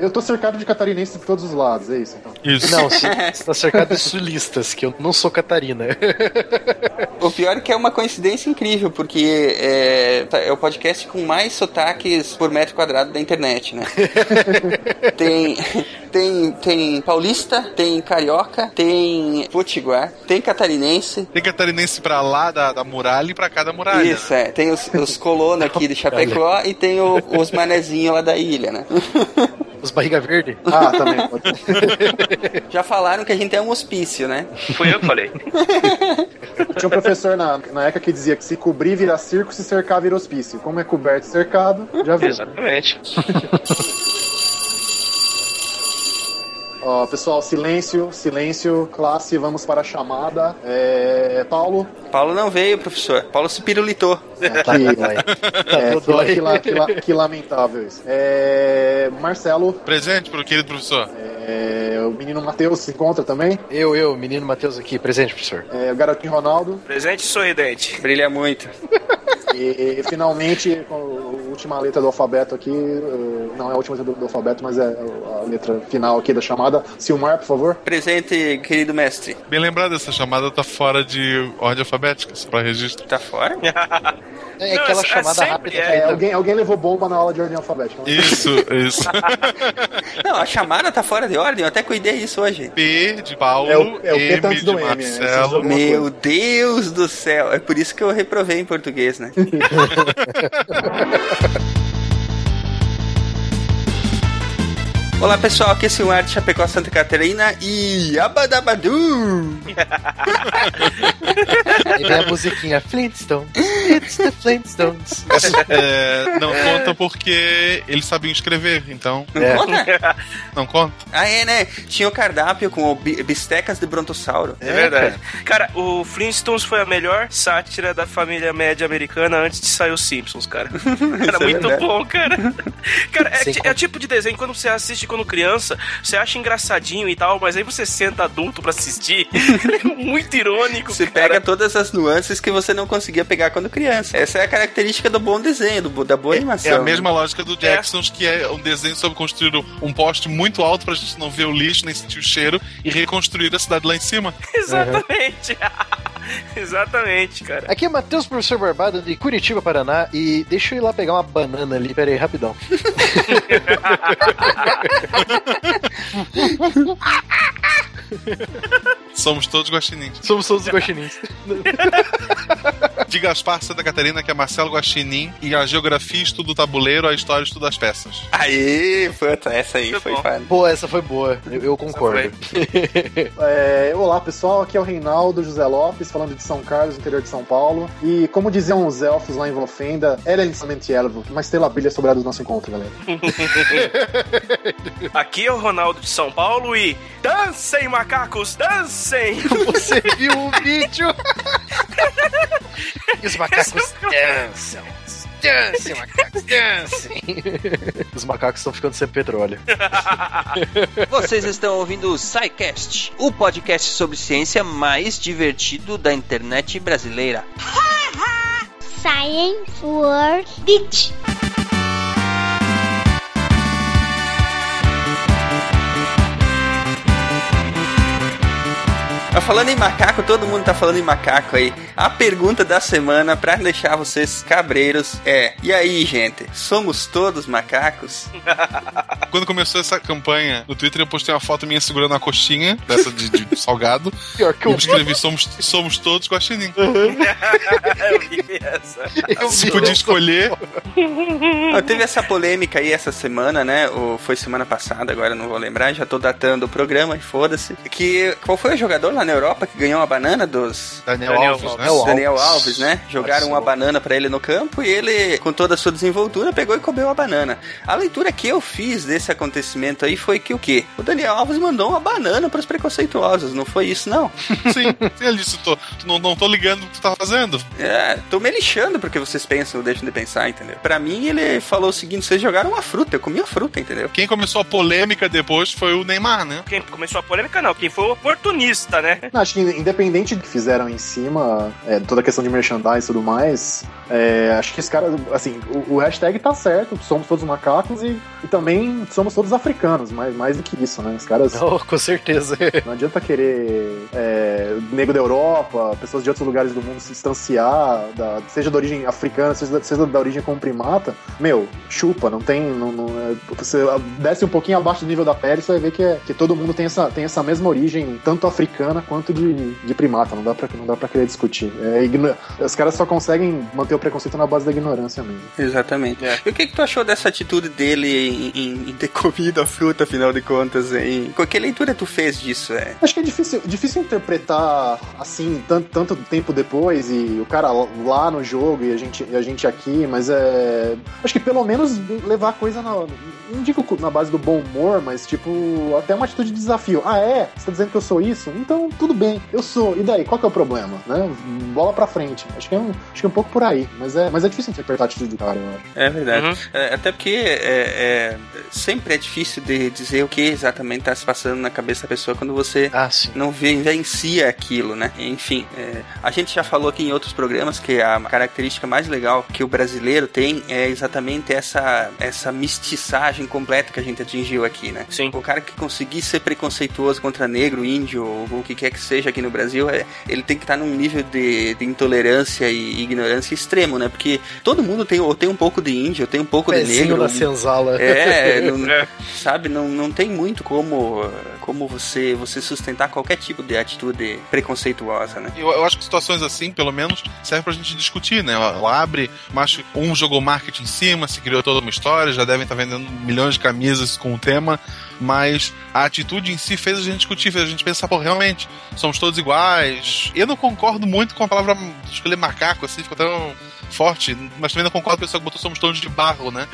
Eu tô cercado de catarinenses de todos os lados, é isso então. Isso. Não, você tá cercado de sulistas, que eu não sou Catarina. O pior é que é uma coincidência incrível, porque é, tá- é o podcast com mais sotaques por metro quadrado da internet, né? tem, tem, tem paulista, tem carioca, tem potiguar, tem catarinense. Tem catarinense pra lá da, da muralha e pra cá da muralha. Isso, é. Tem os, os colonos aqui de Chapecó e tem o- os manezinhos lá da ilha, né? Os barriga verde? Ah, também. pode- Já falaram que a gente é um hospício, né? Fui eu que falei. Tinha um professor na, na ECA que dizia que se cobrir vira circo, se cercar vira hospício. Como é coberto e cercado, já viu. Exatamente. Ó, pessoal, silêncio, silêncio, classe, vamos para a chamada. É, Paulo, Paulo não veio, professor. Paulo se pirulitou. Tá, que, vai. é, Tá, que, dói. que que que lamentável isso. É, Marcelo, Presente pro querido professor. é, o menino Matheus se encontra também. Eu, eu, menino Matheus aqui, presente, professor. É, o garotinho Ronaldo. Presente e sorridente. Brilha muito. E, e, finalmente, com a última letra do alfabeto aqui, eh, não é a última letra do, do alfabeto, mas é a letra final aqui da chamada. Silmar, por favor. Presente, querido mestre. Bem lembrado, essa chamada tá fora de ordem alfabética, só pra registro. Tá fora? É Não, aquela é chamada sempre, rápida. é. É, alguém, alguém levou bomba na aula de ordem alfabética. não? Isso, isso. Não, a chamada tá fora de ordem. Eu até cuidei isso hoje. P de Paulo, É o- é o P M de do M, né? Marcelo. Meu Deus do céu. É por isso que eu reprovei em português, né? Olá pessoal, aqui é o Silmar de Chapecó, Santa Catarina e Abadabadu! Aí vem a musiquinha Flintstones. It's the Flintstones. É, não conta porque eles sabiam escrever, então Não É. conta? não conta. Ah, é, né? Tinha o cardápio com o bistecas de brontossauro. É verdade. Cara, o Flintstones foi a melhor sátira da família média americana antes de sair os Simpsons, cara. Era é muito verdade. bom, cara. Cara, é, é o tipo de desenho quando você assiste quando criança, você acha engraçadinho e tal, mas aí você senta adulto pra assistir. é muito irônico, Você cara. pega todas as nuances que você não conseguia pegar quando criança. Essa é a característica do bom desenho, do, da boa animação. É a mesma lógica do Jacksons, que é um desenho sobre construir um poste muito alto pra gente não ver o lixo, nem sentir o cheiro, e reconstruir a cidade lá em cima. Exatamente. Exatamente, cara. Aqui é Matheus, professor Barbado, de Curitiba, Paraná. E deixa eu ir lá pegar uma banana ali. Pera aí, rapidão. Somos todos guaxinins. Somos todos guaxinins. De Gaspar Santa Catarina, que é Marcelo Guaxinim, e a geografia estuda o tabuleiro, a história estuda as peças. Aê, puta, essa aí foi bom. fada. Pô, essa foi boa. Eu, eu concordo. É, olá pessoal, aqui é o Reinaldo José Lopes, falando de São Carlos, interior de São Paulo. E como diziam os elfos lá em Volfenda, era inicialmente elvo, uma estrela brilha sobre a do nosso encontro, galera. Aqui é o Ronaldo de São Paulo e dancem, macacos, dancem! Você viu o vídeo? e os macacos dançam. Dancem, macacos, dancem. Os macacos estão ficando sem petróleo. Vocês estão ouvindo o SciCast, o podcast sobre ciência mais divertido da internet brasileira. Science World Beach. Mas falando em macaco, todo mundo tá falando em macaco aí. A pergunta da semana pra deixar vocês cabreiros é: E aí, gente, somos todos macacos? Quando começou essa campanha no Twitter, eu postei uma foto minha segurando uma coxinha dessa de, de salgado. Pior que E eu eu escrevi: somos, somos todos guaxinim. Eu vi essa. eu Se vi. podia escolher, Ah, teve essa polêmica aí essa semana, né? Ou foi semana passada, agora não vou lembrar, já tô datando o programa, e foda-se. Que qual foi o jogador lá na Europa que ganhou uma banana dos Daniel, Daniel Alves, né? Alves. Daniel Alves, né? Jogaram uma banana pra ele no campo e ele, com toda a sua desenvoltura, pegou e comeu a banana. A leitura que eu fiz desse acontecimento aí foi que o quê? O Daniel Alves mandou uma banana pros preconceituosos, não foi isso não? Sim, sim, ele disse: tô, não, não tô ligando o que tu tá fazendo. É, tô me lixando porque vocês pensam ou deixam de pensar, entendeu? Pra mim, ele falou o seguinte: vocês jogaram uma fruta, eu comi a fruta, entendeu? Quem começou a polêmica depois foi o Neymar, né? Quem começou a polêmica, não. Quem foi o oportunista, né? Não, acho que independente do que fizeram em cima, é, toda a questão de merchandising e tudo mais, é, acho que esse cara, assim, o, o, hashtag tá certo, somos todos macacos e, e, também somos todos africanos, mas mais do que isso, né? Os caras. Oh, com certeza. Não adianta querer é, nego da Europa, pessoas de outros lugares do mundo se distanciar, da, seja da origem africana, seja, seja da origem como primata. Meu, chupa, não tem. Não, não, é, você desce um pouquinho abaixo do nível da pele, você vai ver que, é, que todo mundo tem essa, tem essa mesma origem, tanto africana quanto de, de primata. Não dá pra, não dá pra querer discutir. É, os caras só conseguem manter o preconceito na base da ignorância mesmo. Exatamente. É. E o que, que tu achou dessa atitude dele em, em, em ter comido a fruta, afinal de contas? Em... Que leitura tu fez disso? É? Acho que é difícil, difícil interpretar assim, tanto, tanto tempo depois, e o cara lá no jogo e a gente, e a gente aqui, mas é. Acho que pelo menos levar a coisa na. Não digo na base do bom humor, mas tipo, até uma atitude de desafio. Ah, é? Você tá dizendo que eu sou isso? Então, tudo bem, eu sou. E daí, qual que é o problema? Né? Bola pra frente. Acho que é um, acho que é um pouco por aí. Mas é, mas é difícil interpretar a atitude do cara, eu acho. É verdade. Uhum. É, até porque é, é, sempre é difícil de dizer o que exatamente tá se passando na cabeça da pessoa quando você ah, não vivencia aquilo, né? Enfim, é, a gente já falou aqui em outros programas que a característica mais legal que o brasileiro tem é exatamente essa, essa mistiçagem completa que a gente atingiu aqui, né? Sim. O cara que conseguir ser preconceituoso contra negro, índio ou o que quer que seja aqui no Brasil, é, ele tem que estar tá num nível de, de intolerância e ignorância extremo, né? Porque todo mundo tem, ou tem um pouco de índio, ou tem um pouco Pezinho de negro. na senzala. É, não, é. sabe? Não, não tem muito como, como você, você sustentar qualquer tipo de atitude preconceituosa, né? Eu, eu acho que situações assim, pelo menos, serve pra gente discutir, né? Ela abre, mas um jogou marketing em cima, se criou toda uma história, já devem estar tá vendendo milhões de camisas com o tema, mas a atitude em si fez a gente discutir, fez a gente pensar, pô, realmente, somos todos iguais. Eu não concordo muito com a palavra escolher macaco, assim, ficou tão forte, mas também não concordo com a pessoa que botou somos todos de barro, né?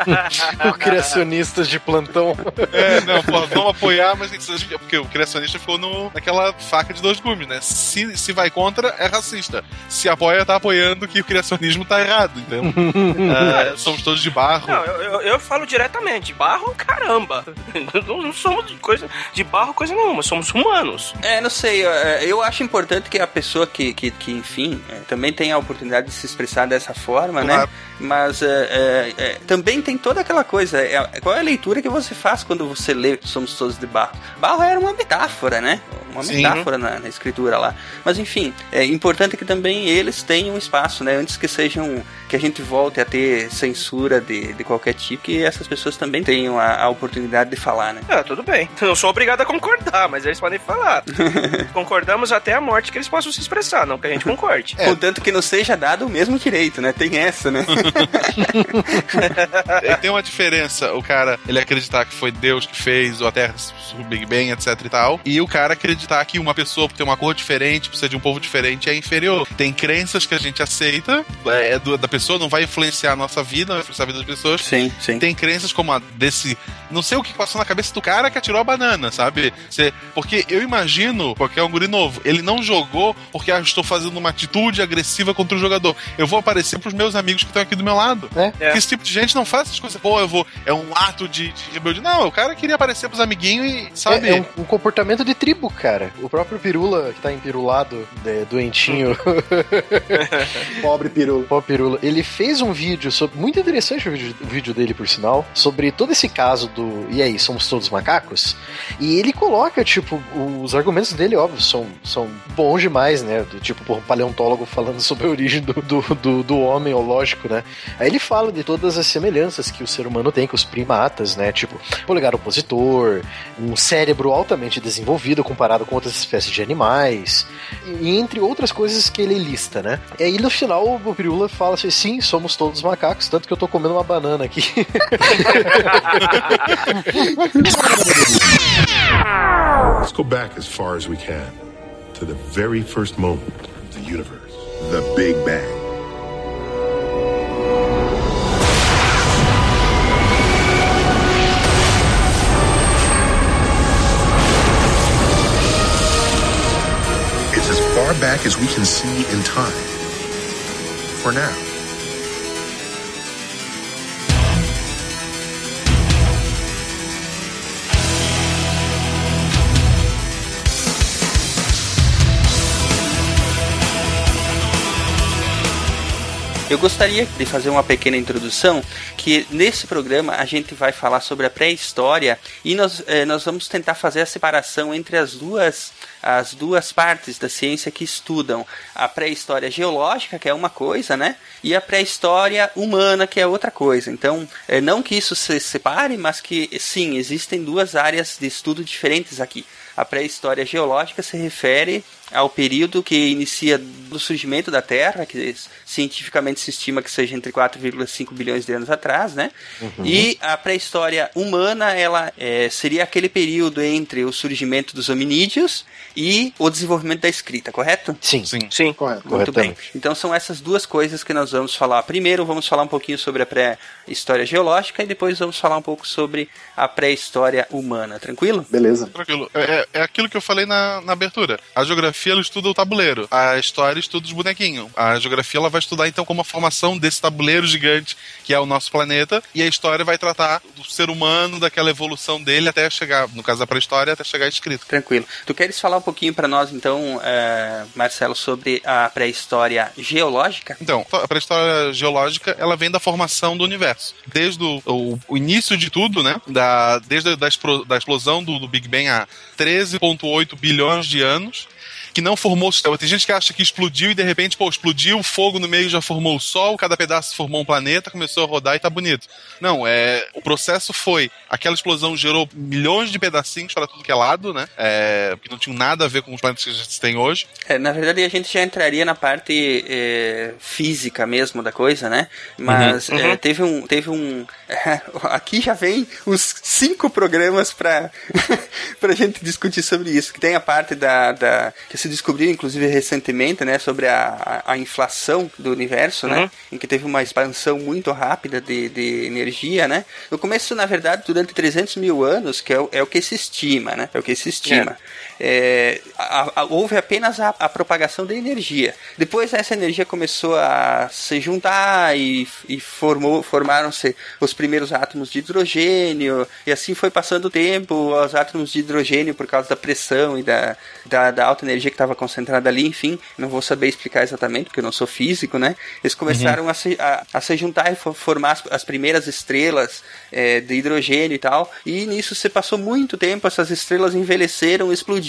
o criacionistas de plantão. É, não, pô, vamos apoiar, mas porque o criacionista ficou no, naquela faca de dois gumes, né? Se, se vai contra, é racista. Se apoia, tá apoiando que o criacionismo tá errado, então é, somos todos de barro. Não, eu, eu, eu falo diretamente, barro, caramba. Não, não, somos de coisa de barro, coisa nenhuma, somos humanos. É, não sei, eu acho importante que a pessoa que, que, que enfim, é, também tenha a oportunidade de se expressar dessa forma, né? claro. né? Mas é, é, é, também tem toda aquela coisa. É, qual é a leitura que você faz quando você lê Somos Todos de Barro? Barro era uma metáfora, né? Uma Sim. metáfora na, na, escritura lá. Mas enfim, é importante que também eles tenham espaço, né? Antes que sejam. que a gente volte a ter censura de, de qualquer tipo, que essas pessoas também tenham a, a oportunidade de falar, né? Ah, tudo bem. Eu sou obrigado a concordar, mas eles podem falar. Concordamos até a morte que eles possam se expressar, não que a gente concorde. É. Contanto que não seja dado o mesmo mesmo direito, né? Tem essa, né? tem uma diferença. O cara, ele acreditar que foi Deus que fez, ou a Terra, o Big Bang, etc e tal. E o cara acreditar que uma pessoa, por ter uma cor diferente, precisa de um povo diferente, é inferior. Tem crenças que a gente aceita, é do, da pessoa, não vai influenciar a nossa vida, não vai influenciar a vida das pessoas. Sim, sim. Tem crenças como a desse. Não sei o que passou na cabeça do cara que atirou a banana, sabe? Você, porque eu imagino, porque é um guri novo, ele não jogou porque ah, estou fazendo uma atitude agressiva contra o jogador. Eu vou aparecer pros meus amigos que estão aqui do meu lado. É. é. Esse tipo de gente não faz essas coisas. Pô, eu vou. É um ato de, de rebeldia. Não, o cara queria aparecer pros amiguinhos e, sabe? É, é um, um, comportamento de tribo, cara. O próprio Pirula, que tá empirulado, de, doentinho. Pobre Pirula. Pobre Pirula. Ele fez um vídeo sobre. Muito interessante o vídeo, o vídeo dele, por sinal. Sobre todo esse caso do. E aí, somos todos macacos? E ele coloca, tipo, os argumentos dele, óbvio, são, são bons demais, né? Do, tipo, por um paleontólogo falando sobre a origem do, do, do, do homem, ou lógico, né? Aí ele fala de todas as semelhanças que o ser humano tem com os primatas, né? Tipo, polegar opositor, um cérebro altamente desenvolvido comparado com outras espécies de animais, e entre outras coisas que ele lista, né? E aí no final o Pirula fala assim: sim, somos todos macacos, tanto que eu tô comendo uma banana aqui. Let's go back as far as we can to the very first moment of the universe, the Big Bang. It's as far back as we can see in time. For now. Eu gostaria de fazer uma pequena introdução, que nesse programa a gente vai falar sobre a pré-história e nós, eh, nós vamos tentar fazer a separação entre as duas as duas partes da ciência que estudam a pré-história geológica, que é uma coisa, né? E a pré-história humana, que é outra coisa. Então, é, não que isso se separe, mas que sim, existem duas áreas de estudo diferentes aqui. A pré-história geológica se refere ao período que inicia do surgimento da Terra, que cientificamente se estima que seja entre 4,5 bilhões de anos atrás, né? Uhum. E a pré-história humana, ela é, seria aquele período entre o surgimento dos hominídeos e o desenvolvimento da escrita, correto? Sim. Sim. Sim. Correto. Muito bem. Então são essas duas coisas que nós vamos falar. Primeiro vamos falar um pouquinho sobre a pré-história geológica e depois vamos falar um pouco sobre a pré-história humana, tranquilo? Beleza. Tranquilo. É, é aquilo que eu falei na, na abertura. A geografia ela estuda o tabuleiro, a história estuda os bonequinhos. A geografia ela vai estudar então como a formação desse tabuleiro gigante que é o nosso planeta e a história vai tratar do ser humano, daquela evolução dele até chegar, no caso da pré-história, até chegar escrito. Tranquilo. Tu queres falar um pouquinho para nós então, é, Marcelo, sobre a pré-história geológica? Então, a pré-história geológica ela vem da formação do universo, desde o, o, o início de tudo, né? Da, desde a da, da explosão do, do Big Bang há 13,8 bilhões de anos que não formou o sistema. Tem gente que acha que explodiu e de repente, pô, explodiu, o fogo no meio já formou o Sol, cada pedaço formou um planeta, começou a rodar e tá bonito. Não, é, o processo foi, aquela explosão gerou milhões de pedacinhos para tudo que é lado, né? É, que não tinham nada a ver com os planetas que a gente tem hoje. É, na verdade, a gente já entraria na parte é, física mesmo da coisa, né? Mas Uhum. é, Uhum. teve um. Teve um aqui já vem uns cinco programas para pra gente discutir sobre isso. Que tem a parte da. da que se descobriu, inclusive, recentemente, né? Sobre a, a, inflação do universo, né? Uhum. Em que teve uma expansão muito rápida de, de energia, né? No começo, na verdade, durante 300 mil anos, que é o, é o que se estima, né? É o que se estima. É, a- a- houve apenas a, a propagação da energia. Depois essa energia começou a se juntar e, e formaram-se os primeiros átomos de hidrogênio, e assim foi passando o tempo, os átomos de hidrogênio, por causa da pressão e da, da, da alta energia que estava concentrada ali, enfim, não vou saber explicar exatamente, porque eu não sou físico, né? Eles começaram a, se, a, a se juntar e fo- formar as, as primeiras estrelas é, de hidrogênio e tal, e nisso se passou muito tempo, essas estrelas envelheceram, explodiram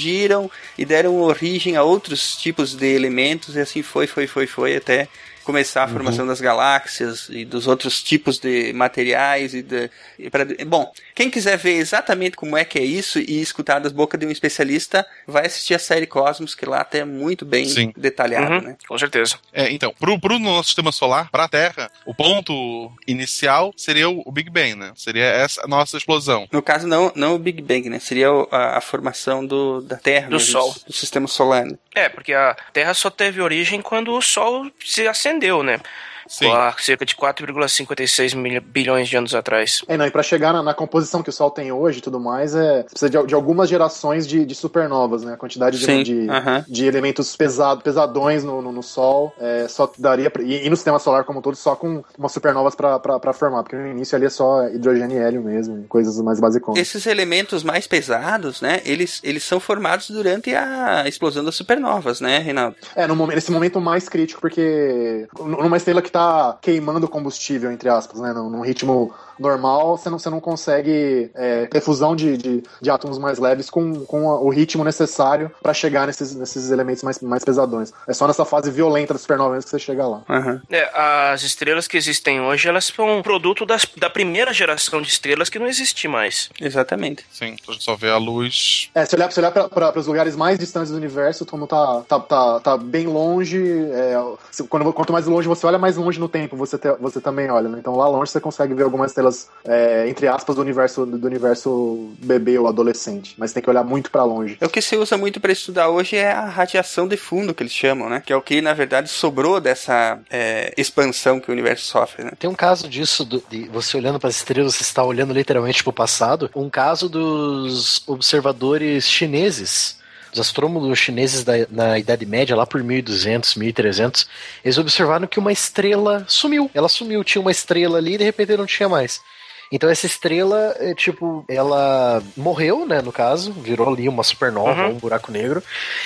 e deram origem a outros tipos de elementos, e assim foi, foi, foi, foi, até começar a formação das galáxias e dos outros tipos de materiais e, de, e pra- bom quem quiser ver exatamente como é que é isso e escutar das bocas de um especialista vai assistir a série Cosmos que lá até é muito bem Sim. detalhado Uhum, né Com certeza. É, então, pro, pro nosso sistema solar, pra Terra, o ponto inicial seria o, Big Bang, né? Seria essa a nossa explosão. no caso não não o Big Bang né seria a, a formação do, da Terra Do mesmo, Sol. do sistema solar né? É, porque a Terra só teve origem quando o Sol se acendeu, né? Sim. Há cerca de 4,56 mil- bilhões de anos atrás. É, não, e pra chegar na, na composição que o Sol tem hoje e tudo mais, é, precisa de, de algumas gerações de, de supernovas, né? A quantidade de, de, de elementos pesado, pesadões no, no, no Sol é, só daria. Pra, e, e no sistema solar como um todo, só com umas supernovas pra formar, porque no início ali é só hidrogênio e hélio mesmo, coisas mais basiconas. esses elementos mais pesados né eles eles são formados durante a explosão das supernovas né Reinaldo É, no momento, nesse momento mais crítico, porque numa estrela que tá queimando combustível, entre aspas, né? Num, num ritmo normal, você não, você não consegue é, ter fusão de, de, de átomos mais leves com, com o ritmo necessário para chegar nesses, nesses elementos mais, mais pesadões. É só nessa fase violenta da supernova que você chega lá. Aham. É, as estrelas que existem hoje, elas são produto das, da primeira geração de estrelas que não existe mais. exatamente Sim, a gente só vê a luz. É, se olhar, se olhar para os lugares mais distantes do universo, como tá, tá, tá, tá bem longe, é, se- quando, quanto mais longe você olha, mais longe no tempo você, te- você também olha, né? Então lá longe você consegue ver algumas estrelas, é, entre aspas, do universo, do universo bebê ou adolescente. Mas tem que olhar muito para longe. O que se usa muito para estudar hoje é a radiação de fundo que eles chamam, né? Que é o que na verdade sobrou dessa é, expansão que o universo sofre, né? Tem um caso disso, do- de você olhando para as estrelas, você está olhando literalmente para o passado. Um caso dos observadores chineses, os astrônomos chineses da, na Idade Média, lá por 1200, 1300, eles observaram que uma estrela sumiu. Ela sumiu, tinha uma estrela ali e de repente não tinha mais. Então essa estrela, é, tipo, ela morreu, né, no caso, virou ali uma supernova, Uhum. um buraco negro,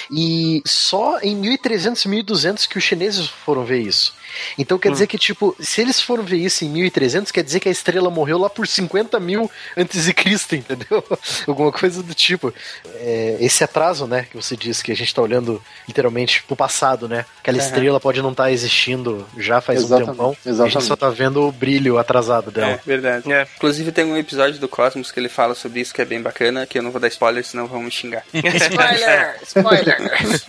e só em 1300, 1200 que os chineses foram ver isso. Então quer dizer que, tipo, se eles foram ver isso em 1300, quer dizer que a estrela morreu lá por 50 mil antes de Cristo, entendeu? Alguma coisa do tipo. É, esse atraso, né, que você disse que a gente tá olhando literalmente pro passado, né? Aquela Aham. estrela pode não estar existindo já faz Exatamente, um tempão. A gente exatamente. só tá vendo o brilho atrasado dela. É, verdade. É. Inclusive tem um episódio do Cosmos que ele fala sobre isso que é bem bacana, que eu não vou dar spoiler, senão vão me xingar. Spoiler! Spoiler!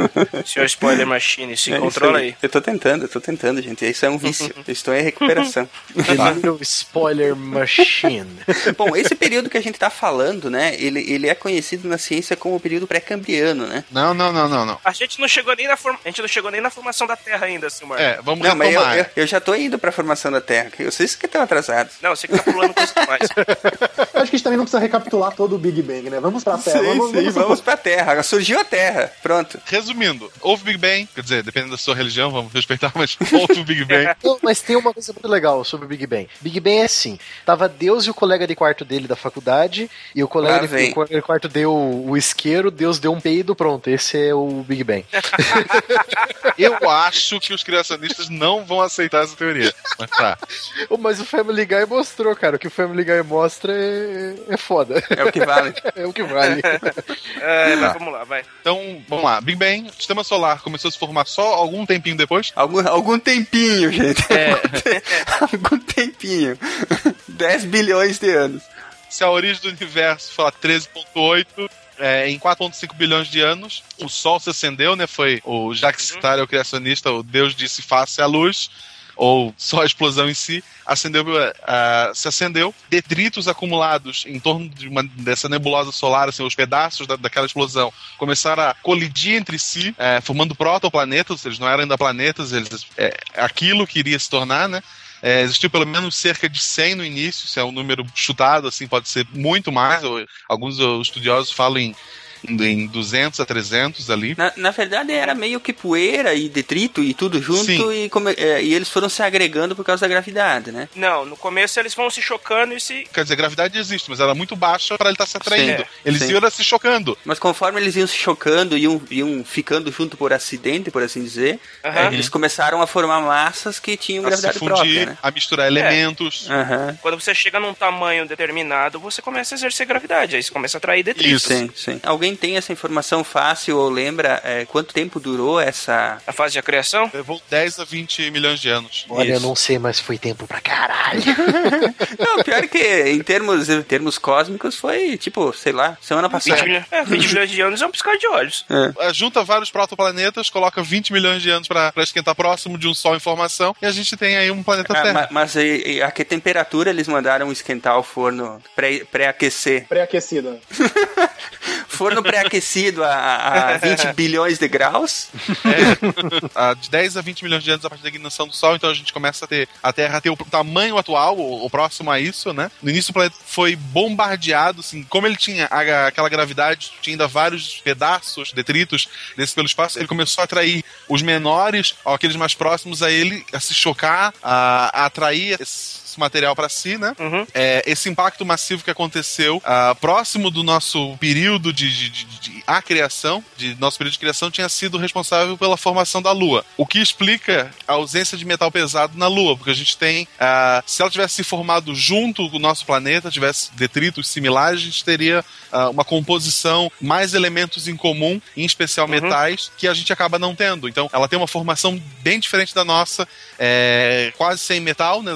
Senhor Spoiler Machine, se É controla aí. Eu tô tentando, eu tô tentando, gente. Isso é um vício. Eu estou em recuperação. The Spoiler Machine. Bom, esse período que a gente tá falando, né? Ele, ele é conhecido na ciência como o período pré-cambriano, né? Não, não, não, não, não. A gente não chegou nem na forma, a gente não chegou nem na formação da Terra ainda, Silmar. É, vamos Não, mas eu, retomar. eu, eu já tô indo pra formação da Terra. Vocês que estão atrasados. Não, você que tá pulando coisa demais. Eu acho que a gente também não precisa recapitular todo o Big Bang, né? Vamos pra Terra. sim, vamos, sim, vamos, vamos pra Terra. Surgiu a Terra. Pronto. Resumindo, houve Big Bang, quer dizer, dependendo da sua religião, vamos respeitar, mas houve o Big Bang. Não, mas tem uma coisa muito legal sobre o Big Bang. Big Bang é assim: tava Deus e o colega de quarto dele da faculdade, e o colega de, quarto deu o isqueiro, Deus deu um peido, pronto. Esse é o Big Bang. Eu acho que os criacionistas não vão aceitar essa teoria. Mas tá. Mas o Family Guy mostrou, cara. O que o Family Guy mostra é, é foda. É o que vale. É o que vale. É, mas vamos lá, vai. Então, vamos lá. Big Bang, o sistema solar começou a se formar só algum tempinho depois. Algum, algum tempinho, gente. algum tempinho. 10 bilhões de anos. Se a origem do universo foi lá 13.8, é, em 4.5 bilhões de anos, o Sol se acendeu, né? Foi o Jacques Citar, o criacionista, o Deus disse face à luz, ou só a explosão em si, acendeu, ah, se acendeu. Detritos acumulados em torno de uma, dessa nebulosa solar, assim, os pedaços da, daquela explosão, começaram a colidir entre si, eh, formando protoplanetas. Eles não eram ainda planetas, eles, aquilo que iria se tornar, né? É, existiu pelo menos cerca de 100 no início, isso é um número chutado, assim, pode ser muito mais. ou- alguns uh, estudiosos falam em, em, em 200 a 300 ali. Na, na verdade era meio que poeira e detrito e tudo junto Sim. e, come- é, e eles foram se agregando por causa da gravidade, né? Não, no começo eles vão se chocando e se. Quer dizer, gravidade existe, mas ela é muito baixa para ele estar se atraindo. Sim, Eles sim. iam se chocando. Mas conforme eles iam se chocando e iam, iam ficando junto por acidente, por assim dizer, é, eles começaram a formar massas que tinham A se gravidade fundir, própria, né? a misturar elementos. Aham. Quando você chega num tamanho determinado, você começa a exercer gravidade. Aí você começa a atrair detritos. Isso. Sim, sim. Alguém tem essa informação fácil ou lembra é, quanto tempo durou essa. A fase de criação? Levou 10 a 20 milhões de anos. Olha, eu Isso. não sei, mas foi tempo pra caralho. Não, pior que em termos, em termos cósmicos foi tipo, sei lá, semana 20 passada. milhões, é, 20 milhões de anos é um piscar de olhos. É, Junta vários protoplanetas, coloca 20 milhões de anos para esquentar próximo de um Sol em formação, e a gente tem aí um planeta Ah, Terra. ma- mas e- e a que temperatura eles mandaram esquentar o forno pré- pré-aquecer? Pré-aquecida. forno pré-aquecido a, a 20 bilhões de graus? Ah, de 10 a 20 milhões de anos a partir da ignição do Sol, então a gente começa a ter a Terra ter o tamanho atual, o, o próximo a isso, né? No início o planeta foi bombardeado, assim, como ele tinha a- aquela gravidade, tinha ainda vários pedaços, detritos desse pelo espaço, ele começou a atrair os menores, ou aqueles mais próximos a ele, a se chocar, a, a atrair esse esse material para si, né? Uhum. É, esse impacto massivo que aconteceu ah, próximo do nosso período de, de, de, de a criação, de nosso período de criação, tinha sido responsável pela formação da Lua. O que explica a ausência de metal pesado na Lua, porque a gente tem, ah, se ela tivesse se formado junto com o nosso planeta, tivesse detritos similares, a gente teria ah, uma composição, mais elementos em comum, em especial metais, que a gente acaba não tendo. Então, ela tem uma formação bem diferente da nossa, é, quase sem metal, né?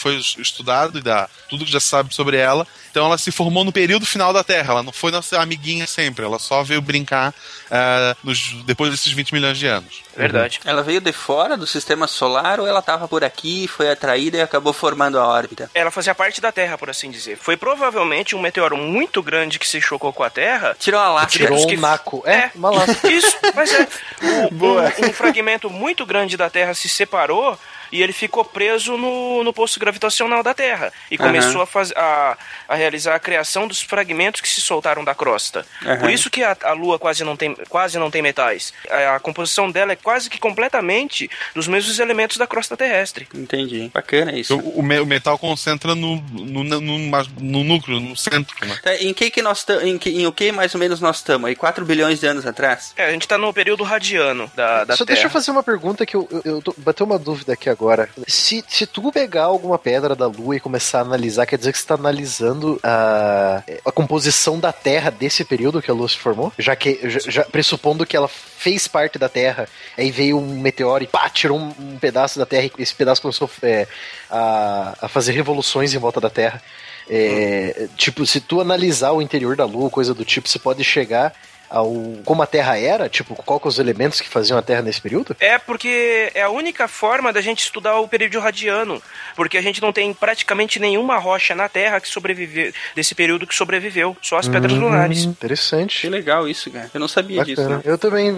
Foi estudado e dá tudo que já se sabe sobre ela. Então ela se formou no período final da Terra. Ela não foi nossa amiguinha sempre. Ela só veio brincar ah, nos- depois desses 20 milhões de anos. Verdade. Ela veio de fora do sistema solar ou ela estava por aqui, foi atraída e acabou formando a órbita? Ela fazia parte da Terra, por assim dizer. Foi provavelmente um meteoro muito grande que se chocou com a Terra. Tirou a lasca. Tirou- que- um naco. É, uma lasca. Isso, mas é. Um, Boa. um- um fragmento muito grande da Terra se separou e ele ficou preso no, no posto gravitacional da Terra e começou a, faz, a, a realizar a criação dos fragmentos que se soltaram da crosta. Aham. Por isso que a, a Lua quase não tem, quase não tem metais. A, a composição dela é quase que completamente dos mesmos elementos da crosta terrestre. Entendi. Bacana isso. O, o me- o metal concentra no, no, no, no- no núcleo, no centro. Né? Tá, em que que nós em, que, em o que mais ou menos nós estamos? Aí 4 bilhões de anos atrás? É, a gente tá no período radiano da, da Só Terra. deixa eu fazer uma pergunta que eu, eu, eu tô, bateu uma dúvida aqui agora. Se, se tu pegar alguma pedra da Lua e começar a analisar, quer dizer que você está analisando a, a composição da Terra desse período que a Lua se formou? Já que, já, já pressupondo que ela fez parte da Terra, aí veio um meteoro e pá, tirou um, um pedaço da Terra e esse pedaço começou é, a, a fazer revoluções em volta da Terra. É, Tipo, se tu analisar o interior da Lua, coisa do tipo, você pode chegar ao como a Terra era, tipo, qual que os elementos que faziam a Terra nesse período? É porque é a única forma da gente estudar o período radiano, porque a gente não tem praticamente nenhuma rocha na Terra que sobreviveu desse período que sobreviveu, só as pedras lunares. Que Interessante. legal isso, cara. Eu não sabia disso. Bacana. Né? Eu também, eu,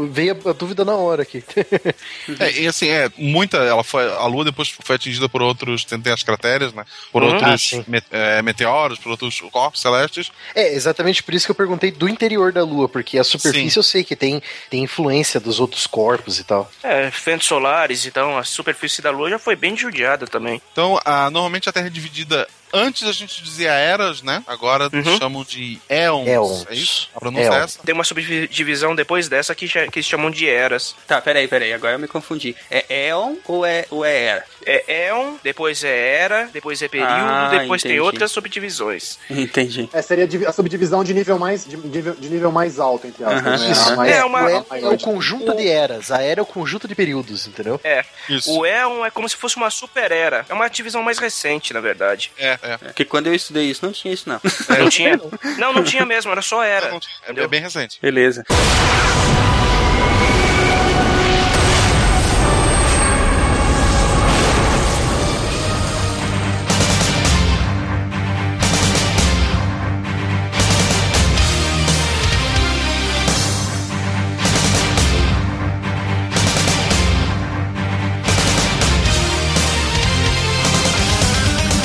eu- veio a, a dúvida na hora aqui. É, e assim, é, muita. Ela foi, a Lua depois foi atingida por outros. Tem, tem as crateras, né? Por Uhum. Ah, outros sim. me- é, meteoros, por outros corpos celestes. é, exatamente por isso que eu perguntei do interior da Lua, porque a superfície Sim. eu sei que tem, tem influência dos outros corpos e tal. É, ventos solares, então a superfície da Lua já foi bem judiada também. Então, a, normalmente a Terra é dividida. Antes a gente dizia eras, né? Agora Uhum. chamam de éons. Éons. É isso? A pronúncia Éon. é essa? Tem uma subdivisão depois dessa que, que eles chamam de eras. Tá, peraí, peraí. Agora eu me confundi. É Eon ou é, ou é Era? É éon, depois é era, depois é período, Ah, depois tem entendi. outras subdivisões. Entendi. É, seria a subdivisão de nível mais, de, nível, de nível mais alto, entre aspas. Aham. né? Mais- É uma- o é, é o conjunto de eras, a era é o conjunto de períodos, entendeu? É, Isso. o éon é como se fosse uma super era. É uma divisão mais recente, na verdade. É, é. Porque quando eu estudei isso, não tinha isso, não. Não tinha? Não, não tinha mesmo, era só era. Não, é, é bem recente. Beleza.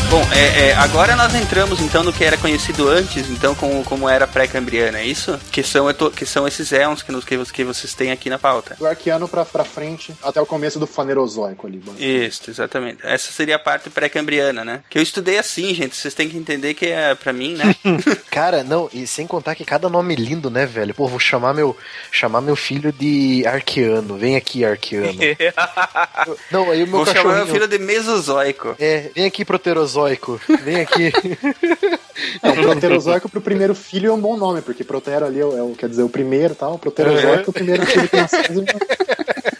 Bom, é, é, agora nós entramos então no que era conhecido antes, então como, como era pré-cambriana, é isso? Que são, é que são esses éons que, nos- que, que vocês têm aqui na pauta. Do arqueano pra, pra frente, até o começo do fanerozoico ali. Isso, exatamente. Essa seria a parte pré-cambriana, né? Que eu estudei assim, gente. Vocês têm que entender que é pra mim, né? Cara, não, e sem contar que cada nome lindo, né, velho? Pô, vou chamar meu, chamar meu filho de Arqueano. Vem aqui, Arqueano. não, aí o meu Vou chamar meu filho de Mesozoico. É, vem aqui, Proterozoico. Vem aqui. É, o proterozoico pro primeiro filho é um bom nome, porque protero ali é o, é o- quer dizer, o primeiro tal. O proterozoico é o primeiro filho que nasceu.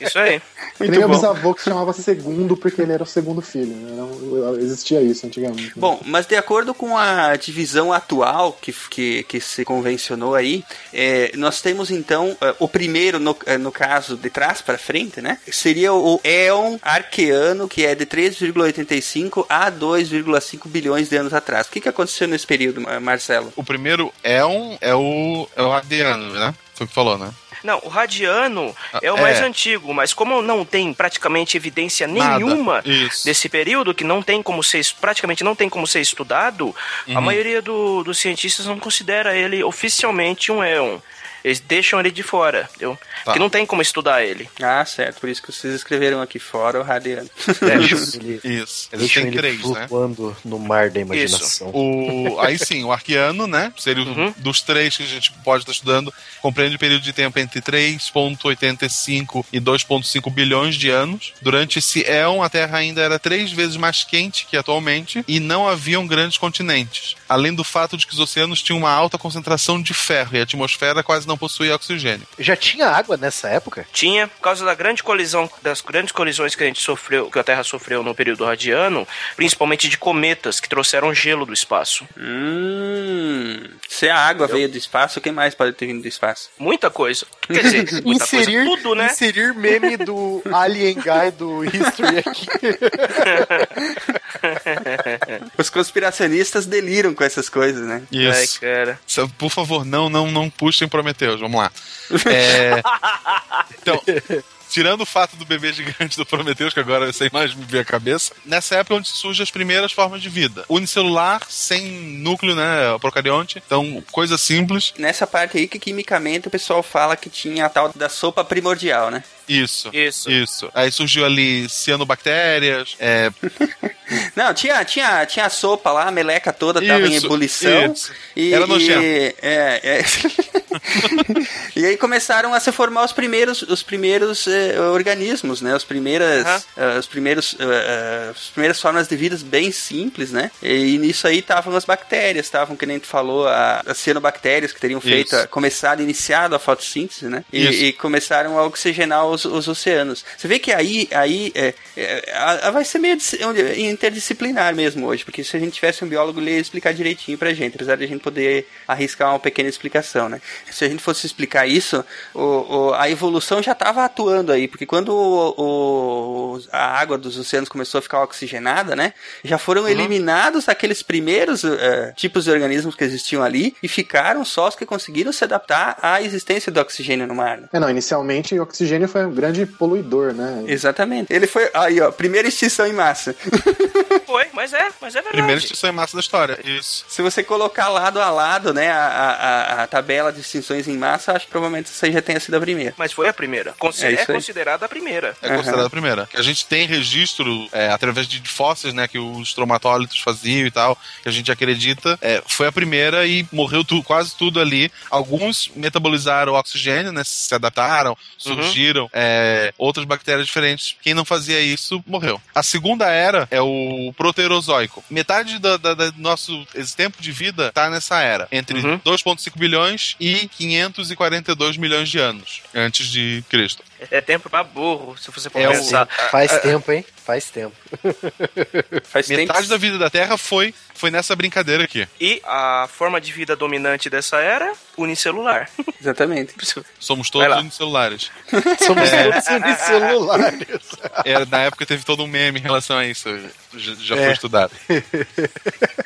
Isso aí. Nem meu bisavô que se chamava segundo porque ele era o segundo filho. Né? Não, existia isso antigamente. né? Bom, mas de acordo com a divisão atual que, que, que se convencionou aí, é, nós temos então é, o primeiro, no, é, no caso de trás para frente, né? Seria o Éon Arqueano, que é de 3,85 a 2,5 bilhões de anos atrás. O que, que aconteceu nesse período, Mar- Marcelo? O primeiro éon é o, é o radiano, né? Foi o que falou, né? Não, o radiano é o É. mais antigo, mas como não tem praticamente evidência nenhuma desse período, que não tem como ser, praticamente não tem como ser estudado, Uhum. a maioria do- dos cientistas não considera ele oficialmente um éon. Eles deixam ele de fora, entendeu? Tá. Que não tem como estudar ele. Ah, certo. Por isso que vocês escreveram aqui fora o Radiano. Deixam ele, Isso. Eles têm ele três, né? flutuando no mar da imaginação. O, aí sim, o arqueano, né? Seria o- Uhum. dos três que a gente pode estar estudando, compreende um período de tempo entre 3,85 e 2,5 bilhões de anos. Durante esse éon, a Terra ainda era três vezes mais quente que atualmente e não haviam grandes continentes. Além do fato de que os oceanos tinham uma alta concentração de ferro e a atmosfera quase não possuía oxigênio. Já tinha água nessa época? Tinha, por causa da grande colisão, das grandes colisões que a gente sofreu, que a Terra sofreu no período radiano, principalmente de cometas que trouxeram gelo do espaço. Hum. Se a água veio do espaço, o que mais pode ter vindo do espaço? Muita coisa. Quer dizer, muita inserir, coisa, tudo, né? inserir meme do Alien Guy do History aqui. Os conspiracionistas deliram com essas coisas, né? Ai, Isso. cara. Só, Por favor, não, não, não puxem Prometeus. Vamos lá. É, Então, tirando o fato do bebê gigante do Prometheus, que agora sei mais me ver a cabeça, nessa época é onde surgem as primeiras formas de vida. Unicelular, sem núcleo, né, procarionte, então coisa simples. Nessa parte aí que quimicamente o pessoal fala que tinha a tal da sopa primordial, né? Isso. Isso. Isso. Aí surgiu ali cianobactérias, é, Não, tinha, tinha, tinha a sopa lá, a meleca toda tava em ebulição. isso. E, Era e, nojento. é, é. e aí começaram a se formar os primeiros, os primeiros eh, organismos, né? Os primeiras, eh, os primeiros, eh, eh, as primeiras formas de vida bem simples, né? E, nisso aí estavam as bactérias, estavam, que nem tu falou, a- as cianobactérias que teriam feito, a- começado, iniciado a fotossíntese, né? E, e começaram a oxigenar os, os oceanos. Você vê que aí, aí é, é, a- vai ser meio dis- interdisciplinar mesmo hoje, porque se a gente tivesse um biólogo, ele ia explicar direitinho pra gente, apesar de a gente poder arriscar uma pequena explicação, né? Se a gente fosse explicar isso, o- o- a evolução já estava atuando aí, porque quando o- a água dos oceanos começou a ficar oxigenada, né? Já foram eliminados aqueles primeiros eh, tipos de organismos que existiam ali e ficaram só os que conseguiram se adaptar à existência do oxigênio no mar. né? É, não, inicialmente o oxigênio foi um grande poluidor, né? Exatamente. Ele foi. Aí, ó, primeira extinção em massa. Foi, mas é, mas é verdade. primeira extinção em massa da história. Isso. Se você colocar lado a lado, né, a, a, a- tabela de extinções em massa, acho que provavelmente essa aí já tenha sido a primeira. Mas foi a primeira. É É, considerada a primeira. É Aham. considerada a primeira. A gente tem registro é, através de fósseis, né, que os tromatólitos faziam e tal, que a gente acredita. é, foi a primeira e morreu tu- quase tudo ali. Alguns metabolizaram o oxigênio, né, se adaptaram, surgiram é, outras bactérias diferentes. Quem não fazia isso morreu. A segunda era é o proterozoico. Metade da- da- da- do nosso tempo de vida tá nessa era, entre Uhum. 2,5 bilhões e 542 milhões de anos antes de Cristo. É tempo pra burro, se você for É o- pensar. Faz tempo, hein? Faz tempo. Faz Metade tempo. da vida da Terra foi, foi nessa brincadeira aqui. E a forma de vida dominante dessa era, unicelular. Exatamente. Somos todos unicelulares. Somos todos unicelulares. É, na época teve todo um meme em relação a isso. Já, já É. foi estudado.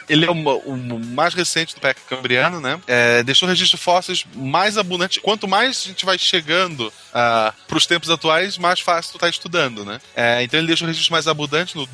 Ele é o, o mais recente do PEC cambriano, né? É, deixou registro fósseis mais abundante. Quanto mais a gente vai chegando para os tempos atuais, mais fácil tu tá estudando, né? É, então ele deixou registro mais abundante do,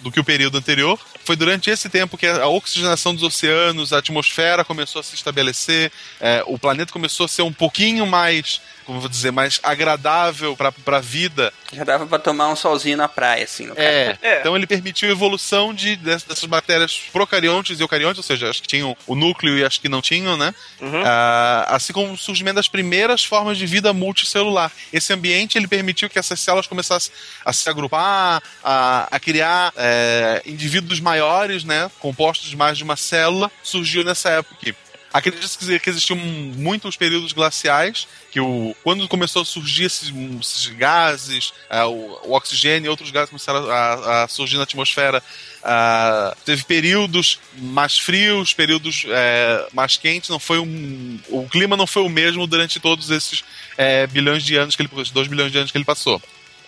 do que o período anterior. Foi durante esse tempo que a oxigenação dos oceanos, a atmosfera começou a se estabelecer, é, o planeta começou a ser um pouquinho mais, como eu vou dizer, mais agradável para a vida Já dava pra tomar um solzinho na praia, assim, no é. É. Então ele permitiu a evolução de, dess- dessas bactérias procariontes e eucariontes, ou seja, as que tinham o núcleo e as que não tinham, né? Uhum. Ah, assim como o surgimento das primeiras formas de vida multicelular. Esse ambiente ele permitiu que essas células começassem a se agrupar, a, a criar é, indivíduos maiores, né? Compostos de mais de uma célula. Surgiu nessa época aqui. Acredita-se que existiam muitos períodos glaciais, que o, quando começou a surgir esses, esses gases, ah, o, o oxigênio e outros gases começaram a, a surgir na atmosfera, ah, teve períodos mais frios, períodos eh, mais quentes, não foi um, o clima não foi o mesmo durante todos esses eh, bilhões de anos que ele, esses dois bilhões de anos que ele passou.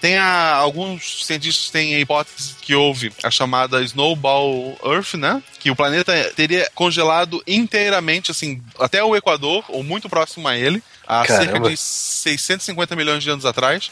Tem a, alguns cientistas têm a hipótese que houve a chamada Snowball Earth, né? Que o planeta teria congelado inteiramente, assim, até o Equador, ou muito próximo a ele, há cerca Caramba. de 650 milhões de anos atrás.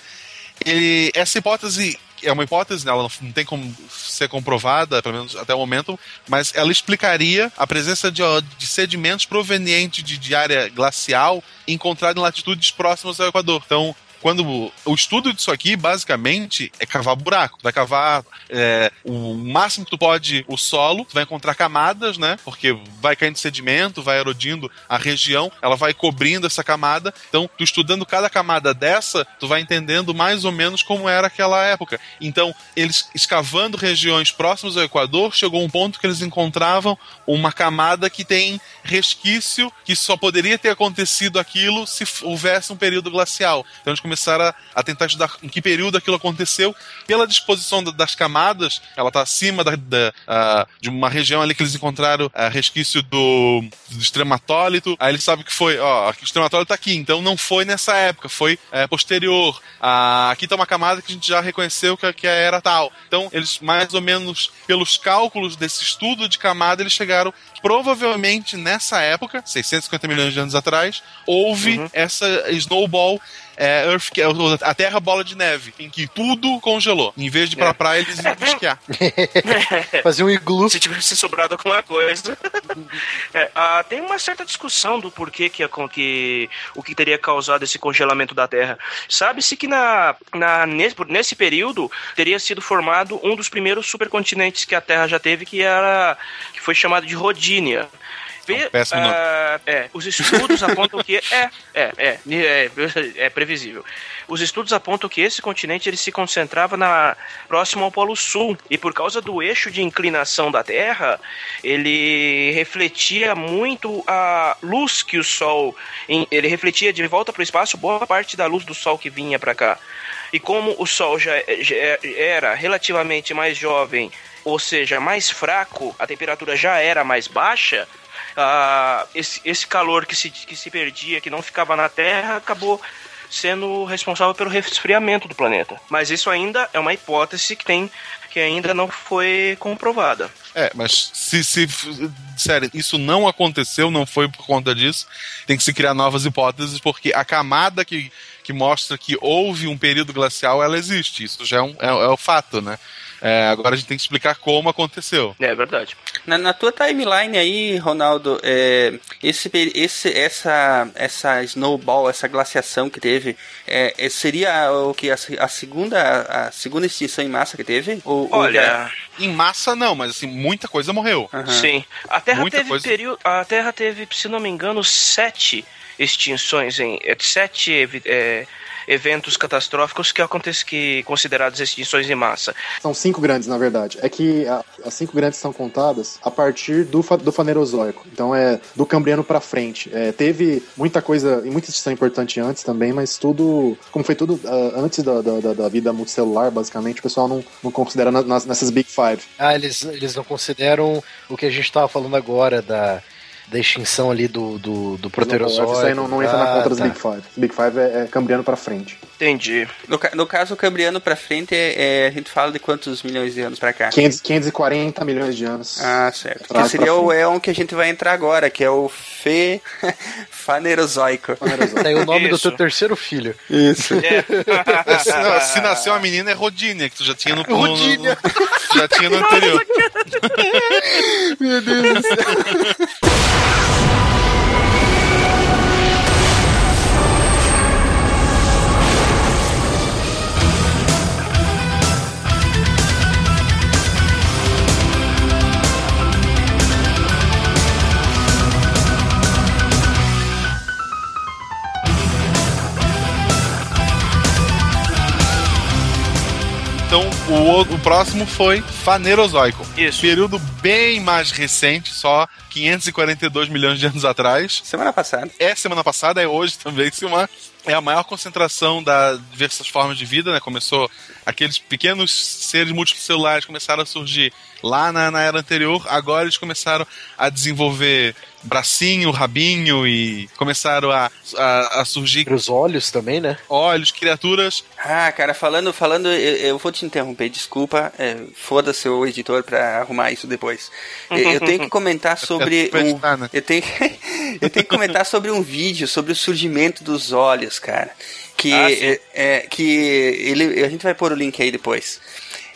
Ele, essa hipótese é uma hipótese, né? ela não, tem como ser comprovada, pelo menos até o momento, mas ela explicaria a presença de, de sedimentos provenientes de, de área glacial encontrada em latitudes próximas ao Equador. Então, quando o estudo disso aqui, basicamente, é cavar buraco. Vai cavar é, o máximo que tu pode o solo, tu vai encontrar camadas, né? Porque vai caindo sedimento, vai erodindo a região, ela vai cobrindo essa camada. Então, tu estudando cada camada dessa, tu vai entendendo mais ou menos como era aquela época. Então, eles escavando regiões próximas ao Equador, chegou um ponto que eles encontravam uma camada que tem resquício que só poderia ter acontecido aquilo se houvesse um período glacial. Então eles começaram a, a tentar estudar em que período aquilo aconteceu. Pela disposição da- das camadas, ela está acima da- da, de uma região ali que eles encontraram ah, resquício do, do extrematólito. Aí eles sabem que foi, ó, o extrematólito está aqui, então não foi nessa época, foi eh, posterior. Ah, aqui está uma camada que a gente já reconheceu que, que era tal. Então eles mais ou menos pelos cálculos desse estudo de camada eles chegaram provavelmente nessa época, 650 milhões de anos atrás, houve essa snowball é, Earth que é a Terra bola de neve, em que tudo congelou. Em vez de ir pra É. praia, eles iam esquiar. Fazer um iglu. Se tivesse sobrado alguma coisa. É, ah, tem uma certa discussão do porquê que, que o que teria causado esse congelamento da Terra. Sabe-se que na, na, nesse, nesse período teria sido formado um dos primeiros supercontinentes que a Terra já teve, que era que foi chamado de Rodínia. Vê, um péssimo nome. ah, é, os estudos apontam que é, é, é, é, é previsível. Os estudos apontam que esse continente ele se concentrava na próximo ao Polo Sul e por causa do eixo de inclinação da Terra, ele refletia muito a luz que o Sol, ele refletia de volta para o espaço boa parte da luz do Sol que vinha para cá. E como o Sol já, já era relativamente mais jovem, ou seja, mais fraco, a temperatura já era mais baixa, ah, esse, esse calor que se, que se perdia, que não ficava na Terra, acabou sendo responsável pelo resfriamento do planeta. Mas isso ainda é uma hipótese que tem que ainda não foi comprovada. É, mas se, se. Sério, isso não aconteceu, não foi por conta disso. Tem que se criar novas hipóteses, porque a camada que, que mostra que houve um período glacial, ela existe. Isso já é, um, é, é o fato, né? É, agora a gente tem que explicar como aconteceu. É verdade. Na, na tua timeline aí, Ronaldo, é, esse, esse, essa, essa snowball, essa glaciação que teve, é, é, seria o que a, a segunda, a segunda extinção em massa que teve? Ou, ou Olha, Em massa, não, mas assim, muita coisa morreu. Aham. sim. A Terra Muita teve coisa. período, a Terra teve, se não me engano, sete extinções em sete é, eventos catastróficos que acontecem que considerados extinções em massa. São cinco grandes, na verdade. É que a- as cinco grandes são contadas a partir do, fa- do Fanerozoico. Então é do Cambriano pra frente. É, teve muita coisa, e muita extinção importante antes também, mas tudo. Como foi tudo ah, antes da, da, da- da vida multicelular, basicamente, o pessoal não, não considera na- nas- nessas Big Five. Ah, eles, eles não consideram o que a gente tava falando agora da, da extinção ali do, do, do proterozoico. Isso aí não, não entra na Ah, conta das tá. Big Five. Big Five é, é Cambriano pra frente. Entendi. No, no caso, o Cambriano pra frente, é, é, a gente fala de quantos milhões de anos pra cá? 500, 540 milhões de anos. Ah, certo. Que seria o éon que a gente vai entrar agora, que é o Fe... Fanerozoico. Fanerozoico. Aí o nome do Isso. teu terceiro filho. Isso. É, se, não, se nasceu uma menina é Rodínia, que tu já tinha no, no, Rodínia. no- já tinha no anterior. Yes! Então, o, o próximo foi Fanerozoico. Isso. Período bem mais recente, só 542 milhões de anos atrás. Semana passada. É semana passada, é hoje também, Silmar. É a maior concentração das diversas formas de vida, né? Começou aqueles pequenos seres multicelulares começaram a surgir lá na, na era anterior. Agora eles começaram a desenvolver bracinho, rabinho e começaram a, a, a surgir Os olhos também, né? olhos, criaturas. Ah, cara, falando, falando, eu, eu vou te interromper, desculpa. É, Foda-se o editor pra arrumar isso depois. Eu, eu tenho que comentar sobre pra um, editar, né? eu tenho, eu tenho que comentar sobre um vídeo sobre o surgimento dos olhos, cara. Que Ah, é, é, que ele, a gente vai pôr o link aí depois.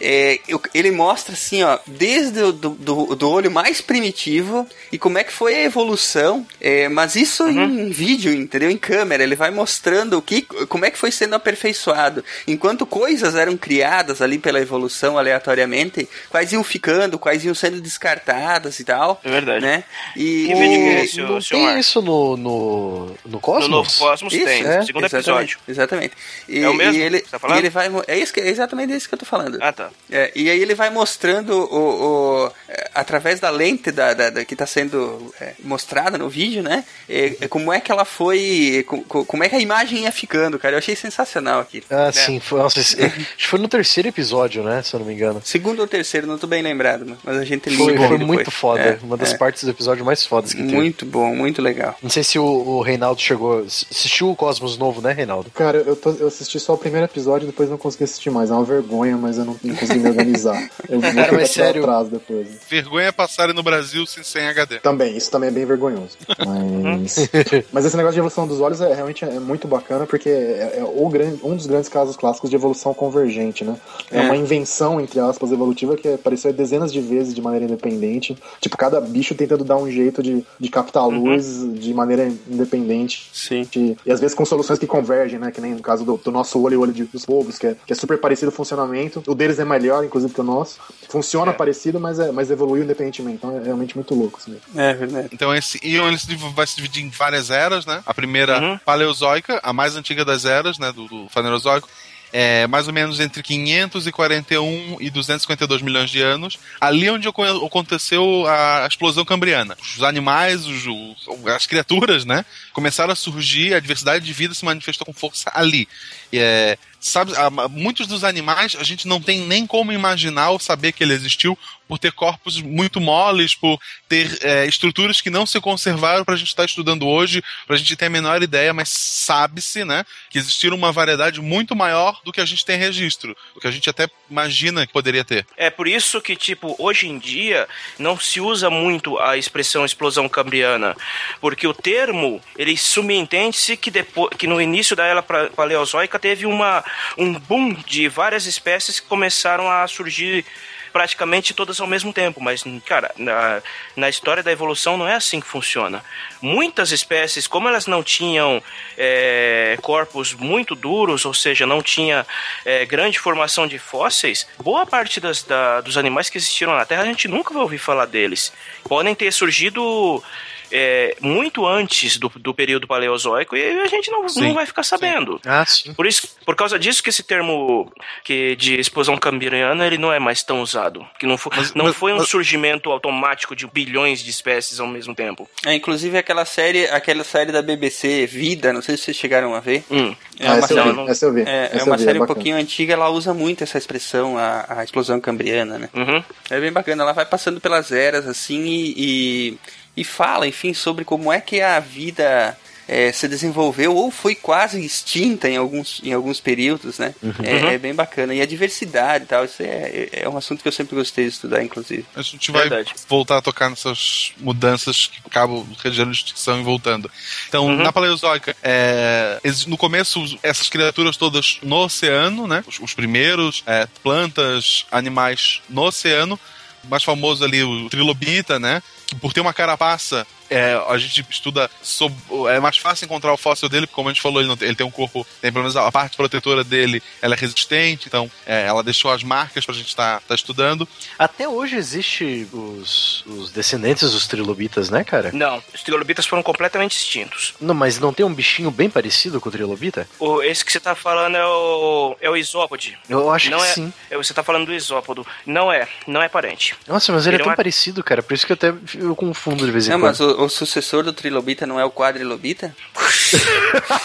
É, eu- ele mostra assim, ó, desde o do, do, do olho mais primitivo e como é que foi a evolução, é, mas isso Uhum. em vídeo, entendeu? Em câmera, ele vai mostrando o que, como é que foi sendo aperfeiçoado. Enquanto coisas eram criadas ali pela evolução aleatoriamente, quais iam ficando, quais iam sendo descartadas e tal. É verdade. Né? E Que o- vídeo que é esse, não senhor tem isso no, no, no No Cosmos? novo Cosmos Isso, tem, é, segundo exatamente, episódio. Exatamente. E, É o mesmo E ele, tá falando? e ele vai. É, isso que, é exatamente isso que eu tô falando. Ah, tá. É, e aí ele vai mostrando o, o- é, através da lente da, da- da- que está sendo é, mostrada no vídeo, né? É, é como é que ela foi, co- co- como é que a imagem ia ficando, cara. Eu achei sensacional aqui. Ah, sim. Foi, nossa, esse- acho que foi no terceiro episódio, né? Se eu não me engano. Segundo ou terceiro, não tô bem lembrado, mas a gente Foi, liga foi depois. muito foda. É, Uma das é. partes do episódio mais fodas que teve. Muito bom, muito legal. Não sei se o, o Reinaldo chegou. Assistiu o Cosmos novo, né, Reinaldo? Cara, eu, tô- eu assisti só o primeiro episódio e depois não consegui assistir mais. É uma vergonha, mas eu não, não consegui me organizar. Eu vou Cara, mas sério. atrás depois. Vergonha passarem no Brasil sem, sem HD. Também, isso também é bem vergonhoso. Mas, mas esse negócio de evolução dos olhos é realmente é muito bacana, porque é, é o grande, um dos grandes casos clássicos de evolução convergente, né? É, É. uma invenção, entre aspas, evolutiva que apareceu dezenas de vezes de maneira independente. Tipo, cada bicho tentando dar um jeito de, de captar luz de maneira independente. Sim. E, e às vezes com soluções que convergem, né? Que nem no caso do, do nosso olho e o olho de- dos povos, que é, que é super parecido o funcionamento. O deles é melhor, inclusive, que o nosso. Funciona parecido, mas, é, mas evoluiu independentemente. Então é realmente muito louco isso mesmo. É verdade. Então esse Ion ele vai se dividir em várias eras, né? A primeira Uhum. paleozoica, a mais antiga das eras, né? Do, do Fanerozoico. É mais ou menos entre 541 e 252 milhões de anos, ali onde oco- aconteceu a explosão cambriana. Os animais, os, os- as criaturas, né, começaram a surgir, a diversidade de vida se manifestou com força ali. E, é, sabe, muitos dos animais a gente não tem nem como imaginar ou saber que ele existiu por ter corpos muito moles, por ter é, estruturas que não se conservaram para a gente estar estudando hoje, para a gente ter a menor ideia, mas sabe-se, né, que existiram uma variedade muito maior do que a gente tem registro, do que a gente até imagina que poderia ter. É por isso que, tipo, hoje em dia não se usa muito a expressão explosão cambriana, porque o termo, ele subentende-se que, depois, que no início da era paleozoica teve uma, um boom de várias espécies que começaram a surgir praticamente todas ao mesmo tempo, mas, cara, na, na história da evolução não é assim que funciona. Muitas espécies, como elas não tinham é, corpos muito duros, ou seja, não tinha é, grande formação de fósseis, boa parte das, da- dos animais que existiram na Terra a gente nunca vai ouvir falar deles. Podem ter surgido é, muito antes do, do período paleozoico e a gente não, Sim, não vai ficar sabendo. Ah, sim. Por isso, por causa disso que esse termo que de explosão cambriana ele não é mais tão usado, que não foi, Mas- não mas- foi um mas- surgimento automático de bilhões de espécies ao mesmo tempo. É, inclusive aquela série, aquela série da BBC, Vida, não sei se vocês chegaram a ver. Hum. É Ah, uma série- não-. É, é uma vi, série um bacana. pouquinho antiga, ela usa muito essa expressão, a, a explosão cambriana, né? Uhum. É bem bacana, ela vai passando pelas eras assim e, e, e fala, enfim, sobre como é que a vida é, se desenvolveu ou foi quase extinta em alguns, em alguns períodos, né? É, é bem bacana. E a diversidade e tal, isso é, é um assunto que eu sempre gostei de estudar, inclusive. A gente vai Verdade. voltar a tocar nessas mudanças que acabam gerando extinção e voltando. Então, na Paleozoica, é, no começo, essas criaturas todas no oceano, né? Os, os primeiros, é, plantas, animais no oceano. O mais famoso ali, o trilobita, né? Por ter uma carapaça, é, a gente estuda sob, é mais fácil encontrar o fóssil dele, porque como a gente falou, ele, não tem, ele tem um corpo, tem pelo menos a parte protetora dele, ela é resistente, então é, ela deixou as marcas pra gente estar tá, estudando. Até hoje existe os, os descendentes dos trilobitas, né, cara? Não, os trilobitas foram completamente extintos. Não, mas não tem um bichinho bem parecido com o trilobita? O, esse que você tá falando é o, é o isópode. Eu acho Não que é, sim. é, Você tá falando do isópodo. Não é, não é parente. Nossa, mas ele, Ele é é tão parecido, cara. Por isso que eu até eu confundo de vez em Não, quando. mas o, o sucessor do trilobita não é o quadrilobita?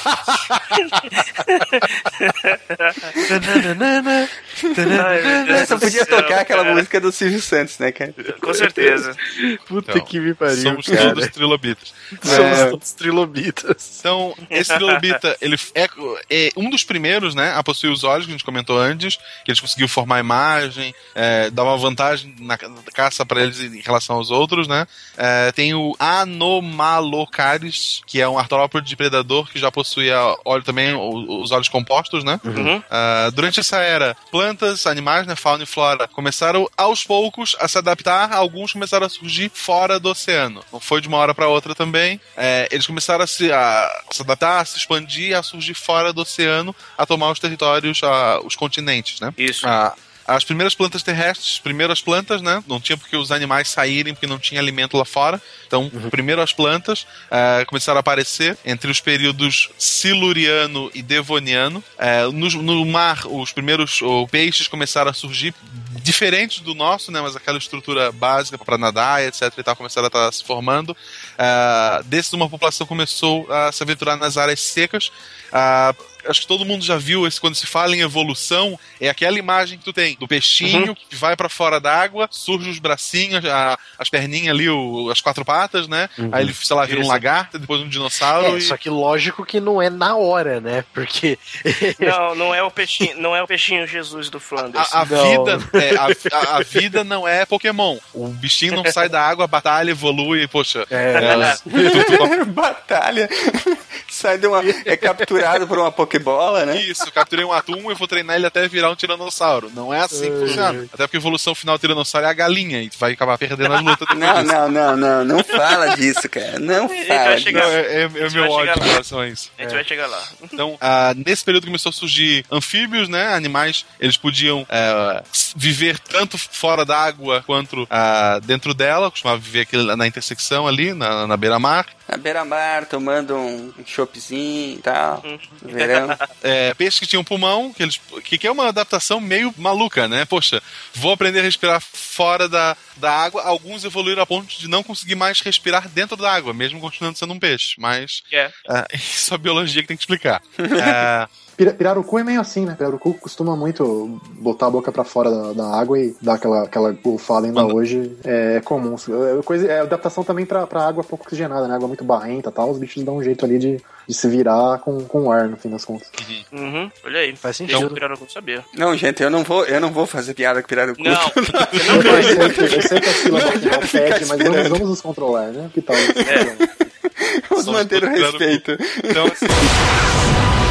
Ai, Só podia céu, tocar aquela cara. música do Silvio Santos, né, cara? Com certeza. Puta Então, que me pariu, Somos cara. todos trilobitas. Somos É. todos trilobitas. Então, esse trilobita, ele é, é um dos primeiros, né, a possuir os olhos, que a gente comentou antes, que eles conseguiram formar a imagem, é, dar uma vantagem na ca- caça para eles em relação aos outros, né. É, tem o Anomalocaris, que é um artrópode de predador que já possuía olho também, os olhos compostos, né. Uhum. Ah, durante essa era, plantas, animais, né, fauna e flora, começaram aos poucos a se adaptar, alguns começaram a surgir fora do oceano. Não foi de uma hora para outra também. É, eles começaram a se, a se adaptar, a se expandir, a surgir fora do oceano, a tomar os territórios, a- os continentes, né? Isso. Ah, as primeiras plantas terrestres, primeiras plantas, né? Não tinha porque os animais saírem, porque não tinha alimento lá fora. Então, primeiro as plantas eh, começaram a aparecer entre os períodos siluriano e devoniano. Eh, no, no mar, os primeiros oh, peixes começaram a surgir diferentes do nosso, né? Mas aquela estrutura básica para nadar, etc. e tal, começaram a estar se formando. Uh, desses, uma população começou a se aventurar nas áreas secas. Uh, acho que todo mundo já viu esse quando se fala em evolução, é aquela imagem que tu tem do peixinho uhum. que vai para fora d'água, surge os bracinhos, a, as perninhas ali, o, as quatro patas, né? Uhum. Aí ele, sei lá, vira Isso. um lagarto, depois um dinossauro. É, e... Só que lógico que não é na hora, né? Porque. não, não é o peixinho, não é o peixinho Jesus do Flanders. A, a vida, é, a, a, vida não é Pokémon. O bichinho não sai da água, batalha, evolui, poxa. É, é... batalha. Sai de uma. É capturado por uma Pokébola, né? Isso, capturei um atum e vou treinar ele até virar um tiranossauro. Não é assim que funciona. Até porque a evolução final do tiranossauro é a galinha e tu vai acabar perdendo as lutas Não, disso. não, não, não. Não fala disso, cara. Não fala disso. Não, é, é, é meu ódio em relação a isso. A gente é. vai chegar lá. Então, uh, nesse período começou a surgir anfíbios, né? Animais, eles podiam uh, viver tanto fora d'água quanto uh, dentro dela, costumava viver aqui na intersecção ali, na, na beira-mar. Na beira-mar, tomando um choppzinho e tal, verão. É, peixes que tinham pulmão, que, eles, que, é uma adaptação meio maluca, né? Poxa, vou aprender a respirar fora da, da água. Alguns evoluíram a ponto de não conseguir mais respirar dentro da água, mesmo continuando sendo um peixe. Mas yeah. É, isso é a biologia que tem que explicar. é, Pirarucu é meio assim, né? Pirarucu costuma muito botar a boca para fora da, da, água e dar aquela, aquela golfada ainda Mano. hoje. É comum. É, coisa, é adaptação também pra, pra água pouco oxigenada, né? Água muito barrenta e tal. Os bichos dão um jeito ali de, de se virar com, com ar, no fim das contas. Uhum. Olha aí. Faz sentido. Então, Pirarucu sabia. Não, gente, eu não vou, eu não vou fazer piada com Pirarucu. Não. não eu, sei, eu sei que a fila pede, mas vamos, vamos nos controlar, né? Que tal? É. Vamos manter o respeito. Então, assim...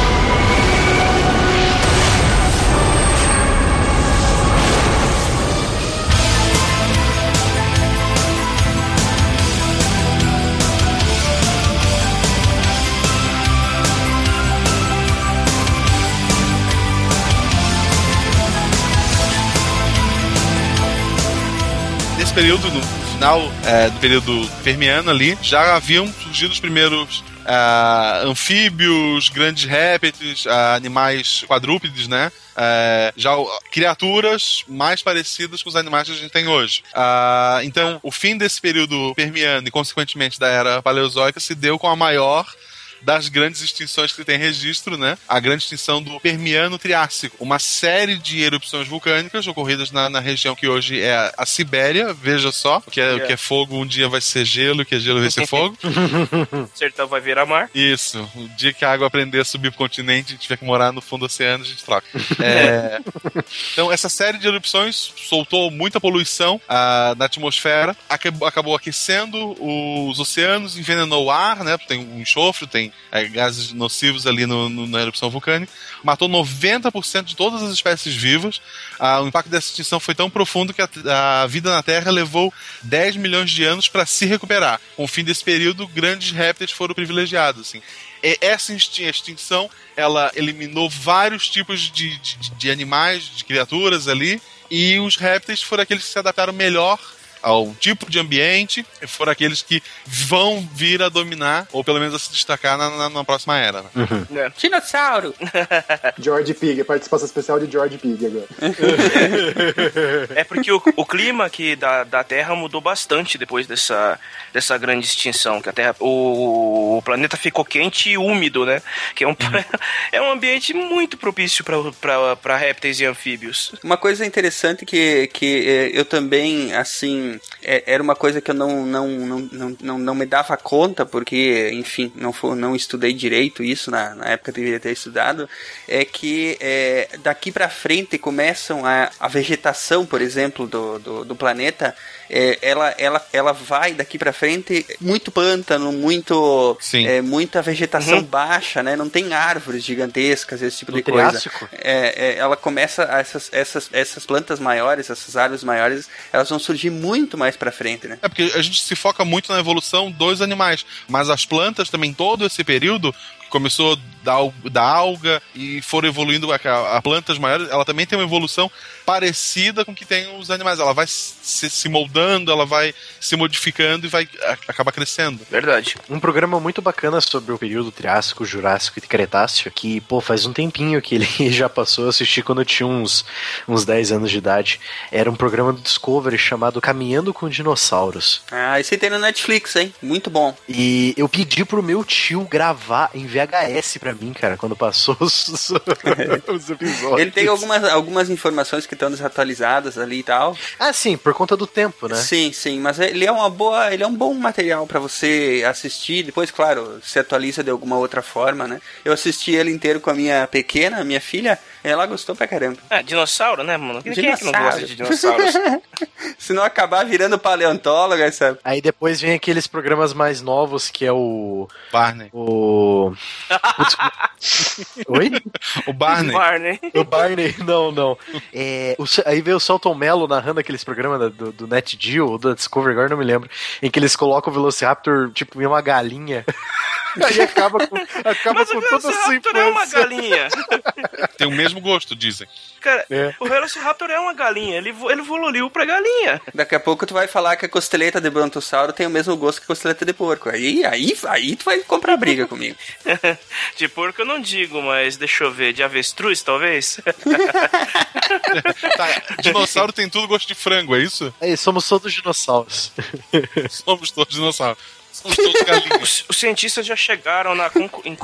nesse período, no final é, do período permiano ali, já haviam surgido os primeiros uh, anfíbios, grandes répteis, uh, animais quadrúpedes, né? Uh, já criaturas mais parecidas com os animais que a gente tem hoje. então, o fim desse período permiano e, consequentemente, da era paleozoica se deu com a maior das grandes extinções que tem registro, né? A grande extinção do Permiano Triássico. Uma série de erupções vulcânicas ocorridas na, na região que hoje é a Sibéria, veja só. O que é, yeah. que é fogo um dia vai ser gelo, o que é gelo vai ser fogo. Sertão vai virar mar. Isso. O dia que a água aprender a subir pro continente e tiver que morar no fundo do oceano, a gente troca. É... então, essa série de erupções soltou muita poluição uh, na atmosfera, acabou aquecendo os oceanos, envenenou o ar, né? Tem um enxofre, tem é, gases nocivos ali no, no, na erupção vulcânica, matou 90% de todas as espécies vivas. Ah, o impacto dessa extinção foi tão profundo que a, a vida na Terra levou 10 milhões de anos para se recuperar. Com o fim desse período, grandes répteis foram privilegiados. Assim essa extinção ela eliminou vários tipos de, de, de, animais, de criaturas ali, e os répteis foram aqueles que se adaptaram melhor ao tipo de ambiente, foram aqueles que vão vir a dominar, ou pelo menos a se destacar na, na, na próxima era. Né? Uhum. É. Dinossauro! George Pig, participação especial de George Pig agora. é porque o, o clima aqui da, da Terra mudou bastante depois dessa, dessa grande extinção, que a Terra, o, o planeta ficou quente e úmido, né? Que é um, uhum. é um ambiente muito propício para répteis e anfíbios. Uma coisa interessante que, que é, eu também, assim, é, era uma coisa que eu não, não, não, não, não, me dava conta, porque, enfim, não, for, não estudei direito isso, na, na época deveria ter estudado, é que é, daqui para frente começam a, a vegetação, por exemplo, do, do, do planeta é, ela, ela, ela vai daqui para frente muito pântano, muito é, muita vegetação uhum. baixa, né? Não tem árvores gigantescas, esse tipo no de triássico. coisa. É, é, ela começa essas, essas, essas plantas maiores, essas árvores maiores, elas vão surgir muito mais para frente, né? É porque a gente se foca muito na evolução dos animais, mas as plantas também todo esse período começou da, da alga e foram evoluindo a, a plantas maiores, ela também tem uma evolução parecida com o que tem os animais. Ela vai se, se moldando, ela vai se modificando e vai a- acabar crescendo. Verdade. Um programa muito bacana sobre o período Triássico, Jurássico e Cretáceo, que, pô, faz um tempinho que ele já passou, eu assisti quando eu tinha uns, uns 10 anos de idade. Era um programa do Discovery chamado Caminhando com Dinossauros. Ah, esse tem no Netflix, hein? Muito bom. E eu pedi pro meu tio gravar em VHS pra mim, cara, quando passou os, os- os episódios. Ele tem algumas, algumas informações que estão desatualizadas ali e tal. Ah, sim, por conta do tempo, né? Sim, sim, mas ele é uma boa, ele é um bom material pra você assistir. Depois, claro, se atualiza de alguma outra forma, né? Eu assisti ele inteiro com a minha pequena, minha filha, ela gostou pra caramba. É, dinossauro, né, mano? Quem é que não gosta de dinossauros? Se não acabar virando paleontóloga, sabe? Aí depois vem aqueles programas mais novos que é o. Barney. O. Oi? O Barney. Barney. O Barney, não, não. É, o- aí veio o Celton Mello narrando aqueles programas do, do Net Geo, ou da Discovery, agora não me lembro, em que eles colocam o Velociraptor, tipo, em uma galinha. aí acaba com, acaba Mas com o toda a sua Velociraptor é uma infância. galinha. Tem o mesmo gosto, dizem. Cara, É. o Velociraptor é uma galinha. Ele, vo- ele evoluiu pra galinha. Daqui a pouco tu vai falar que a costeleta de brontossauro tem o mesmo gosto que a costeleta de porco. Aí, aí, aí tu vai comprar briga comigo. De porco eu não digo, mas deixa eu ver. De avestruz, talvez? Tá, dinossauro tem tudo gosto de frango, é isso? Aí, somos todos dinossauros. Somos todos dinossauros. Somos todos galinhos. Os, os cientistas já chegaram na,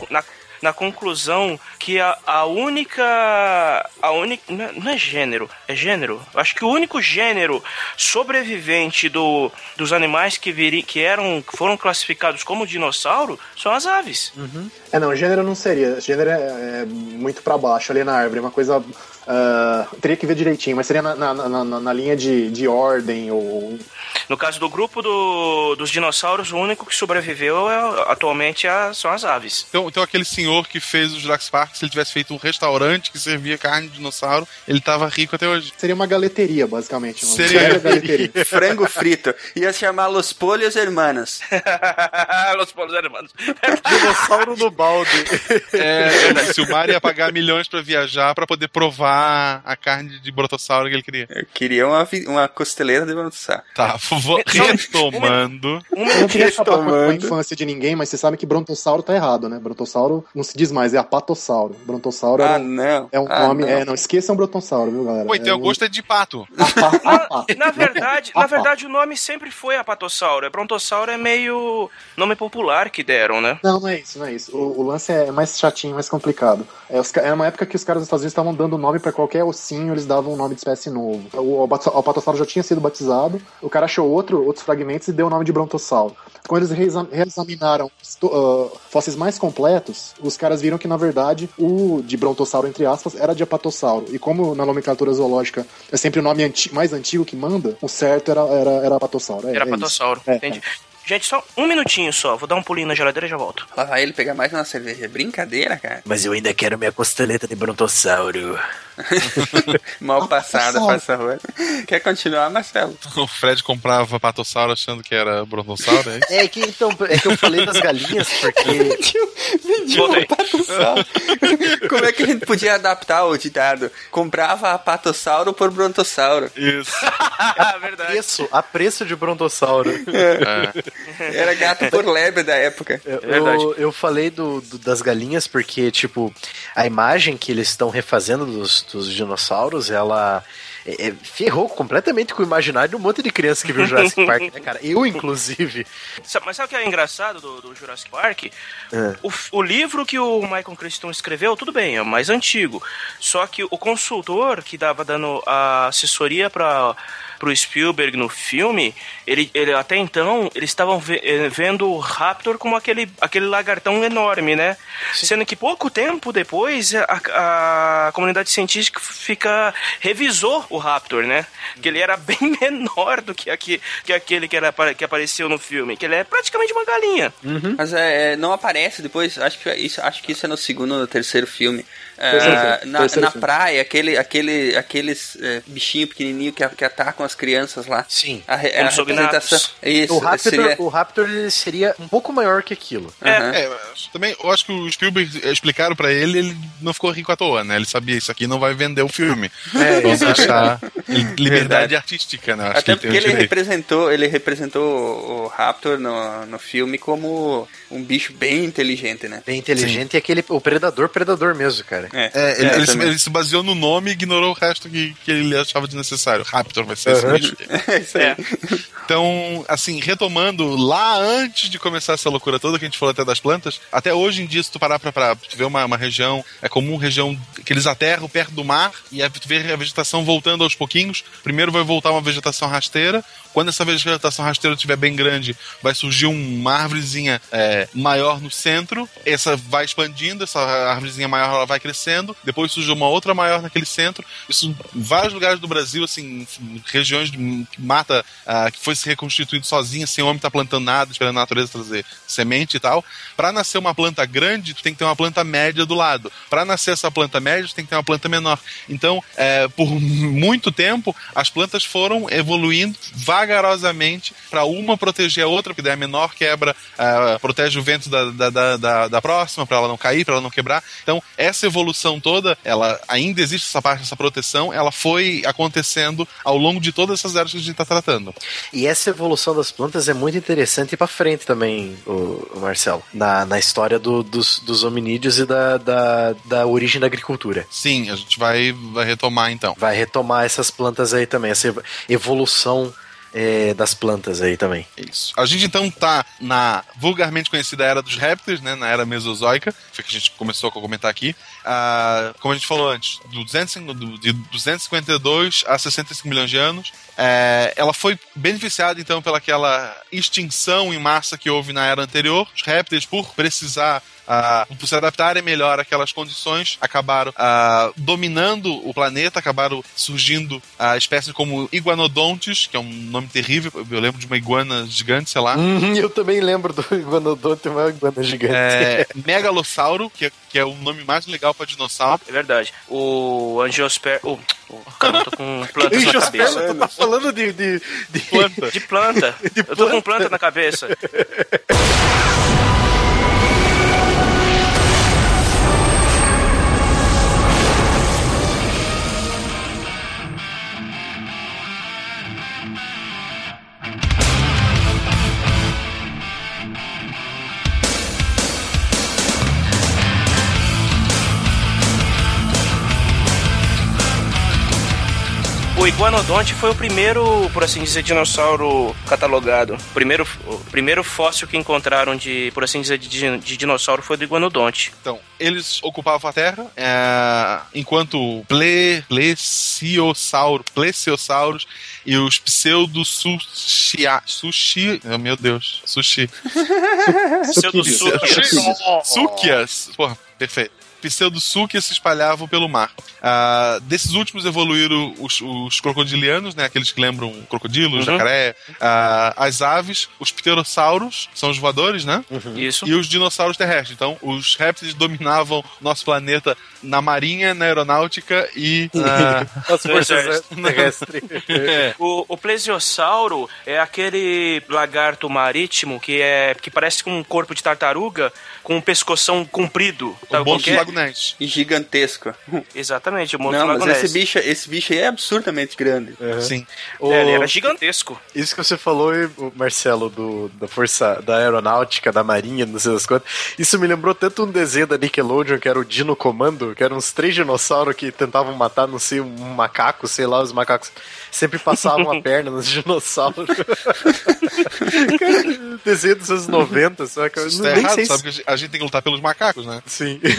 na, na conclusão que a, a única. A única. Não é, é gênero, é gênero. Acho que o único gênero sobrevivente do, dos animais que, viri, que eram, foram classificados como dinossauro são as aves. É, não, gênero não seria. Gênero é, é muito pra baixo ali na árvore. Uma coisa. Ah, teria que ver direitinho, mas seria na, na, na, na- linha de, de ordem ou. No caso do grupo do- dos dinossauros, o único que sobreviveu é- atualmente é- são as aves. Então, então aquele senhor que fez o Jurassic Park, se ele tivesse feito um restaurante que servia carne de dinossauro, ele tava rico até hoje. Seria uma galeteria, basicamente. Uma Seria. velha galeteria. Frango frito. Ia se chamar Los Polhos Hermanos. Los polos hermanos. Dinossauro no balde. É, o Silmar ia pagar milhões pra viajar pra poder provar a carne de brotossauro que ele queria. Eu queria uma, uma costeleta de brontossauro. Tá, vou retomando. Um Eu não queria acabar com a- com a Retomando. infância de ninguém, mas você sabe que brontossauro tá errado, né? Brontossauro não se diz mais, é apatossauro. Brontossauro Ah, era um- não. é um Ah, nome. não. É, não, esqueçam brontossauro, viu, galera? Pô, então é o gosto é de pato. apa- apa. Na verdade, na verdade, o nome sempre foi apatossauro. É brontossauro é meio nome popular que deram, né? Não, não é isso, não é isso. O, o lance é mais chatinho, mais complicado. É, os era uma época que os caras dos Estados Unidos estavam dando nome pra qualquer ossinho, eles davam um nome de espécie novo. O, o apatossauro já tinha sido batizado, o cara achou outro, outros fragmentos e deu o nome de brontossauro. Quando eles reexa- reexaminaram ah, fósseis mais completos, os caras viram que, na verdade, o de brontossauro, entre aspas, era de apatossauro. E como na nomenclatura zoológica é sempre o nome anti- mais antigo que manda, o certo era, era, era apatossauro. É- Era é apatossauro. É, Entendi. Gente, só um minutinho só. Vou dar um pulinho na geladeira e já volto. Lá vai ele pegar mais uma cerveja. É brincadeira, cara. Mas eu ainda quero minha costeleta de brontossauro. Mal passada, faz favor. Quer continuar, Marcelo? O Fred comprava patossauro achando que era brontossauro, é isso? É que então, é que eu falei das galinhas porque Vendia Voltei. um patossauro. Como é que a gente podia adaptar o ditado? Comprava a patossauro por brontossauro. Isso. Ah, verdade. preço, a preço de brontossauro. É. Era gato por lebre da época. Eu, verdade. eu, eu falei do, do- das galinhas porque, tipo, a imagem que eles estão refazendo dos, dos dinossauros, ela é, é, ferrou completamente com o imaginário de um monte de criança que viu Jurassic Park, né, cara? Eu, inclusive. Mas sabe o que é engraçado do, do Jurassic Park? É. O, o livro que o Michael Crichton escreveu, tudo bem, é mais antigo. Só que o consultor que dava dando a assessoria para pro Spielberg no filme, ele, ele até então eles estavam ve- eh, vendo o Raptor como aquele, aquele lagartão enorme, né? Sendo que pouco tempo depois a, a comunidade científica fica revisou o Raptor, né? Que ele era bem menor do que, aqui, que aquele que, era, que apareceu no filme, que ele é praticamente uma galinha. Mas é, é, não aparece depois, acho que, isso, acho que isso é no segundo ou no terceiro filme. É, na na praia, aquele, aquele, aqueles é, bichinhos pequenininhos que, que atacam as crianças lá. Sim. A, a representação. Isso, O Raptor, seria. o Raptor ele seria um pouco maior que aquilo. É, mas também eu acho que o Spielberg explicaram pra ele, ele não ficou rico à toa, né? Ele sabia isso aqui não vai vender o filme. É, Vamos deixar liberdade Verdade. artística, né? Acho Até que porque ele ele representou, ele representou o Raptor no, no filme como um bicho bem inteligente, né? Bem inteligente e aquele, o predador, predador mesmo, cara. É, É, ele, ele se, ele se baseou no nome e ignorou o resto que, que ele achava desnecessário. Raptor vai ser esse Aham. bicho. É isso. É. Então, assim, retomando lá antes de começar essa loucura toda que a gente falou até das plantas, até hoje em dia, se tu parar pra, pra tu ver uma, uma região, é comum região que eles aterram perto do mar e aí tu vê a vegetação voltando aos pouquinhos. Primeiro vai voltar uma vegetação rasteira. Quando essa vegetação rasteira estiver bem grande, vai surgir uma árvorezinha é, maior no centro. Essa vai expandindo, essa árvorezinha maior ela vai crescendo. Depois surge uma outra maior naquele centro. Isso em vários lugares do Brasil, assim, regiões de mata ah, que foi se reconstituindo sozinha, sem homem estar plantando nada, esperando a natureza trazer semente e tal. Para nascer uma planta grande, tu tem que ter uma planta média do lado. Para nascer essa planta média, tu tem que ter uma planta menor. Então, é, por muito tempo, as plantas foram evoluindo vagarosamente para uma proteger a outra, porque daí a menor quebra, ah, protege o vento da, da, da, da próxima, para ela não cair, para ela não quebrar. Então, essa evolução toda, ela ainda existe essa parte, essa proteção, ela foi acontecendo ao longo de todas essas eras que a gente está tratando. E essa evolução das plantas é muito interessante pra frente também, o, o Marcelo. Na, na história do- dos, dos hominídeos e da, da, da origem da agricultura. Sim, a gente vai, vai retomar então. Vai retomar essas plantas aí também, essa ev- evolução é, das plantas aí também. Isso. A gente então tá na vulgarmente conhecida era dos répteis, né? Na era mesozoica, foi que a gente começou a comentar aqui. Ah, como a gente falou antes, do 205 do- de 252 a 65 milhões de anos. É, ela foi beneficiada então pelaquela extinção em massa que houve na era anterior. Os répteis, por precisar ah, por se adaptarem melhor àquelas condições, acabaram ah, dominando o planeta, acabaram surgindo ah, espécies como iguanodontes, que é um nome terrível, eu lembro de uma iguana gigante, sei lá. Hum, eu também lembro do iguanodonte, uma iguana gigante. É, megalossauro, que é, que é o nome mais legal para dinossauro. É verdade. O angiosper... O, o, cara, eu tô com plantas na Angiosperma, cabeça. tu tá falando de, de, de- Planta. De planta. Eu tô com planta na cabeça. O iguanodonte foi o primeiro, por assim dizer, dinossauro catalogado. O primeiro, o primeiro fóssil que encontraram de, por assim dizer, de, de dinossauro foi do iguanodonte. Então, eles ocupavam a Terra, é, enquanto ple, plesiosauro, plesiosauros e os pseudo-sushi... Sushi... oh, meu Deus, sushi. Pseudosúquias. Súquias. Porra, perfeito. Pseudosúquias se espalhavam pelo mar. Ah, desses últimos evoluíram os, os crocodilianos, né? Aqueles que lembram crocodilo, Uhum. jacaré. ah, as aves, os pterossauros, são os voadores, né? Isso. E os dinossauros terrestres. Então, os répteis dominavam nosso planeta na marinha, na aeronáutica e na... As forças terrestres. É. O, o plesiosauro é aquele lagarto marítimo que é que parece com um corpo de tartaruga com um pescoção comprido. Sabe que do é? Lago Ness. E gigantesco. Exatamente, o Monte Não, Lago mas Ness. esse bicho, esse bicho aí é absurdamente grande. Sim. O- É, ele era gigantesco. Isso que você falou, Marcelo, do, da Força da Aeronáutica, da Marinha, não sei das quantas, isso me lembrou tanto um desenho da Nickelodeon, que era o Dino Comando, que eram uns três dinossauros que tentavam matar, não sei, um macaco, sei lá, os macacos sempre passavam a perna nos dinossauros. Cara, desenho dos anos 90, só que eu Isso não, tá errado, sei sabe? se... Que a gente tem que lutar pelos macacos, né? Sim.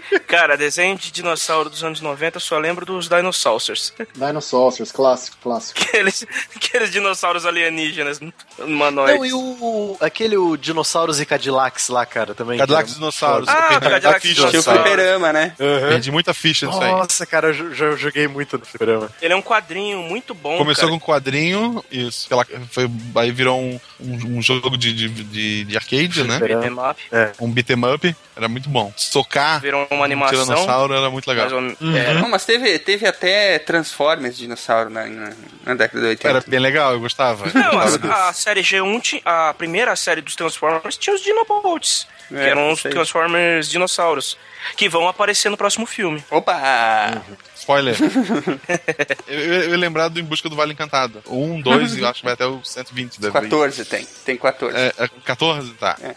Cara, desenho de dinossauro dos anos 90, eu só lembro dos Dinosaurs. Dinosaurs, clássico, clássico. Aqueles, aqueles dinossauros alienígenas humanoides. Não, e o... aquele o Dinossauros e Cadillacs lá, cara, também. que Cadillacs era- Dinossauros. Ah, Eu perdi muita Cadillacs ficha Tinha o fliperama, né? Perdi muita ficha nisso aí. Nossa, cara, eu já joguei muito no fliperama. Ele é um quadrinho muito bom, Começou cara. com um quadrinho, isso. Pela, foi, aí virou um, um, um jogo de, de, de, de arcade, né? Fliperama. Beat'em up. Um beat'em up. Era muito bom. Socar. Virou uma, animação. Tiranossauro era muito legal. menos- Uhum. é, Não, mas teve, teve até Transformers dinossauro na, na, na década de 80. Era bem legal, eu gostava. Não, Eu gostava a, a série G1, ti- a primeira série dos Transformers, tinha os Dinobots, que É, eram os sei. Transformers dinossauros, que vão aparecer no próximo filme. Opa! Spoiler. eu, eu, eu ia lembrar do Em Busca do Vale Encantado. O 1, 2 e eu acho que vai até o 120. Deve ir. 14 tem. Tem 14. É, é 14? Tá.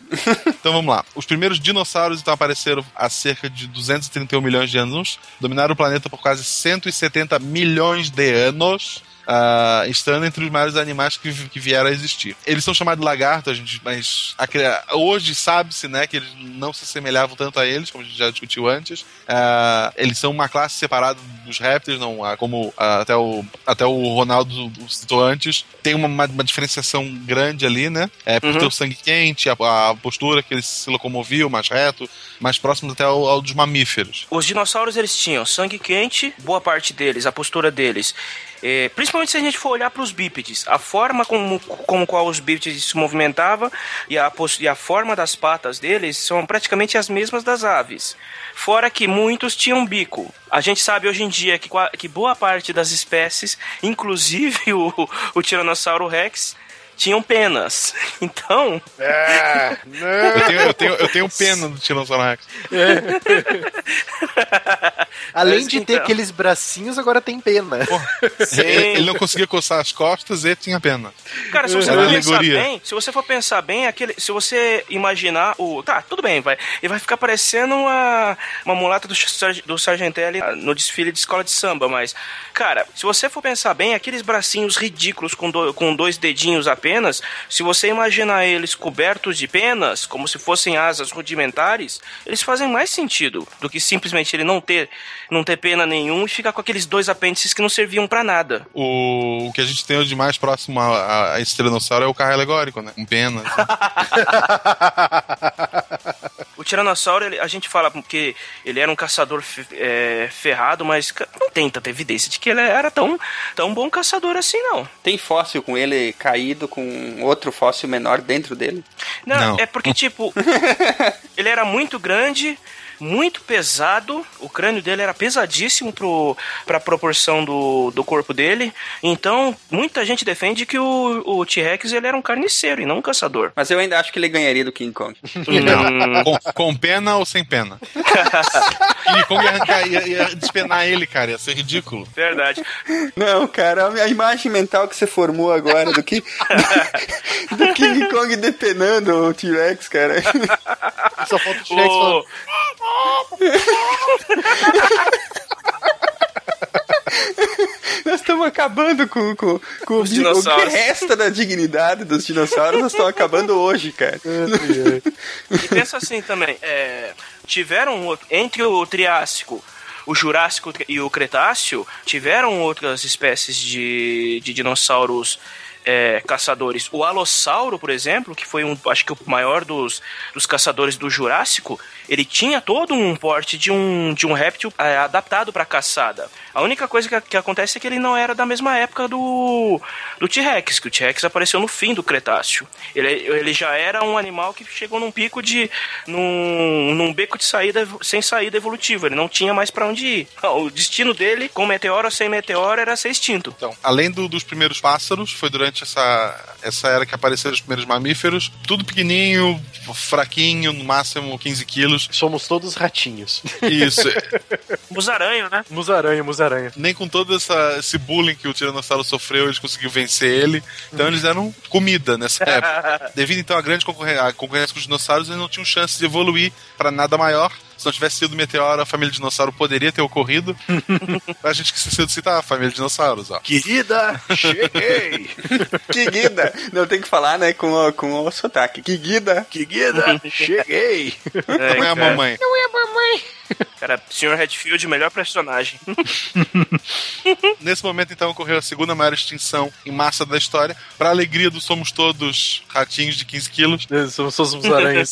Então vamos lá. Os primeiros dinossauros então apareceram há cerca de 231 milhões de anos, dominaram o planeta por quase 170 milhões de anos. Ah, estando entre os maiores animais que, que vieram a existir. Eles são chamados de lagarto, a gente, mas a hoje sabe-se né, que eles não se assemelhavam tanto a eles, como a gente já discutiu antes. Ah, eles são uma classe separada dos répteis, não, ah, como ah, até, o, até o Ronaldo citou antes. Tem uma, uma, uma diferenciação grande ali, né? É, por Uhum. ter o sangue quente, a, a postura que eles se locomoviam mais reto, mais próximo até ao, ao dos mamíferos. Os dinossauros eles tinham sangue quente, boa parte deles, a postura deles. Eh, principalmente se a gente for olhar para os bípedes, a forma como, como qual os bípedes se movimentavam e a, e a forma das patas deles são praticamente as mesmas das aves. Fora que muitos tinham bico. A gente sabe hoje em dia que, que boa parte das espécies, inclusive o, o Tiranossauro Rex, tinham penas. Então, É, Eu tenho, eu tenho, eu tenho pena do Tiranossauro Rex. Além Mas de ter então. aqueles bracinhos, agora tem pena. Ele, ele não conseguia coçar as costas e tinha pena. Cara, se você for pensar bem, se você for pensar bem, aquele, se você imaginar o, tá, tudo bem, vai, ele vai ficar parecendo uma, uma mulata do, do Sargentelli no desfile de escola de samba, mas, cara, se você for pensar bem, aqueles bracinhos ridículos com, do- com dois dedinhos apenas, se você imaginar eles cobertos de penas, como se fossem asas rudimentares, eles fazem mais sentido do que simplesmente ele não ter, não ter pena nenhum e ficar com aqueles dois apêndices que não serviam pra nada. O, o que a gente tem de mais próximo a, esse tiranossauro é o carro alegórico, né? Com penas. O Tiranossauro, ele- a gente fala que ele era um caçador fe- é, ferrado, mas não tem tanta evidência de que ele era tão, tão bom caçador assim, não. Tem fóssil com ele caído com outro fóssil menor dentro dele? Não, Não. é porque, tipo, ele era muito grande, muito pesado, o crânio dele era pesadíssimo pro, pra proporção do, do corpo dele, então muita gente defende que o, o T-Rex ele era um carniceiro e não um caçador. Mas eu ainda acho que ele ganharia do King Kong. Não. Com, com pena ou sem pena? King Kong ia, arrancar, ia, ia despenar ele, cara. Ia ser ridículo. Verdade. Não, cara, a imagem mental que você formou agora do que do King Kong depenando o T-Rex, cara. Só falta o T-Rex falando, Nós estamos acabando com, com, com Os o, di- o que dinossauros. resta da dignidade dos dinossauros, nós estamos acabando hoje, cara. E pensa assim também, é, tiveram entre o Triássico, o Jurássico e o Cretáceo, tiveram outras espécies de, de dinossauros é, caçadores. O Alossauro, por exemplo, que foi um, acho que o maior dos, dos caçadores do Jurássico, ele tinha todo um porte de um, de um réptil é, adaptado para caçada. A única coisa que, que acontece é que ele não era da mesma época do, do T-Rex, que o T-Rex apareceu no fim do Cretáceo. Ele, ele já era um animal que chegou num pico de. num, num beco de saída sem saída evolutiva. Ele não tinha mais para onde ir. O destino dele, com meteoro ou sem meteoro, era ser extinto. Então, além do- dos primeiros pássaros, foi durante essa, essa era que apareceram os primeiros mamíferos. Tudo pequenininho, fraquinho, no máximo 15 quilos. Somos todos ratinhos. Isso. Musaranho, né? Musaranha, musaranha. Nem com todo essa, esse bullying que o Tiranossauro sofreu, eles conseguiram vencer ele. Então eles eram comida nessa época. Devido então à grande concorrência, à concorrência com os dinossauros, eles não tinham chance de evoluir para nada maior. Se não tivesse sido meteoro, a família dinossauro poderia ter ocorrido. a gente esqueceu de citar a família de dinossauros, ó. Querida, cheguei! Que guida! Não, tem que falar, né, com o, com o sotaque. Que guida! Querida, cheguei! Não é a cara. mamãe. Cara, Sr. Redfield, melhor personagem. Nesse momento, então, ocorreu a segunda maior extinção em massa da história. Para alegria do Somos Todos ratinhos de 15 quilos, Somos todos musaranhas.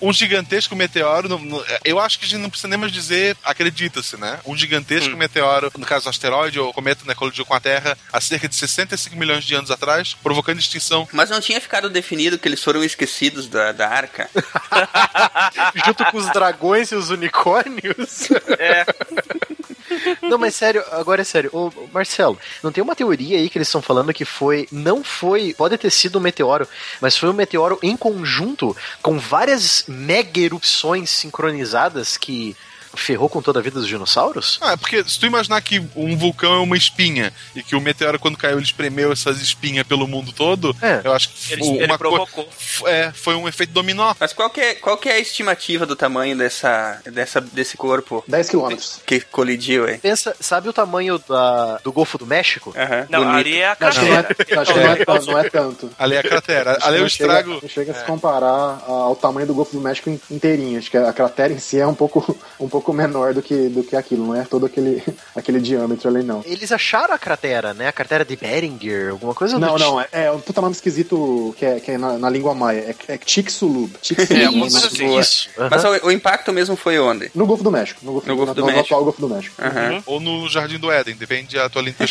um gigantesco meteoro meteoro. no- no- eu acho que a gente não precisa nem mais dizer acredita-se, né? Um gigantesco meteoro, no caso asteroide ou cometa, né, colidiu com a Terra há cerca de 65 milhões de anos atrás, provocando extinção. Mas não tinha ficado definido que eles foram esquecidos da, da arca? Junto com os dragões e os unicórnios. É. Não, mas sério, agora é sério. Ô, Marcelo, não tem uma teoria aí que eles estão falando que foi. Não foi. Pode ter sido um meteoro, mas foi um meteoro em conjunto com várias mega erupções sincronizadas que ferrou com toda a vida dos dinossauros? Ah, é porque se tu imaginar que um vulcão é uma espinha e que o meteoro, quando caiu, ele espremeu essas espinhas pelo mundo todo, É. eu acho que Ele, o- ele co- provocou. é, foi um efeito dominó. Mas qual que é, qual que é a estimativa do tamanho dessa, dessa, desse corpo 10 quilômetros. que colidiu, hein? Pensa, sabe o tamanho da- do Golfo do México? Não, bonito. ali é a Acho que não é, cratera. acho que não é, não é tanto. Ali é a cratera. Ali é o Não chega- estrago. Não chega a se comparar ao tamanho do Golfo do México in- inteirinho. Acho que a cratera em si é um pouco, um pouco menor do que, do que aquilo, não é todo aquele, aquele diâmetro ali, não. Eles acharam a cratera, né? A cratera de Beringer, alguma coisa Não, do não, é, é um puta nome esquisito que é, que é na, na língua maia. É, é Chicxulub. Chicxulub. É, coisa assim. Isso. aham. Mas o, o impacto mesmo foi onde? No Golfo do México. No Golfo, No Golfo do no, no México. atual Golfo do México. Aham. Ou no Jardim do Éden, depende da tua linha.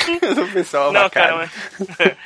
o pessoal Não, cara, mas...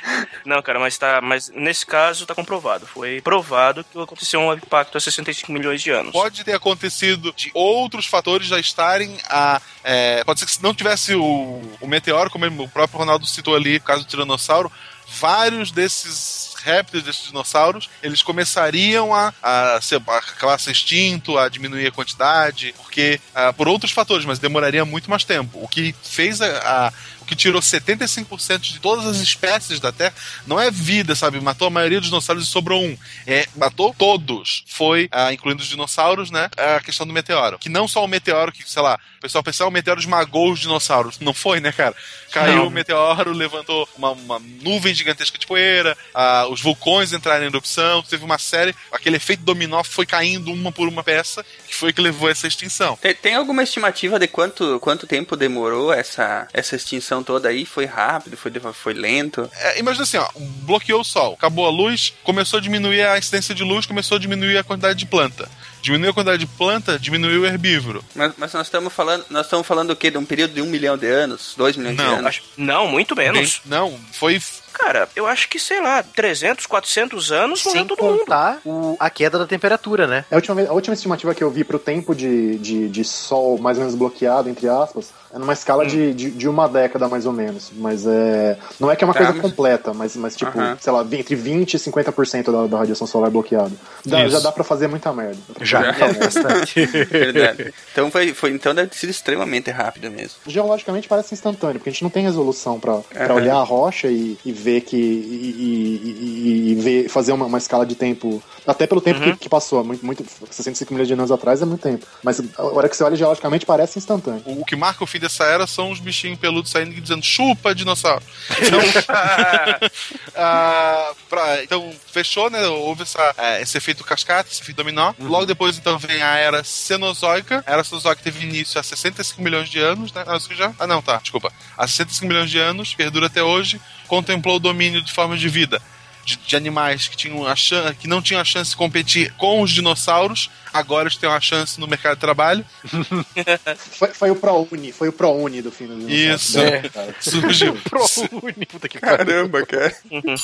não, cara, mas tá, mas nesse caso tá comprovado. Foi provado que aconteceu um impacto há 65 milhões de anos. Pode ter acontecido de outros fatores já estarem a. é, pode ser que se não tivesse o, o meteoro, como o próprio Ronaldo citou ali, o caso do tiranossauro, vários desses répteis, desses dinossauros, eles começariam a, a, ser, a acabar ser extinto, a diminuir a quantidade, porque ah, por outros fatores, mas demoraria muito mais tempo. O que fez a- a o que tirou 75% de todas as espécies da Terra, não é vida, sabe? Matou a maioria dos dinossauros e sobrou um. É, matou todos. Foi, ah, incluindo os dinossauros, né? A questão do meteoro. Que não só o meteoro, que, sei lá, o pessoal pensava, o meteoro esmagou os dinossauros. Não foi, né, cara? Caiu Não. o meteoro, levantou uma, uma nuvem gigantesca de poeira, ah, os vulcões entraram em erupção, teve uma série, aquele efeito dominó foi caindo uma por uma peça, que foi que levou a essa extinção. Tem, tem alguma estimativa de quanto, quanto tempo demorou essa, essa extinção toda aí? Foi rápido? Foi, foi lento? É, imagina assim, ó, bloqueou o sol, acabou a luz, começou a diminuir a incidência de luz, começou a diminuir a quantidade de planta. Diminuiu a quantidade de planta, diminuiu o herbívoro. Mas, mas nós estamos falando, nós estamos falando o quê? De um período de um milhão de anos? Dois milhões Não, de anos? Acho- Não, muito menos. Não, foi. Cara, eu acho que, sei lá, 300, 400 anos Sem morreu todo mundo. contar o- a queda da temperatura, né? A última, a última estimativa que eu vi pro tempo de, de, de sol mais ou menos bloqueado, entre aspas, é numa escala de, de, de uma década mais ou menos. Mas é. Não é que é uma Tá, coisa mas- completa, mas, mas tipo, Aham. sei lá, entre 20 e 50% da, da radiação solar bloqueada. Dá- Isso. já dá pra fazer muita merda. Já, muita merda. bastante. Verdade. Então, foi, foi, então deve ter sido extremamente rápido mesmo. Geologicamente parece instantâneo, porque a gente não tem resolução pra pra Aham. olhar a rocha e, e ver que. E, e- e- ver, fazer uma, uma escala de tempo. Até pelo tempo que, que passou, muito, muito, 65 milhões de anos atrás é muito tempo. Mas a hora que você olha geologicamente parece instantâneo. O, o que marca o fim dessa era são os bichinhos peludos saindo e dizendo chupa, dinossauro. Então, ah, pra- então fechou, né? Houve essa, é, esse efeito cascata, esse efeito dominó. Logo depois, então, vem a era Cenozoica. A era Cenozoica teve início há 65 milhões de anos, né? Ah, isso que já? Ah, não, tá, desculpa. Há 65 milhões de anos, perdura até hoje, contemplou o domínio de formas de vida. De, de animais que, tinham a chan- que não tinham a chance de competir com os dinossauros, agora eles têm uma chance no mercado de trabalho. Foi, foi o ProUni, foi o ProUni do fim do Isso. É. Surgiu. ProUni, puta que pariu. Caramba, cara.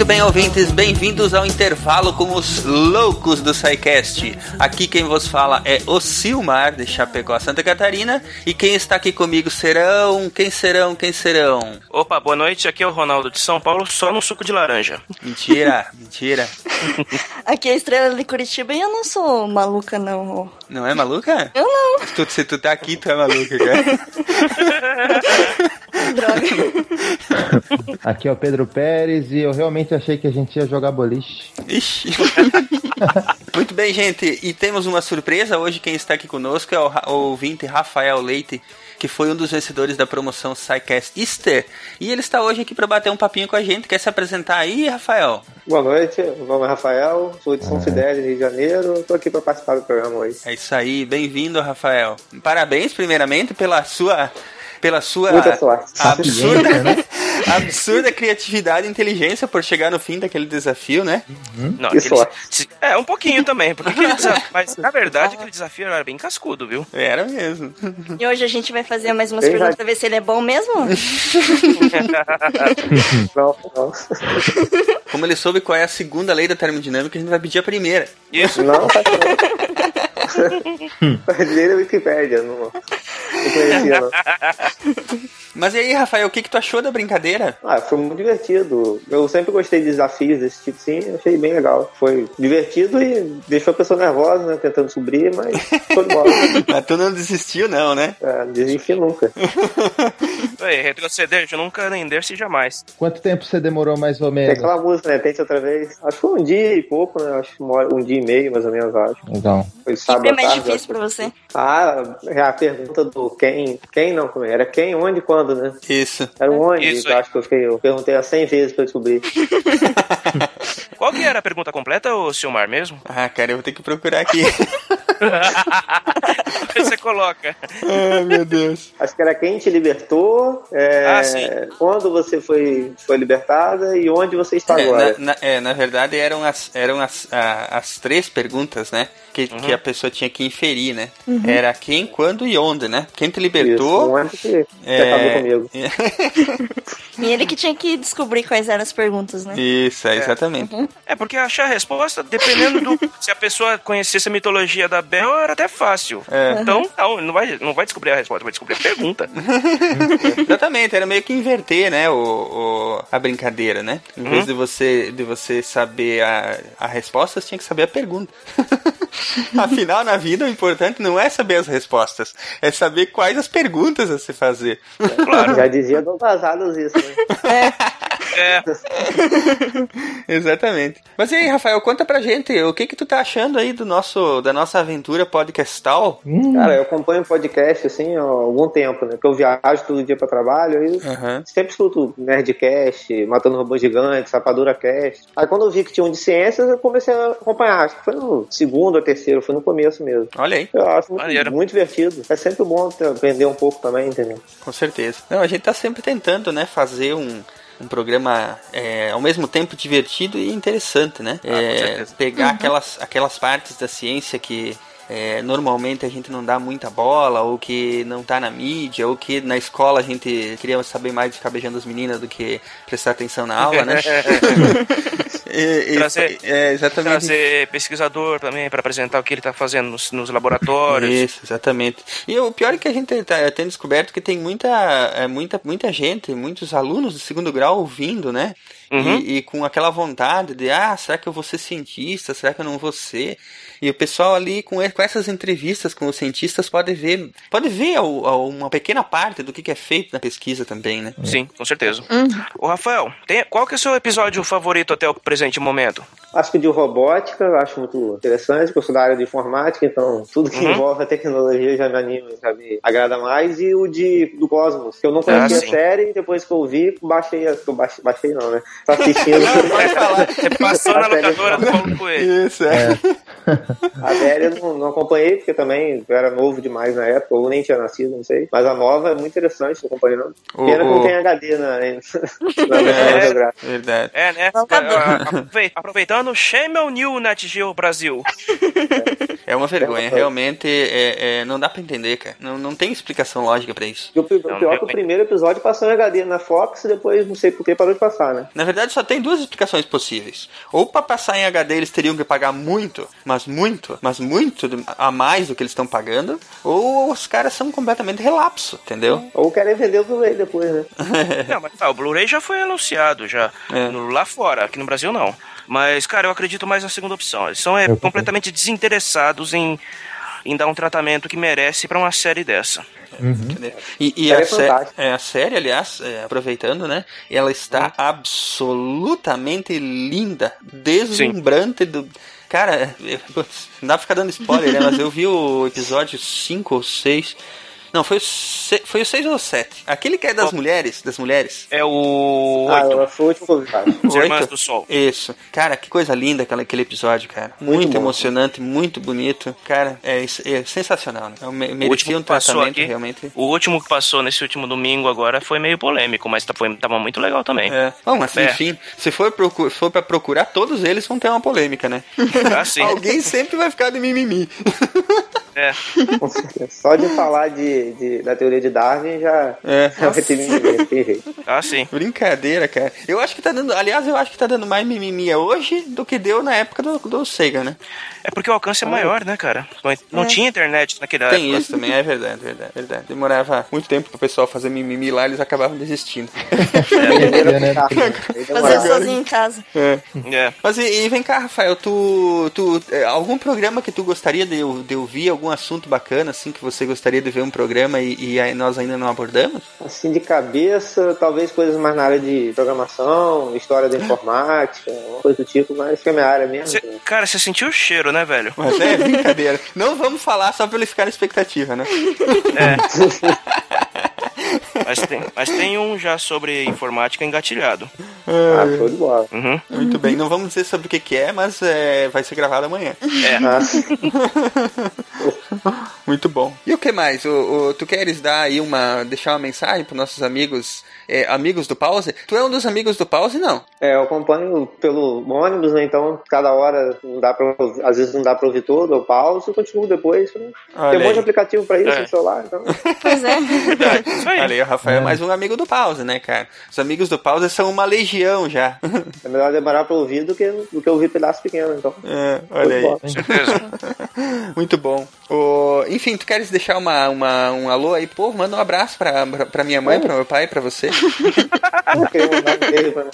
Muito bem, ouvintes, bem-vindos ao intervalo com os loucos do SciCast. Aqui quem vos fala é o Silmar, de Chapecó, Santa Catarina. E quem está aqui comigo serão... Quem serão? Quem serão? Opa, boa noite. Aqui é o Ronaldo de São Paulo, só no suco de laranja. Mentira, mentira. Aqui é a Estrela de Curitiba e eu não sou maluca, não. Não é maluca? Eu não. Tu, se tu tá aqui, tu é maluca, cara. Droga. Aqui é o Pedro Pérez e eu realmente achei que a gente ia jogar boliche. Ixi. Muito bem, gente. E temos uma surpresa. Hoje quem está aqui conosco é o, ouvinte Rafael Leite, que foi um dos vencedores da promoção SciCast Easter. E ele está hoje aqui para bater um papinho com a gente. Quer se apresentar aí, Rafael? Boa noite, meu nome é Rafael, sou de São Ah. Fidélis, Rio de Janeiro. Estou aqui para participar do programa hoje. É isso aí. Bem-vindo, Rafael. Parabéns, primeiramente, pela sua... Pela sua absurda, né? absurda criatividade e inteligência por chegar no fim daquele desafio, né? Não, Que aquele- É, um pouquinho também, porque aquele desafio, mas na verdade aquele desafio era bem cascudo, viu? Era mesmo. E hoje a gente vai fazer mais umas Bem perguntas pra ver se ele é bom mesmo? Não, não. Como ele soube qual é a segunda lei da termodinâmica, a gente vai pedir a primeira. Isso. Não, faz não. Perdi a Wikipédia, não, não conhecia não. Mas e aí, Rafael, o que, que tu achou da brincadeira? Ah, foi muito divertido. Eu sempre gostei de desafios desse tipo, sim, achei bem legal. Foi divertido e deixou a pessoa nervosa, né, tentando subir, mas foi de bola. Mas tu não desistiu, não, né? É, não desisti nunca. Ei, retroceder, eu nunca render-se jamais. Quanto tempo você demorou mais ou Tem menos? aquela música, né, tente outra vez. Acho que foi um dia e pouco, né, acho que um dia e meio, mais ou menos, acho. Então, Foi sábado É à mais tarde, difícil pra você. Ah, é a pergunta do quem, quem não, como é? era quem, onde, quando, né? Isso. Era o onde, Isso eu aí. acho que eu, fiquei, eu perguntei a 100 vezes pra descobrir. Qual que era a pergunta completa, ô Silmar mesmo? Ah, cara, eu vou ter que procurar aqui. Aí você coloca. Ai, meu Deus. Acho que era quem te libertou, é, Ah, sim. quando você foi, foi libertada e onde você está É, agora. na, na- é, na verdade eram as, eram as, a- as três perguntas, né? Que, que a pessoa tinha que inferir, né? Era quem, quando e onde, né? Quem te Isso, libertou. onde que, é, acabou comigo. E ele que tinha que descobrir quais eram as perguntas, né? Isso, é, exatamente. É, porque achar a resposta, dependendo do. se a pessoa conhecesse a mitologia da Bel, era até fácil. É. Então, não, não vai, não vai descobrir a resposta, vai descobrir a pergunta. Exatamente, era meio que inverter, né, o, o- a brincadeira, né? Em vez Uhum. de você de você saber a, a resposta, você tinha que saber a pergunta. Afinal, na vida, o importante não é saber as respostas, é saber quais as perguntas a se fazer. Claro. Já dizia Dom Vazados isso, né? É, Exatamente. Mas e aí, Rafael, conta pra gente, o que que tu tá achando aí do nosso, da nossa aventura podcastal? Cara, eu acompanho podcast assim há algum tempo, né? Porque eu viajo todo dia pra trabalho, aí Aham. sempre escuto Nerdcast, Matando Robô Gigante, Sapadura Cast. Aí quando eu vi que tinha um de ciências, eu comecei a acompanhar. Acho que foi no segundo ou terceiro, foi no começo mesmo. Olha aí, Eu acho muito, muito divertido. É sempre bom aprender um pouco também, entendeu? com certeza. Não, a gente tá sempre tentando, né, fazer um, um programa é, ao mesmo tempo divertido e interessante, né? Ah, É, pegar aquelas, aquelas partes da ciência que é, normalmente a gente não dá muita bola, ou que não tá na mídia, ou que na escola a gente queria saber mais de ficar beijando as meninas do que prestar atenção na aula, né? E- e- Trazer- é, exatamente. trazer pesquisador também para apresentar o que ele tá fazendo nos, nos laboratórios. Isso, exatamente. E o pior é que a gente tá, tem descoberto que tem muita, é, muita, muita gente, muitos alunos do segundo grau ouvindo, né? Uhum. E, e com aquela vontade de, ah, será que eu vou ser cientista? Será que eu não vou ser? E o pessoal ali, com, com essas entrevistas com os cientistas, pode ver, pode ver ao- ao- uma pequena parte do que, que é feito na pesquisa também, né? Sim, com certeza. Ô, Rafael, tem- qual que é o seu episódio favorito até o presente momento? Acho que de robótica, eu acho muito interessante, porque eu sou da área de informática, então tudo que Uhum. envolve a tecnologia já me anima, já me agrada mais. E o de do Cosmos, que eu não conhecia Ah, a série, depois que eu vi, baixei, a- eu baixei, baixei não, né? Tô assistindo. Pode falar. Você passou na locadora do Paulo Coelho. Isso, é. A série eu não, não acompanhei, porque também eu era novo demais na época, ou nem tinha nascido, não sei. Mas a nova é muito interessante, tô acompanhando. O- Pena que não tem HD na, na, na É. geográfica. Verdade. É, né? Aprovei- Aproveitando, shame on you, Net Geo Brasil. É uma vergonha, É, realmente é, é, não dá pra entender, cara. Não, não tem explicação lógica pra isso. E o pi- o Não, pior é que o primeiro episódio passou em HD na Fox e depois, não sei por que, parou de passar, né? Na verdade, só tem duas explicações possíveis. Ou pra passar em HD eles teriam que pagar muito, mas muito, mas muito a mais do que eles estão pagando, ou os caras são completamente relapso, entendeu? Ou querem vender o Blu-ray depois, né? Não, mas tá, o Blu-ray já foi anunciado, já. É. No- lá fora, aqui no Brasil não. Mas, cara, eu acredito mais na segunda opção. Eles são é, Eu também. completamente desinteressados em, em dar um tratamento que merece pra uma série dessa. Brincadeira. E, e Série a, é sé- é, a série, aliás, é, aproveitando, né? Ela está absolutamente linda, deslumbrante do. Cara, putz, não dá pra ficar dando spoiler, né? Mas eu vi o episódio 5 ou 6. Não, foi o, se... foi o 6 ou o 7. Aquele que é das mulheres, das mulheres. É o Ah, 8. foi o último. As Irmãs do Sol. Isso. Cara, que coisa linda aquela, aquele episódio, cara. Muito, Muito emocionante, muito bonito. Cara, é, é sensacional, né? Eu me- O merecia último um tratamento aqui, realmente. o último que passou nesse último domingo agora foi meio polêmico, mas tá- foi, tava muito legal também. É. Bom, mas É. enfim, se for, procu for pra procurar, todos eles vão ter uma polêmica, né? Ah, sim. Alguém sempre vai ficar de mimimi. É. Só de falar de, de- da teoria de Darwin já, É. já vai ter ninguém, não tem jeito. Ah, sim. Brincadeira, cara. Eu acho que tá dando. Aliás, eu acho que tá dando mais mimimi hoje do que deu na época do, do Sega, né? É porque o alcance é maior, né, cara? Não, não É. tinha internet naquela Tem época. isso também, é verdade, verdade, verdade. Demorava muito tempo pro pessoal fazer mimimi lá, eles acabavam desistindo. É, né? Fazer sozinho em casa. É. É. Mas e, e vem cá, Rafael, tu, tu é, algum programa que tu gostaria de, de ouvir, algum assunto bacana assim que você gostaria de ver um programa e, e aí nós ainda não abordamos? Assim, de cabeça, talvez coisas mais na área de programação, história da informática, uma coisa do tipo, mas que é minha área mesmo. Cê- né? cara, você sentiu o cheiro, né, velho? Mas é brincadeira. não vamos falar só pra ele ficar na expectativa, né? Mas tem, mas tem um já sobre informática engatilhado. Ah, show de bola. Uhum. Muito bem, não vamos dizer sobre o que, que é, mas é, vai ser gravado amanhã. É. Ah, Muito bom. E o que mais? O, o- tu queres dar aí uma. deixar uma mensagem para nossos amigos, é, amigos do Pause? Tu é um dos amigos do Pause, não? é, eu acompanho pelo ônibus, né? Então, cada hora não dá pra, às vezes não dá pra ouvir todo, eu pauso e continuo depois. Né? Tem um monte de aplicativo pra isso É. no celular, então. Pois é. Isso aí. Olha aí, Rafael é mais um amigo do Pause, né, cara? Os amigos do Pause são uma legião já. É melhor demorar pra ouvir do que, do que ouvir pedaço pequeno, então. É, olha aí. Com certeza. Muito bom. O- enfim, tu queres deixar uma, uma, um alô aí? Pô, manda um abraço pra, pra, pra minha mãe, pra meu pai, pra você.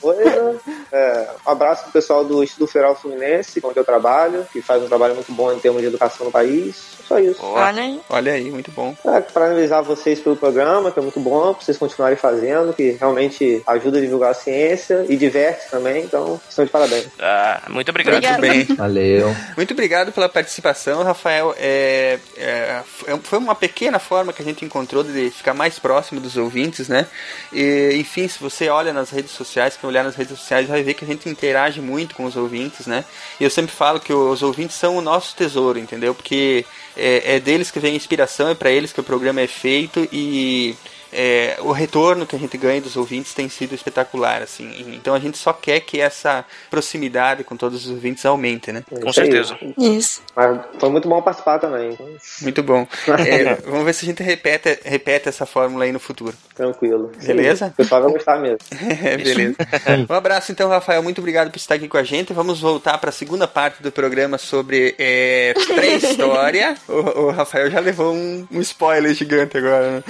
Um. É, um abraço pro pessoal do Instituto Federal Fluminense, onde eu trabalho, que faz um trabalho muito bom em termos de educação no país. Só isso. Olha aí. Olha aí, muito bom. É, parabenizar vocês pelo programa, que é muito bom, pra vocês continuarem fazendo, que realmente ajuda a divulgar a ciência e diverte também, então estão de parabéns. Ah, muito obrigado. Muito bem. Valeu. Muito obrigado pela participação, Rafael. É, é, foi uma pequena forma que a gente encontrou de ficar mais próximo dos ouvintes, né? E, enfim, se você olha nas redes sociais, quem olhar nas redes sociais vai ver que a gente interage muito com os ouvintes, né? E eu sempre falo que os ouvintes são o nosso tesouro, entendeu? Porque é, é deles que vem a inspiração, é para eles que o programa é feito e é, o retorno que a gente ganha dos ouvintes tem sido espetacular, assim. Então a gente só quer que essa proximidade com todos os ouvintes aumente, né? Com Isso aí. certeza. Isso. Mas foi muito bom participar também, Muito bom. É, vamos ver se a gente repete, repete essa fórmula aí no futuro. tranquilo. Beleza? O pessoal vai gostar mesmo. É, beleza. Um abraço então, Rafael. Muito obrigado por estar aqui com a gente. Vamos voltar para a segunda parte do programa sobre é, pré-história. o, o Rafael já levou um, um spoiler gigante agora, né?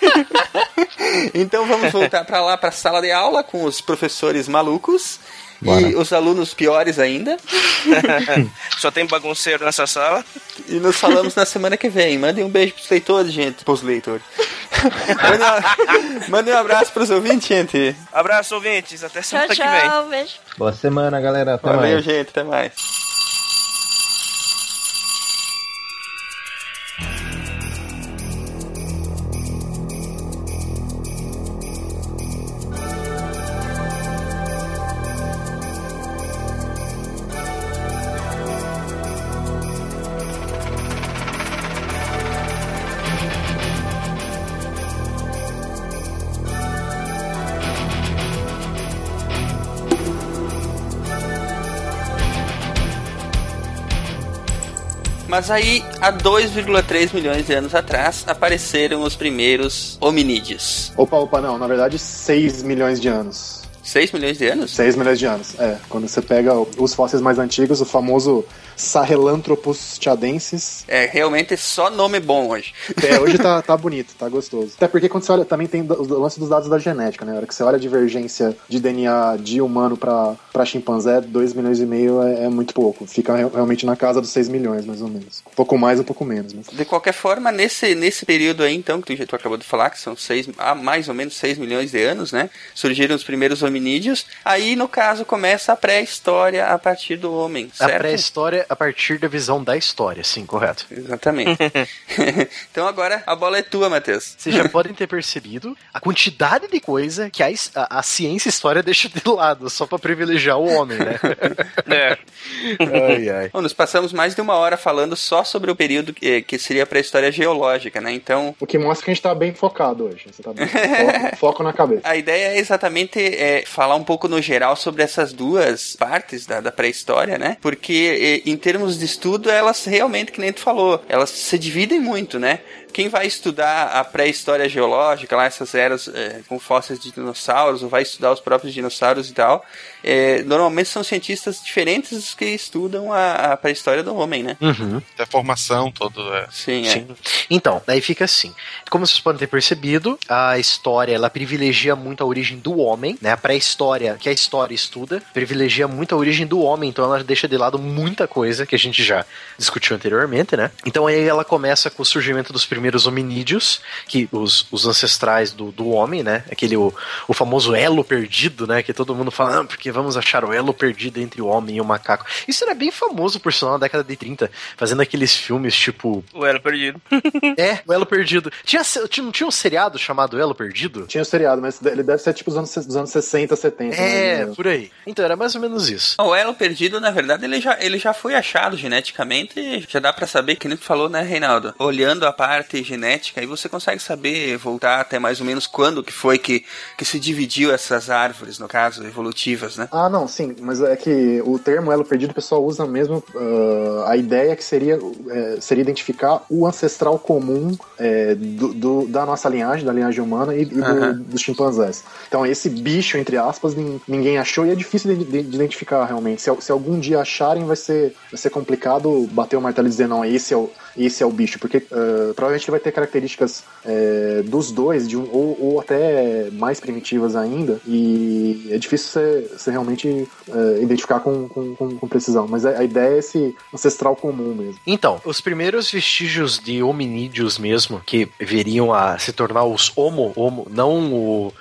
então vamos voltar para lá, para a sala de aula com os professores malucos. E Bora. os alunos piores ainda. Só tem bagunceiro nessa sala. E nos falamos na semana que vem. Mandem um beijo pros leitores, gente. Pros leitores. Mandem um, mandem um abraço pros ouvintes, gente. Abraço, ouvintes. Até Tchau, semana que vem. tchau. Beijo. Boa semana, galera. Até Valeu, mais. gente. Até mais. Mas aí, há 2,3 milhões de anos atrás, apareceram os primeiros hominídeos. Opa, opa, não. Na verdade, 6 milhões de anos. 6 milhões de anos? 6 milhões de anos. É, quando você pega os fósseis mais antigos, o famoso Sahelanthropus chadensis. É, realmente só nome bom hoje. É, hoje tá, tá bonito, tá gostoso. Até porque quando você olha, também tem o lance dos dados da genética, né? Na hora que você olha a divergência de DNA de humano pra, pra chimpanzé, 2 milhões e meio é, é muito pouco. Fica re- realmente na casa dos 6 milhões, mais ou menos. Um pouco mais, um pouco menos. Mas... De qualquer forma, nesse, nesse período aí, então, que tu, tu acabou de falar, que são seis, há mais ou menos 6 milhões de anos, né? Surgiram os primeiros hominídeos. Aí, no caso, começa a pré-história a partir do homem, A certo? A partir da visão da história, sim, correto. Exatamente. então agora a bola é tua, Matheus. Vocês já podem ter percebido a quantidade de coisa que a, a, a ciência e a história deixa de lado, só pra privilegiar o homem, né? É. ai, ai. Bom, nos passamos mais de uma hora falando só sobre o período que, que seria a pré-história geológica, né? Então, O que mostra que a gente tá bem focado hoje. Você tá bem foco, foco na cabeça. A ideia é exatamente é, falar um pouco no geral sobre essas duas partes da, da pré-história, né? Porque e, em termos de estudo, elas realmente, que nem tu falou, elas se dividem muito, né? Quem vai estudar a pré-história geológica, lá essas eras é, com fósseis de dinossauros, ou vai estudar os próprios dinossauros e tal, é, normalmente são cientistas diferentes dos que estudam a, a pré-história do homem, né? Uhum. A formação, todo. É. Sim, é. Sim. Então, daí fica assim. Como vocês podem ter percebido, a história ela privilegia muito a origem do homem, né? A pré-história, que a história estuda, privilegia muito a origem do homem, então ela deixa de lado muita coisa que a gente já discutiu anteriormente, né? Então aí ela começa com o surgimento dos primeiros hominídeos, que os, os ancestrais do, do homem, né? Aquele o, o famoso elo perdido, né? Que todo mundo fala, ah, porque vamos achar o elo perdido entre o homem e o macaco. Isso era bem famoso, por sinal, na década de 30, fazendo aqueles filmes tipo O Elo Perdido. é, o Elo Perdido. Tinha, tinha- não tinha um seriado chamado Elo Perdido? Tinha o seriado, mas ele deve ser tipo dos anos, dos anos 60, 70. É, por aí. Então era mais ou menos isso. O elo perdido, na verdade, ele já, ele já foi achado geneticamente. Já dá pra saber, que nem tu falou, né, Reinaldo? Olhando a parte genética, aí você consegue saber, voltar até mais ou menos quando que foi que, que se dividiu essas árvores, no caso, evolutivas, né? Ah, não, sim, mas é que o termo elo perdido o pessoal usa mesmo. ah, a ideia que seria, é, seria identificar o ancestral comum é, do, do- da nossa linhagem, da linhagem humana e, e do- dos chimpanzés. Então, esse bicho, entre aspas, nin- ninguém achou e é difícil de, de- de identificar realmente. Se, se algum dia acharem, vai ser, vai ser complicado bater o martelo e dizer, não, esse é o, esse é o bicho, porque ah, provavelmente ele vai ter características é, dos dois, de um, ou, ou até mais primitivas ainda, e é difícil você, realmente é, identificar com, com, com- com precisão. Mas a, a ideia é esse ancestral comum mesmo. Então, os primeiros vestígios de hominídeos mesmo, que viriam a se tornar os homo, homo não o...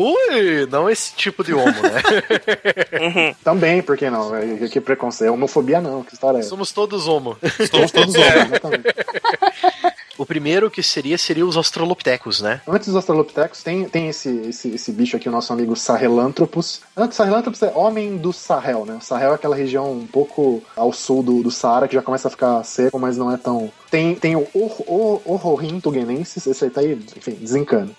Ui, não esse tipo de homo, né? Também, por que não? É, que preconceito. É homofobia não, que história é essa? Somos todos homo. Somos todos É, homens. exatamente. O primeiro que seria, seria os australopithecus, né? Antes dos Australopithecus, tem, tem esse, esse, esse bicho aqui, o nosso amigo Sahelanthropus. Antes, Sahelanthropus é homem do Sahel, né? O Sahel é aquela região um pouco ao sul do, do Saara, que já começa a ficar seco, mas não é tão... Tem, tem o Ororhintugenensis, esse aí tá aí, enfim, desencana.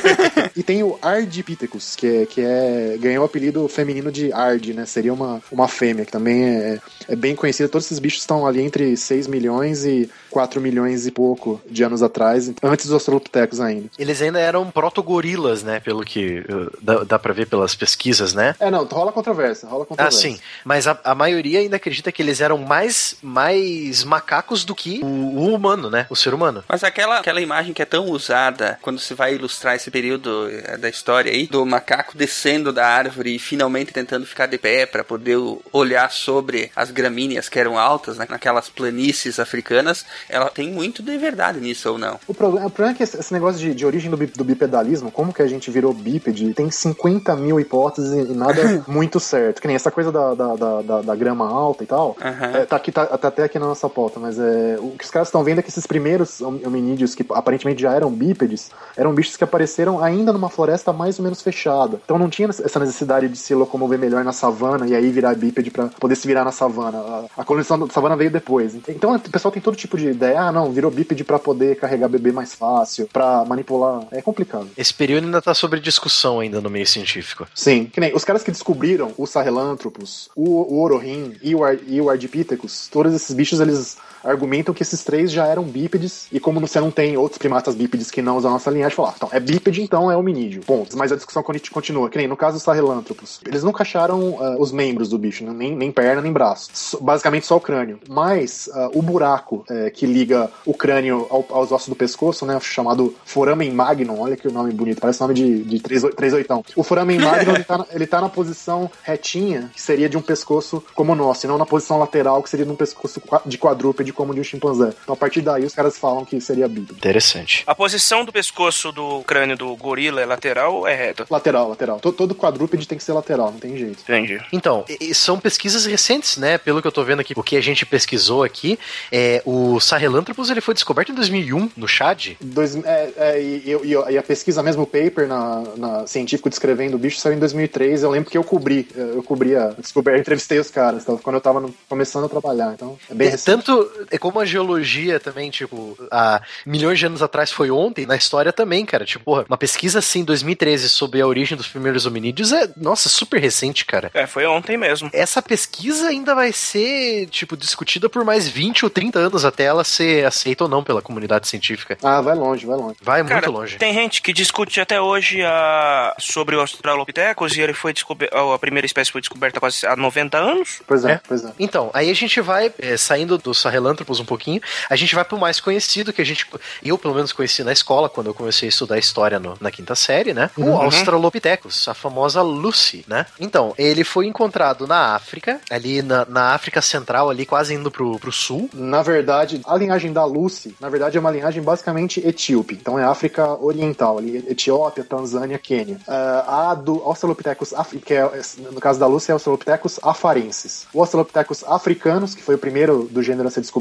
e tem o Ardipithecus, que, é, que é, ganhou o apelido feminino de Ard, né? Seria uma, uma fêmea, que também é, é bem conhecida. Todos esses bichos estão ali entre 6 milhões e 4 milhões e pouco de anos atrás, antes dos Australopithecus ainda. Eles ainda eram proto-gorilas, né? Pelo que uh, dá, dá pra ver pelas pesquisas, né? É, não, rola controvérsia, rola Ah, controvérsia. sim. Mas a, a maioria ainda acredita que eles eram mais, mais macacos do que o, o humano, né? O ser humano. Mas aquela, aquela imagem que é tão usada quando se vai ilustrar esse período eh, da história aí, do macaco descendo da árvore e finalmente tentando ficar de pé para poder olhar sobre as gramíneas que eram altas, né, naquelas planícies africanas, ela tem muito de verdade nisso ou não? O problema, o problema é que esse, negócio de, de origem do, bi- do bipedalismo, como que a gente virou bípede, tem 50 mil hipóteses e, nada muito certo. Que nem essa coisa da, da, da, da- da grama alta e tal. Aham. É, tá, aqui, tá, tá até aqui na nossa pauta, mas é, o que os caras estão vendo é que esses primeiros hom- hominídeos, que aparentemente já eram bípedes, eram bichos que apareceram ainda numa floresta mais ou menos fechada. Então não tinha essa necessidade de se locomover melhor na savana e aí virar bípede pra poder se virar na savana. A, a colonização da savana veio depois. Então o pessoal tem todo tipo de ideia. Ah, não, virou bípede pra poder carregar bebê mais fácil, pra manipular. É complicado. Esse período ainda tá sobre discussão ainda no meio científico. Sim, que nem os caras que descobriram o Sahelanthropus, o, o Orohin e o, Ar, e o Ardipithecus, todos esses bichos eles argumentam que esses três já eram bípedes, e como você não tem outros primatas bípedes que não usam a nossa linhagem, falar, ah, então é bípede, então é hominídeo. Pontos. Mas a discussão continua, que nem no caso dos Sahelanthropus. Eles nunca acharam uh, os membros do bicho, né? nem, nem perna, nem braço. So, basicamente só o crânio. Mas uh, o buraco é, que liga o crânio ao, aos ossos do pescoço, né? Chamado foramen magnum, olha que nome bonito, parece nome de, de 3, oitão. O foramen magnum, ele, tá ele tá na posição retinha, que seria de um pescoço como o nosso, e não na posição lateral, que seria de um pescoço de quadrúpede como de um chimpanzé. Então a partir daí os caras falam que seria bípede. Interessante. A posição do pescoço do crânio do gorila é lateral ou é reta? Lateral, lateral. Todo, todo quadrúpede tem que ser lateral, não tem jeito. Entendi. Então, são pesquisas recentes, né? Pelo que eu tô vendo aqui, o que a gente pesquisou aqui, é, o Sahelanthropus ele foi descoberto em 2001 no Chad. Dois, é, é, e, e, e, a pesquisa mesmo, o paper na, na, científico descrevendo o bicho saiu em 2003. Eu lembro que eu cobri, eu cobri a descoberta, entrevistei os caras, então, quando eu tava no, começando a trabalhar. Então, é bem é, Tanto é como a geologia também, tipo, há milhões de anos atrás foi ontem, na história também, cara. Tipo, porra, uma pesquisa assim em 2013 sobre a origem dos primeiros hominídeos é, nossa, super recente, cara. É, foi ontem mesmo. Essa pesquisa ainda vai ser, tipo, discutida por mais 20 ou 30 anos até ela ser aceita ou não pela comunidade científica. Ah, vai longe, vai longe. Vai Cara, muito longe. Tem gente que discute até hoje a... sobre o Australopithecus e ele foi descoberto. A primeira espécie foi descoberta quase há 90 anos. Pois é, é. pois é. Então, aí a gente vai, é, saindo do Sahelanthropus um pouquinho, a gente vai pro mais conhecido, que a gente. Eu, pelo menos, conheci na escola, quando eu comecei a estudar história no, na quinta série, né? O Uhum. Australopithecus, a famosa Lucy, né? Então, ele foi encontrado na África, ali na, na África Central, ali quase indo pro, pro sul. Na verdade, a linhagem da Lucy, na verdade, é uma linhagem basicamente etíope. Então é África Oriental, ali, Etiópia, Tanzânia, Quênia. Uh, a do Australopithecus, af- que é, no caso da Lucy, é Australopithecus afarensis. O Australopithecus africanos, que foi o primeiro do gênero a ser descoberto,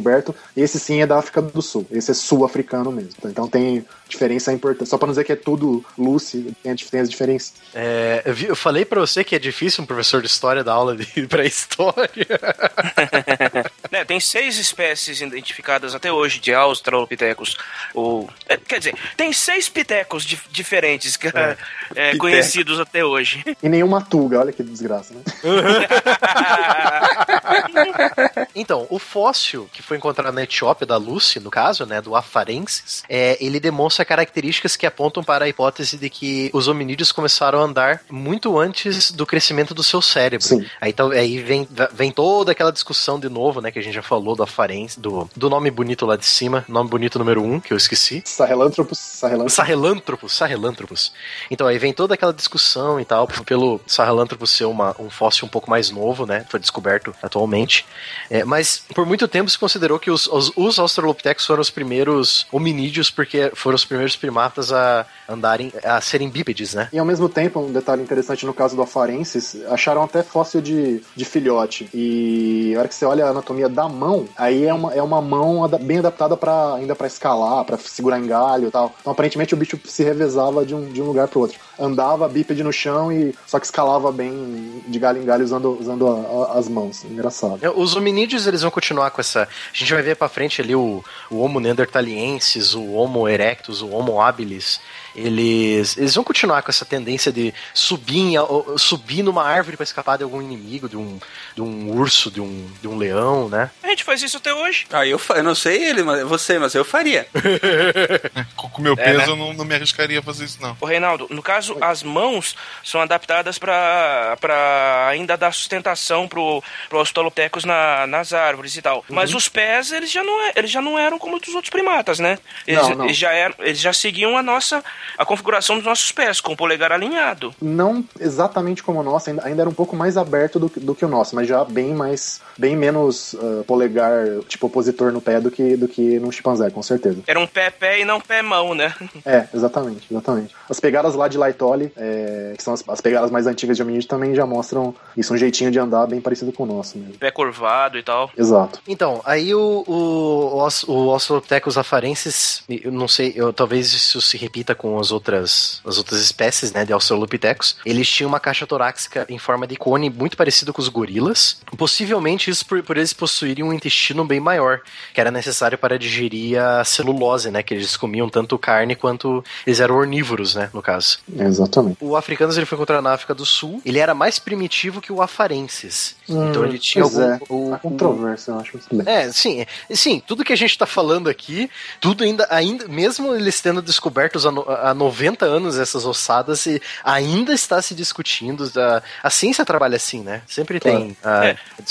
esse sim é da África do Sul. Esse é sul-africano mesmo. Então tem diferença importante. Só pra não dizer que é tudo Lucy, tem, tem as diferenças. É, eu, vi- eu falei pra você que é difícil um professor de história dar aula de pré-história. Né, tem seis espécies identificadas até hoje de Australopithecus. Ou, é, quer dizer, tem seis pitecos dif- diferentes que, é, Piteco. conhecidos até hoje. E nenhuma tuga, olha que desgraça, né? Então, o fóssil que foi encontrado na Etiópia, da Lucy, no caso, né, do Afarensis, é, ele demonstra características que apontam para a hipótese de que os hominídeos começaram a andar muito antes do crescimento do seu cérebro. Sim. Aí, então, aí vem, vem toda aquela discussão de novo, né, que a gente já falou do Afarensis, do, do nome bonito lá de cima, nome bonito número um, que eu esqueci. Sahelanthropus, Sahelanthropus. Sahelanthropus, Sahelanthropus. Então aí vem toda aquela discussão e tal, pelo Sahelanthropus ser uma, um fóssil um pouco mais novo, né? Foi descoberto atualmente. É, mas por muito tempo se considerou que os, os, os Australopithecus foram os primeiros hominídeos, porque foram os primeiros primatas a andarem, a serem bípedes, né? E ao mesmo tempo, um detalhe interessante no caso do Afarensis, acharam até fóssil de, de filhote. E na hora que você olha a anatomia da mão, aí é uma, é uma mão bem adaptada para ainda para escalar, para segurar em galho e tal. Então aparentemente o bicho se revezava de um, de um lugar pro outro. Andava bípede no chão e só que escalava bem de galho em galho usando, usando a- a- as mãos. Engraçado. É, Os hominídeos, eles vão continuar com essa. A gente vai ver pra frente ali o, o Homo neanderthaliensis, o Homo erectus, o Homo habilis. Eles, eles vão continuar com essa tendência de subir, em, subir numa árvore pra escapar de algum inimigo, de um, de um urso, de um, de um leão, né? A gente faz isso até hoje. Ah, eu, eu não sei ele, mas você, mas eu faria. Com o meu É, peso né? eu não, não me arriscaria a fazer isso, não. Ô, Reinaldo, no caso, as mãos são adaptadas para ainda dar sustentação pro, pro Australopithecus na, nas árvores e tal. Mas os pés, eles já, não, é- eles já não eram como dos outros primatas, né? Eles, Não, não. eles já, eram, eles já seguiam a nossa a configuração dos nossos pés, com o polegar alinhado. Não exatamente como o nosso, ainda, era um pouco mais aberto do, do que o nosso, mas já bem mais, bem menos ah, polegar, tipo opositor no pé do que, do que no chimpanzé, com certeza. Era um pé-pé e não pé-mão, né? É, exatamente, exatamente. As pegadas lá de Laitoli, é, que são as, as pegadas mais antigas de hominídeo, também já mostram isso, um jeitinho de andar bem parecido com o nosso mesmo. Pé curvado e tal. Exato. Então, aí o, o, o Australopithecus afarensis, eu não sei, eu, talvez isso se repita com as outras, as outras espécies, né, de Australopithecus. Eles tinham uma caixa torácica em forma de cone muito parecido com os gorilas. Possivelmente isso por, por eles possuírem um intestino bem maior, que era necessário para digerir a celulose, né, que eles comiam tanto carne quanto eles eram ornívoros, né, no caso. Exatamente. O africanos ele foi encontrado na África do Sul. Ele era mais primitivo que o afarensis. então ele tinha algum é. o- Há controvérsia, eu acho. bem. é, sim, sim, tudo que a gente tá falando aqui, tudo ainda, ainda mesmo eles tendo descobertos há, há 90 anos essas ossadas, e ainda está se discutindo. A, a ciência trabalha assim, né? Sempre tem a, É. a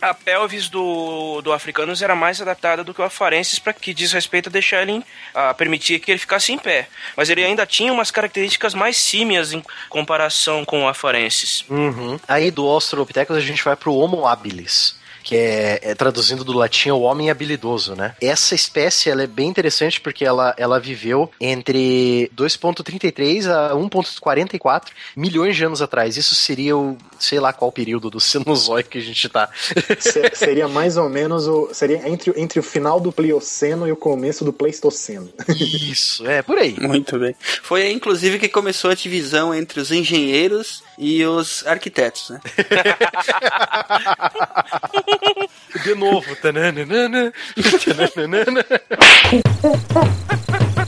A pelvis do, do Africanus era mais adaptada do que o Afarensis para que diz respeito a deixar ele a permitir que ele ficasse em pé. Mas ele ainda tinha umas características mais símias em comparação com o Afarensis. Uhum. Aí do Australopithecus a gente vai pro Homo habilis. Que é, é, traduzindo do latim é o homem habilidoso, né? Essa espécie ela é bem interessante porque ela, ela viveu entre 2,33 a 1,44 milhões de anos atrás. Isso seria o sei lá qual período do Cenozoico que a gente tá. Se- seria mais ou menos o. Seria entre, entre o final do Plioceno e o começo do Pleistoceno. Isso, é por aí. Muito bem. Foi aí, inclusive, que começou a divisão entre os engenheiros e os arquitetos, né? De novo. Tananana, tananana.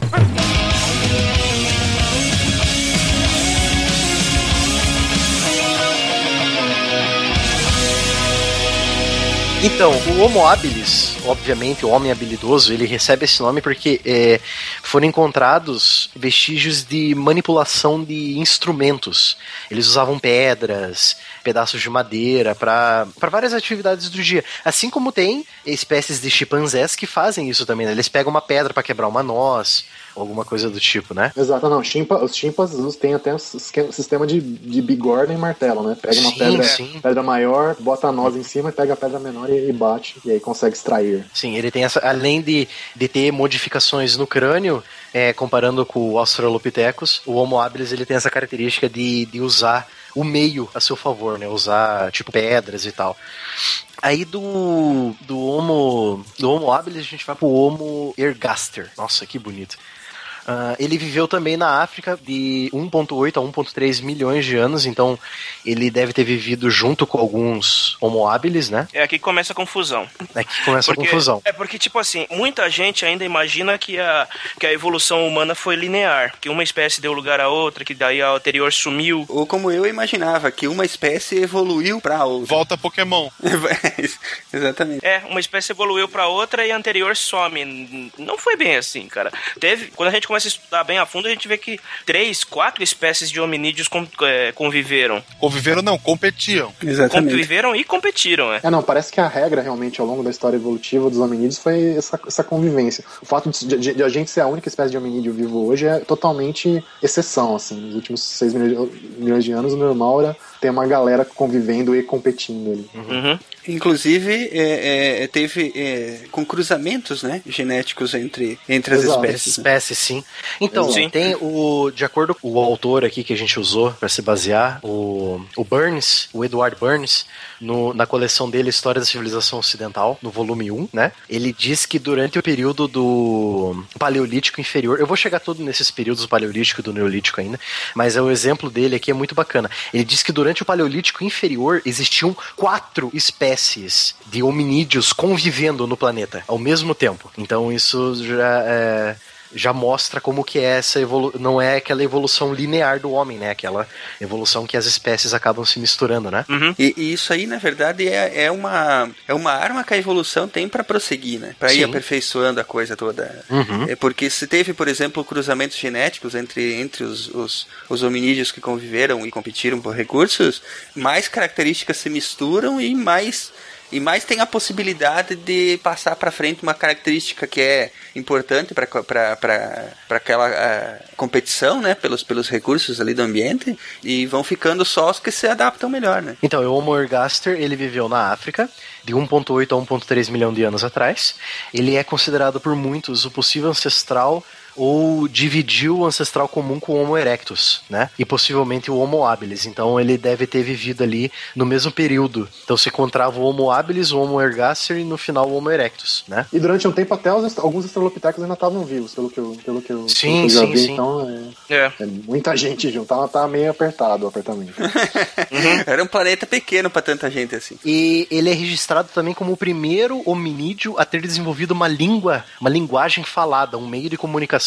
Então, o Homo habilis, obviamente, o homem habilidoso, ele recebe esse nome porque é, foram encontrados vestígios de manipulação de instrumentos. Eles usavam pedras, pedaços de madeira para várias atividades do dia. Assim como tem espécies de chimpanzés que fazem isso também. Né? Eles pegam uma pedra para quebrar uma noz, alguma coisa do tipo, né? Exato, não. Chimpa, os chimpas têm até um sistema de, de bigorna e martelo, né? Pega uma Sim, pedra, sim. pedra maior, bota a noz em cima, pega a pedra menor e, e bate, e aí consegue extrair. Sim, ele tem essa. Além de, de ter modificações no crânio, é, comparando com o Australopithecus, o Homo habilis ele tem essa característica de, de usar o meio a seu favor, né? Usar tipo pedras e tal. Aí do, do Homo do Homo habilis a gente vai pro Homo ergaster. Nossa, que bonito. Ah, ele viveu também na África de 1.8 a 1.3 milhões de anos, então ele deve ter vivido junto com alguns Homo habilis, né? É aqui que começa a confusão. É que começa a confusão. É porque, tipo assim, muita gente ainda imagina que a, que a evolução humana foi linear, que uma espécie deu lugar à outra, que daí a anterior sumiu. Ou como eu imaginava, que uma espécie evoluiu pra outra. Volta Pokémon. Exatamente. É, uma espécie evoluiu pra outra e a anterior some. Não foi bem assim, cara. Teve, quando a gente começa a estudar bem a fundo, a gente vê que três, quatro espécies de hominídeos é, conviveram. Conviveram não, competiam. Exatamente. Conviveram e competiram, é. É, não, parece que a regra realmente ao longo da história evolutiva dos hominídeos foi essa, essa convivência. O fato de, de- de a gente ser a única espécie de hominídeo vivo hoje é totalmente exceção, assim. Nos últimos 6 milhões, milhões de anos, o normal era ter uma galera convivendo e competindo ali. Uhum. Inclusive, é, é, teve é, com cruzamentos né, genéticos entre, entre as Exato. espécies. né? espécie, sim. Então, Sim. tem o. De acordo com o autor aqui que a gente usou para se basear, o, o Burns, o Edward Burns, no- na coleção dele História da Civilização Ocidental, no volume 1, né? Ele diz que durante o período do Paleolítico Inferior, eu vou chegar tudo nesses períodos do Paleolítico e do Neolítico ainda, mas é o exemplo dele aqui é muito bacana. Ele diz que durante o Paleolítico Inferior existiam quatro espécies de hominídeos convivendo no planeta ao mesmo tempo. Então isso já é, já mostra como que é essa evolu não é aquela evolução linear do homem, né? Aquela evolução que as espécies acabam se misturando, né? Uhum. E, e isso aí, na verdade, é, é, uma, é uma arma que a evolução tem para prosseguir, né? Para ir Sim. aperfeiçoando a coisa toda. Uhum. É porque se teve, por exemplo, cruzamentos genéticos entre, entre os, os, os hominídeos que conviveram e competiram por recursos, mais características se misturam e mais e mais tem a possibilidade de passar para frente uma característica que é importante para aquela ah, competição, né, pelos, pelos recursos ali do ambiente, e vão ficando só os que se adaptam melhor, né? Então, o Homo ergaster, ele viveu na África de 1.8 a 1.3 milhão de anos atrás. Ele é considerado por muitos o possível ancestral ou dividiu o ancestral comum com o Homo erectus, né? E possivelmente o Homo habilis. Então ele deve ter vivido ali no mesmo período. Então se encontrava o Homo habilis, o Homo ergaster e no final o Homo erectus, né? E durante um tempo até os, alguns Australopithecus ainda estavam vivos, pelo que eu, pelo que eu, Sim, pelo que eu já sim, vi. sim. Então é, É. é muita gente junto. Tá, tá meio apertado o apartamento. Era um planeta pequeno para tanta gente assim. E ele é registrado também como o primeiro hominídeo a ter desenvolvido uma língua, uma linguagem falada, um meio de comunicação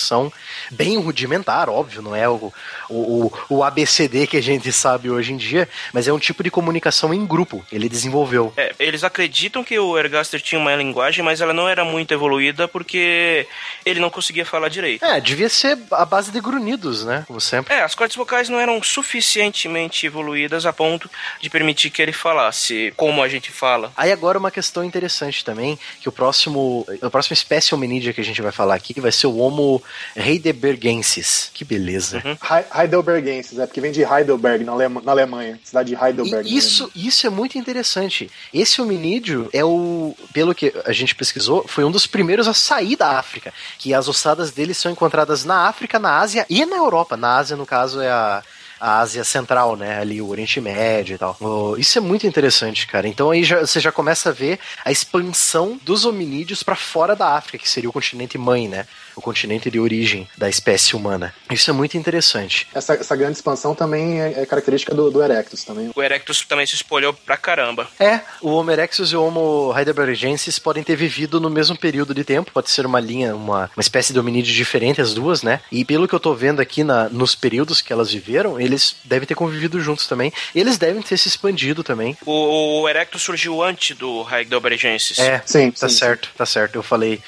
bem rudimentar, óbvio, não é o, o, o ABCD que a gente sabe hoje em dia, mas é um tipo de comunicação em grupo. Ele desenvolveu. É, eles acreditam que o Ergaster tinha uma linguagem, mas ela não era muito evoluída porque ele não conseguia falar direito. É, devia ser a base de grunhidos, né? Como sempre. É, as cordas vocais não eram suficientemente evoluídas a ponto de permitir que ele falasse como a gente fala. Aí agora uma questão interessante também, que o próximo, a próxima espécie hominídea que a gente vai falar aqui vai ser o Homo heidelbergensis. Que beleza. Uhum. Hei- Heidelbergenses, é porque vem de Heidelberg, na, Alema- na Alemanha. Cidade de Heidelberg. E isso, isso é muito interessante. Esse hominídeo é o, pelo que a gente pesquisou, foi um dos primeiros a sair da África. Que as ossadas dele são encontradas na África, na Ásia e na Europa. Na Ásia, no caso, é a, a Ásia Central, né? Ali o Oriente Médio e tal. Oh, Isso é muito interessante, cara. Então aí já- você já começa a ver a expansão dos hominídeos para fora da África, que seria o continente mãe, né? O continente de origem da espécie humana. Isso é muito interessante. Essa, essa grande expansão também é, é característica do, do Erectus também. O Erectus também se espolhou pra caramba. É, o Homo erectus e o Homo heidelbergensis podem ter vivido no mesmo período de tempo, pode ser uma linha, uma, uma espécie de hominídeo diferente, as duas, né? E pelo que eu tô vendo aqui na, nos períodos que elas viveram, eles devem ter convivido juntos também. Eles devem ter se expandido também. O, o Erectus surgiu antes do Heidelbergensis. É, Sim, tá sim, certo, tá certo. Eu falei,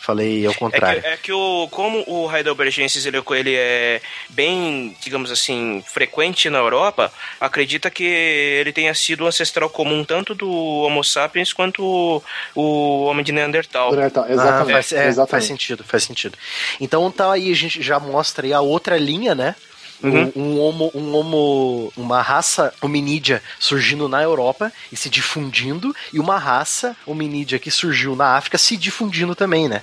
falei ao É contrário. que, é que o, como o Heidelbergensis ele, ele é bem, digamos assim, frequente na Europa, acredita que ele tenha sido o ancestral comum tanto do Homo sapiens quanto o, o homem de Neandertal. Neandertal, Ah, Exatamente. faz, é, faz exatamente. sentido, faz sentido. Então tá aí, a gente já mostra aí a outra linha, né? Uhum. Um, um homo, um homo, uma raça hominídea surgindo na Europa e se difundindo, e uma raça hominídea que surgiu na África se difundindo também, né?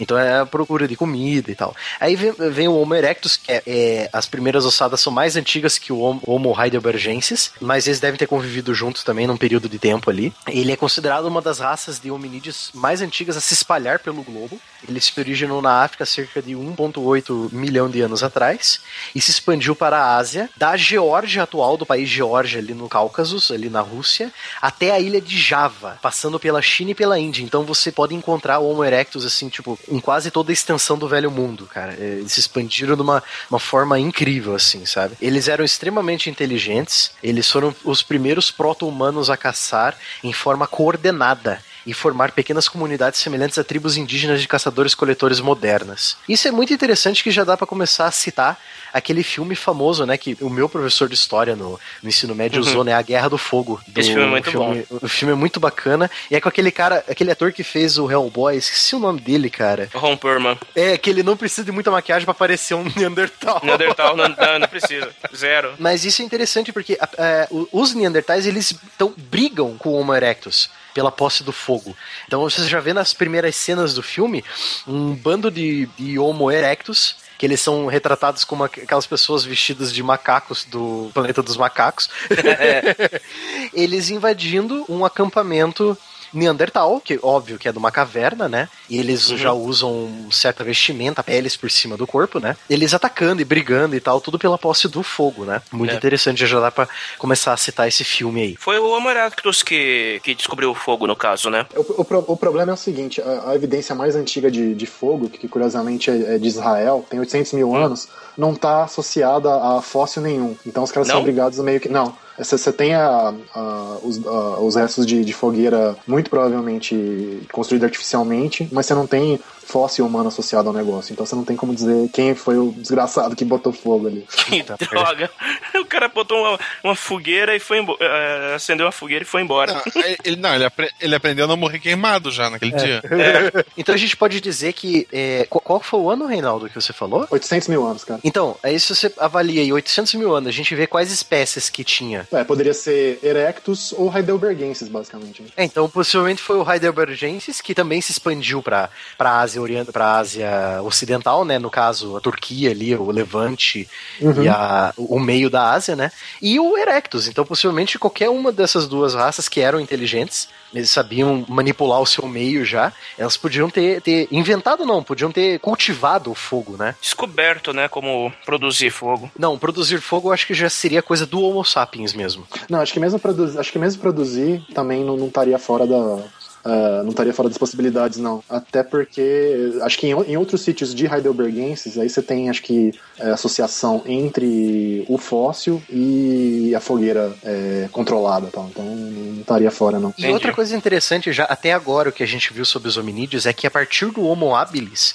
Então é a procura de comida e tal. Aí vem, vem o Homo erectus, que é, é- as primeiras ossadas são mais antigas que o Homo, Homo heidelbergensis, mas eles devem ter convivido juntos também num período de tempo ali. Ele é considerado uma das raças de hominídeos mais antigas a se espalhar pelo globo. Ele se originou na África cerca de 1,8 milhão de anos atrás e se expandiu para a Ásia, da Geórgia atual, do país Geórgia, ali no Cáucaso, ali na Rússia, até a ilha de Java, passando pela China e pela Índia. Então você pode encontrar o Homo erectus, assim, tipo, em quase toda a extensão do velho mundo, cara. É, Eles se expandiram de uma, uma forma incrível, assim, sabe? Eles eram extremamente inteligentes, eles foram os primeiros proto-humanos a caçar em forma coordenada e formar pequenas comunidades semelhantes a tribos indígenas de caçadores-coletores modernas. Isso é muito interessante que já dá pra começar a citar aquele filme famoso, né, que o meu professor de história no, no ensino médio Uhum. usou, né, A Guerra do Fogo. Do Esse filme é muito bom. O filme é muito bacana e é com aquele cara, aquele ator que fez o Hellboy, esqueci o nome dele, cara. Ron Perlman. É, que ele não precisa de muita maquiagem pra parecer um Neandertal. Neandertal não, não, não precisa. Zero. Mas isso é interessante porque é, os Neandertais eles tão, brigam com o Homo erectus pela posse do fogo. Então você já vê nas primeiras cenas do filme um bando de, de Homo erectus que eles são retratados como aqu- aquelas pessoas vestidas de macacos do planeta dos macacos. eles invadindo um acampamento Neandertal, que óbvio que é de uma caverna, né? E eles já usam certa vestimenta, peles por cima do corpo, né? Eles atacando e brigando e tal, tudo pela posse do fogo, né? Muito É. interessante, já dá pra começar a citar esse filme aí. Foi o Homo erectus que, que descobriu o fogo, no caso, né? O, o pro- o problema é o seguinte: a, a evidência mais antiga de, de fogo, que curiosamente é, é de Israel, tem 800 mil anos, não está associada a fóssil nenhum. Então os caras Não? são obrigados a meio que. Não. Você tem a- a- os, a- os restos de, de fogueira muito provavelmente construída artificialmente, mas você não tem fóssil humano associado ao negócio. Então você não tem como dizer quem foi o desgraçado que botou fogo ali. Que droga. O cara botou uma, uma fogueira e foi embora. acendeu uma fogueira e foi embora. Não, ele, não, ele, apre- ele aprendeu a não morrer queimado já naquele dia. Então a gente pode dizer que. é, qual, qual foi o ano, Reinaldo, que você falou? 800 mil anos, cara. Então, aí se você avalia aí 800 mil anos, a gente vê quais espécies que tinha. É, poderia ser Erectus ou Heidelbergensis, basicamente. É, então possivelmente foi o Heidelbergensis que também se expandiu para para Ásia Oriental, para Ásia Ocidental, né? No caso a Turquia ali, o Levante Uhum. e a, o meio da Ásia, né? E o Erectus. Então possivelmente qualquer uma dessas duas raças que eram inteligentes, eles sabiam manipular o seu meio já, elas podiam ter, ter inventado não, podiam ter cultivado o fogo, né? Descoberto, né? Como produzir fogo. Não, produzir fogo eu acho que já seria coisa do Homo sapiens mesmo. Não, acho que mesmo produzir, acho que mesmo produzir também não, não estaria fora da, uh, não estaria fora das possibilidades, não. Até porque acho que em, em outros sítios de Heidelbergenses, aí você tem, acho que, é, associação entre o fóssil e a fogueira é, controlada, tal. então não estaria fora, não. E outra coisa interessante, já até agora, o que a gente viu sobre os hominídeos é que a partir do Homo habilis,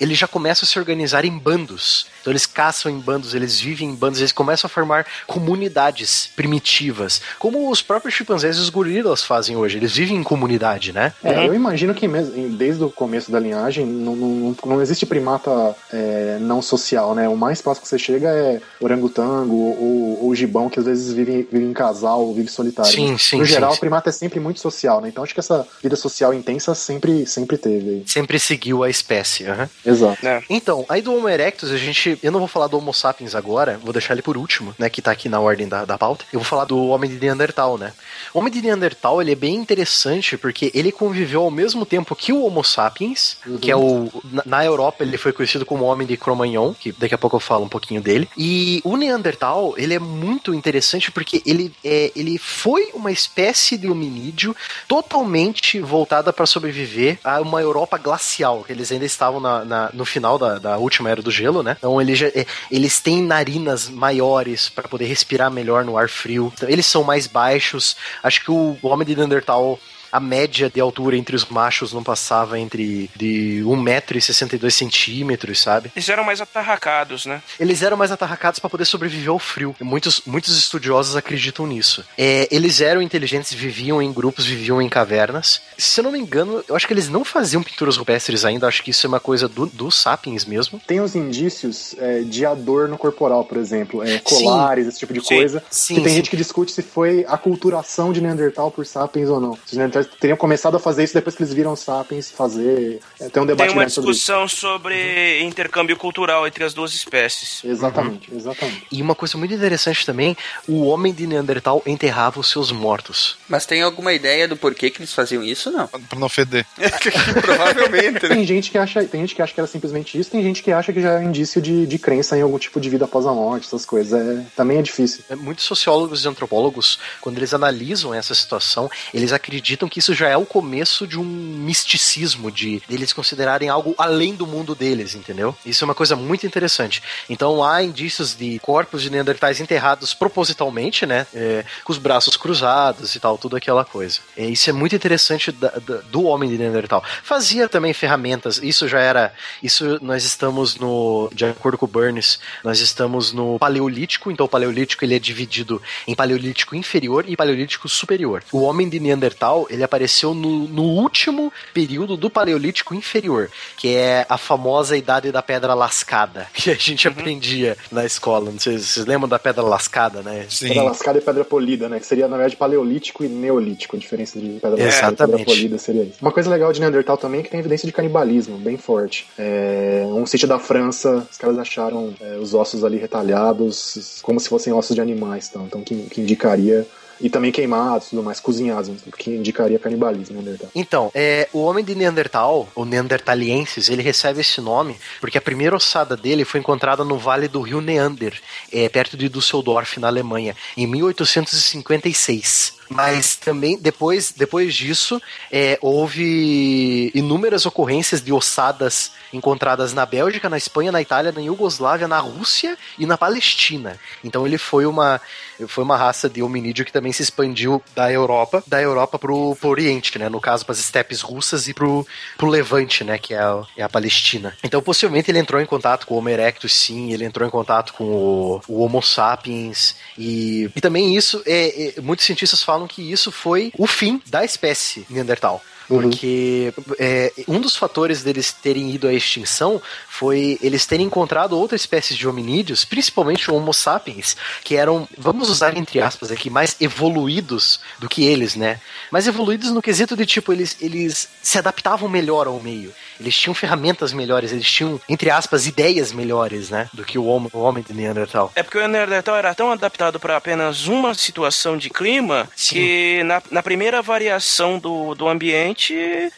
eles já começam a se organizar em bandos. Então eles caçam em bandos, eles vivem em bandos, eles começam a formar comunidades primitivas, como os próprios chimpanzés e os gorilas fazem hoje. Eles vivem em comunidade, né? É, eu imagino que mesmo, desde o começo da linhagem não, não, não existe primata é, não social, né? O mais próximo que você chega é orangotango ou, ou gibão, que às vezes vivem, vivem em casal ou vive solitário. Sim, Mas, sim, No sim, geral, sim. o primata é sempre muito social, né? Então acho que essa vida social intensa sempre, sempre teve. Sempre seguiu a espécie. aham. Exato. Então, aí do Homo erectus, a gente. Eu não vou falar do Homo sapiens agora, vou deixar ele por último, né? Que tá aqui na ordem da, da pauta. Eu vou falar do Homem de Neandertal, né? O Homem de Neandertal, ele é bem interessante porque ele conviveu ao mesmo tempo que o Homo sapiens, que é o. Na, na Europa, ele foi conhecido como Homem de Cro-Magnon, que daqui a pouco eu falo um pouquinho dele. E o Neandertal, ele é muito interessante porque ele, é, ele foi uma espécie de hominídeo totalmente voltada para sobreviver a uma Europa glacial, que eles ainda estavam na, na- no final da, da última era do gelo, né? Então eles, já, é, eles têm narinas maiores para poder respirar melhor no ar frio. Então, eles são mais baixos. Acho que o, o homem de Neandertal a média de altura entre os machos não passava entre de 1,62m, sabe? Eles eram mais atarracados, né? Eles eram mais atarracados para poder sobreviver ao frio. E Muitos, muitos estudiosos acreditam nisso. É, eles eram inteligentes, viviam em grupos, viviam em cavernas. Se eu não me engano, eu acho que eles não faziam pinturas rupestres ainda. Acho que isso é uma coisa do, dos sapiens mesmo. Tem os indícios é, de adorno corporal, por exemplo, é, colares, esse tipo de Sim. coisa. Sim, que tem sim. gente que discute se foi a culturação de Neandertal por sapiens ou não. Se os Neandertais teriam começado a fazer isso depois que eles viram sapiens fazer. É, tem um debate Tem uma grande sobre discussão sobre intercâmbio cultural entre as duas espécies. Exatamente, exatamente. E uma coisa muito interessante também, o homem de Neandertal enterrava os seus mortos. Mas tem alguma ideia do porquê que eles faziam isso? Não. Pra não feder. Provavelmente, né? Tem gente, que acha, tem gente que acha que era simplesmente isso, tem gente que acha que já é um indício de, de crença em algum tipo de vida após a morte, essas coisas. É, também é difícil. É, Muitos sociólogos e antropólogos, quando eles analisam essa situação, eles acreditam que isso já é o começo de um misticismo, de eles considerarem algo além do mundo deles, entendeu? Isso é uma coisa muito interessante. Então há indícios de corpos de neandertais enterrados propositalmente, né? É, com os braços cruzados e tal, tudo aquela coisa. É, isso é muito interessante da- da- do homem de Neandertal. Fazia também ferramentas, isso já era. Isso nós estamos no. De acordo com o Burns, nós estamos no Paleolítico, então o Paleolítico ele é dividido em Paleolítico inferior e Paleolítico superior. O homem de Neandertal ele apareceu no, no último período do Paleolítico inferior, que é a famosa idade da pedra lascada, que a gente aprendia na escola. Não sei se vocês lembram da pedra lascada, né? Sim. Pedra lascada e pedra polida, né? Que seria, na verdade, paleolítico e neolítico. A diferença de pedra lascada e pedra Exatamente. polida seria isso. Uma coisa legal de Neandertal também é que tem evidência de canibalismo, bem forte. É, um sítio da França, os caras acharam é, os ossos ali retalhados como se fossem ossos de animais, então, então que, que indicaria. E também queimados, tudo mais, cozinhados, que indicaria canibalismo, Neandertal. Então, é, o homem de Neandertal, o Neandertaliensis, ele recebe esse nome porque a primeira ossada dele foi encontrada no vale do rio Neander, é, perto de Düsseldorf, na Alemanha, em 1856. Mas também, depois, depois disso, é, houve inúmeras ocorrências de ossadas encontradas na Bélgica, na Espanha, na Itália, na Iugoslávia, na Rússia e na Palestina. Então ele foi uma, foi uma raça de hominídeo que também se expandiu da Europa, da Europa pro, pro Oriente, né? No caso, para as estepes russas e pro, pro Levante, né? Que é a, é a Palestina. Então, possivelmente, ele entrou em contato com o Homo erectus, sim, ele entrou em contato com o, o Homo sapiens. E, e também isso, é, é, muitos cientistas falam que isso foi o fim da espécie Neandertal. Porque é, um dos fatores deles terem ido à extinção foi eles terem encontrado outras espécies de hominídeos, principalmente o Homo sapiens, que eram, vamos usar entre aspas aqui, mais evoluídos do que eles, né? Mais evoluídos no quesito de tipo, eles, eles se adaptavam melhor ao meio. eles tinham ferramentas melhores, eles tinham, entre aspas, ideias melhores, né? Do que o homem, o homem de Neandertal. É porque o Neandertal era tão adaptado para apenas uma situação de clima que na, na primeira variação do, do ambiente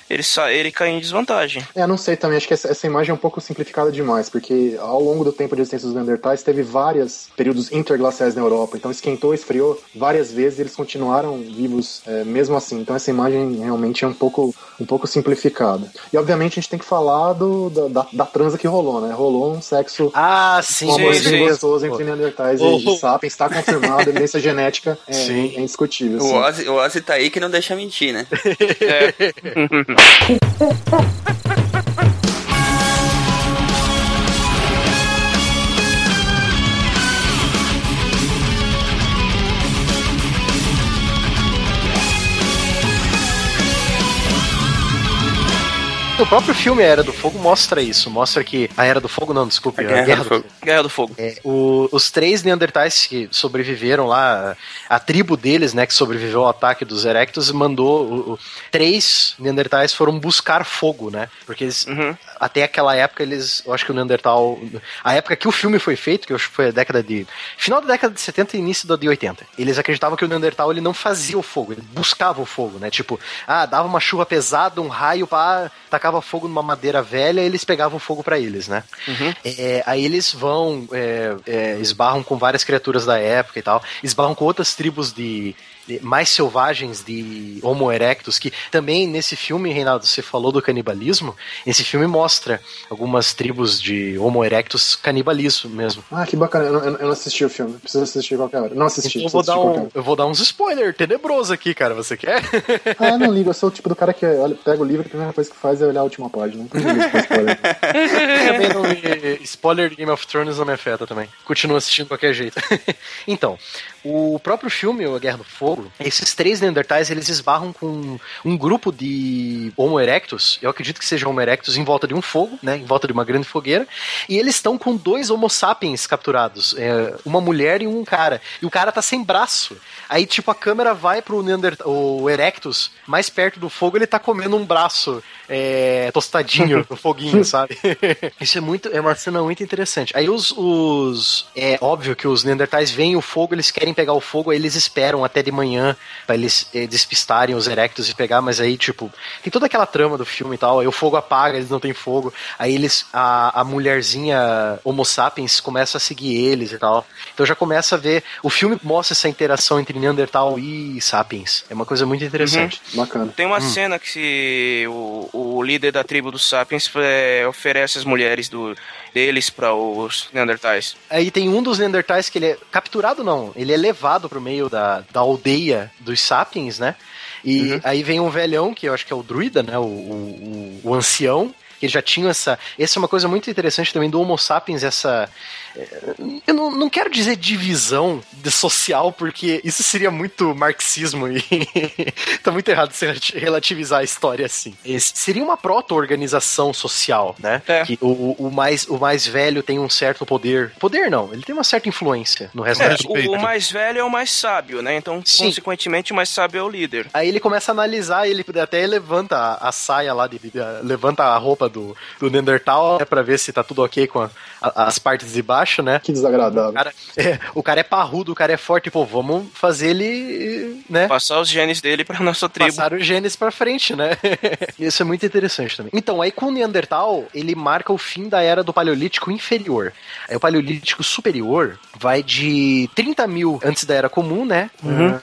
ele, sa- ele cai em desvantagem. É, não sei também, acho que essa, essa imagem é um pouco simplificada demais, porque ao longo do tempo de existência dos Neandertais teve vários períodos interglaciais na Europa, então esquentou, esfriou várias vezes e eles continuaram vivos é, mesmo assim. Então essa imagem realmente é um pouco, um pouco simplificada. E obviamente a gente tem que falar do, da, da, da transa que rolou, né? Rolou um sexo Ah, sim, um amorzinho sim. gostoso entre Neandertais Oh. e, Sapiens, está confirmado, a evidência genética é, Sim. é indiscutível. O. Ozzy, o Ozzy tá aí que não deixa mentir, né? Yeah. O próprio filme A Era do Fogo mostra isso. Mostra que. A Era do Fogo, não, desculpe. A Guerra do Fogo. Guerra do Fogo. É, o- os três Neandertais que sobreviveram lá, a tribo deles, né, que sobreviveu ao ataque dos Erectus, mandou. o- o- três Neandertais foram buscar fogo, né? Porque eles, Uhum. até aquela época, eles. Eu acho que o Neandertal. A época que o filme foi feito, que eu acho que foi a década de. Final da década de 70 e início da de 80. Eles acreditavam que o Neandertal ele não fazia o fogo, ele buscava o fogo, né? Tipo, ah, dava uma chuva pesada, um raio, pá, tacava fogo numa madeira velha e eles pegavam fogo pra eles, né? É, aí eles vão, é, é, esbarram com várias criaturas da época e tal, esbarram com outras tribos de- mais selvagens de Homo erectus, que também nesse filme, Reinaldo, você falou do canibalismo, esse filme mostra algumas tribos de Homo erectus canibalismo mesmo. Ah, que bacana. Eu não, eu não assisti o filme. Preciso assistir qualquer hora. Não assisti. Então eu vou, dar um, eu vou dar uns spoiler tenebroso aqui, cara. Você quer? Ah, não ligo. Eu sou o tipo do cara que olha, pega o livro e a primeira coisa que faz é olhar a última página. Não spoiler. também não me... Spoiler de Game of Thrones não me afeta também. Continuo assistindo de qualquer jeito. então, o próprio filme, A Guerra do Fogo, esses três Neandertais, eles esbarram com um grupo de Homo erectus, eu acredito que seja Homo erectus, em volta de um fogo, né, em volta de uma grande fogueira, e eles estão com dois Homo sapiens capturados, é, uma mulher e um cara, e o cara tá sem braço. Aí, tipo, a câmera vai pro Neandertal, o Erectus, mais perto do fogo, ele tá comendo um braço é, tostadinho no foguinho, sabe? Isso é muito, é uma cena muito interessante. Aí os, os é óbvio que os Neandertais veem o fogo, eles querem pegar o fogo, aí eles esperam até de manhã pra eles é, despistarem os Erectus e pegar, mas aí, tipo, tem toda aquela trama do filme e tal, aí o fogo apaga, eles não têm fogo, aí eles, a, a mulherzinha Homo sapiens começa a seguir eles e tal. Então já começa a ver, o filme mostra essa interação entre Neandertal e Sapiens. É uma coisa muito interessante. Bacana. Tem uma cena que se o, o líder da tribo dos Sapiens é, oferece as mulheres do, deles para os Neandertais. Aí tem um dos Neandertais que ele é capturado, não, ele é levado pro meio da, da aldeia dos Sapiens, né? E aí vem um velhão, que eu acho que é o druida, né? O, o, o, o ancião, que já tinha essa. Essa é uma coisa muito interessante também do Homo sapiens, essa. Eu não, não quero dizer divisão social, porque isso seria muito marxismo e tá muito errado você relativizar a história assim. Esse seria uma proto-organização social, né? É. Que o, o, mais, o mais velho tem um certo poder. Poder não, ele tem uma certa influência no resto É, da o, o mais velho é o mais sábio, né? Então, Sim. consequentemente, o mais sábio é o líder. Aí ele começa a analisar, ele até levanta a, a saia lá, de, de- levanta a roupa do, do Neandertal, né, pra ver se tá tudo ok com a- a- as partes de baixo, né? Que desagradável. O cara, é, o cara é parrudo, o cara é forte, pô, vamos fazer ele, né? Passar os genes dele pra nossa tribo. Passar os genes pra frente, né? Isso é muito interessante também. Então, aí com o Neandertal, ele marca o fim da era do Paleolítico inferior. Aí o Paleolítico superior vai de 30 mil antes da era comum, né?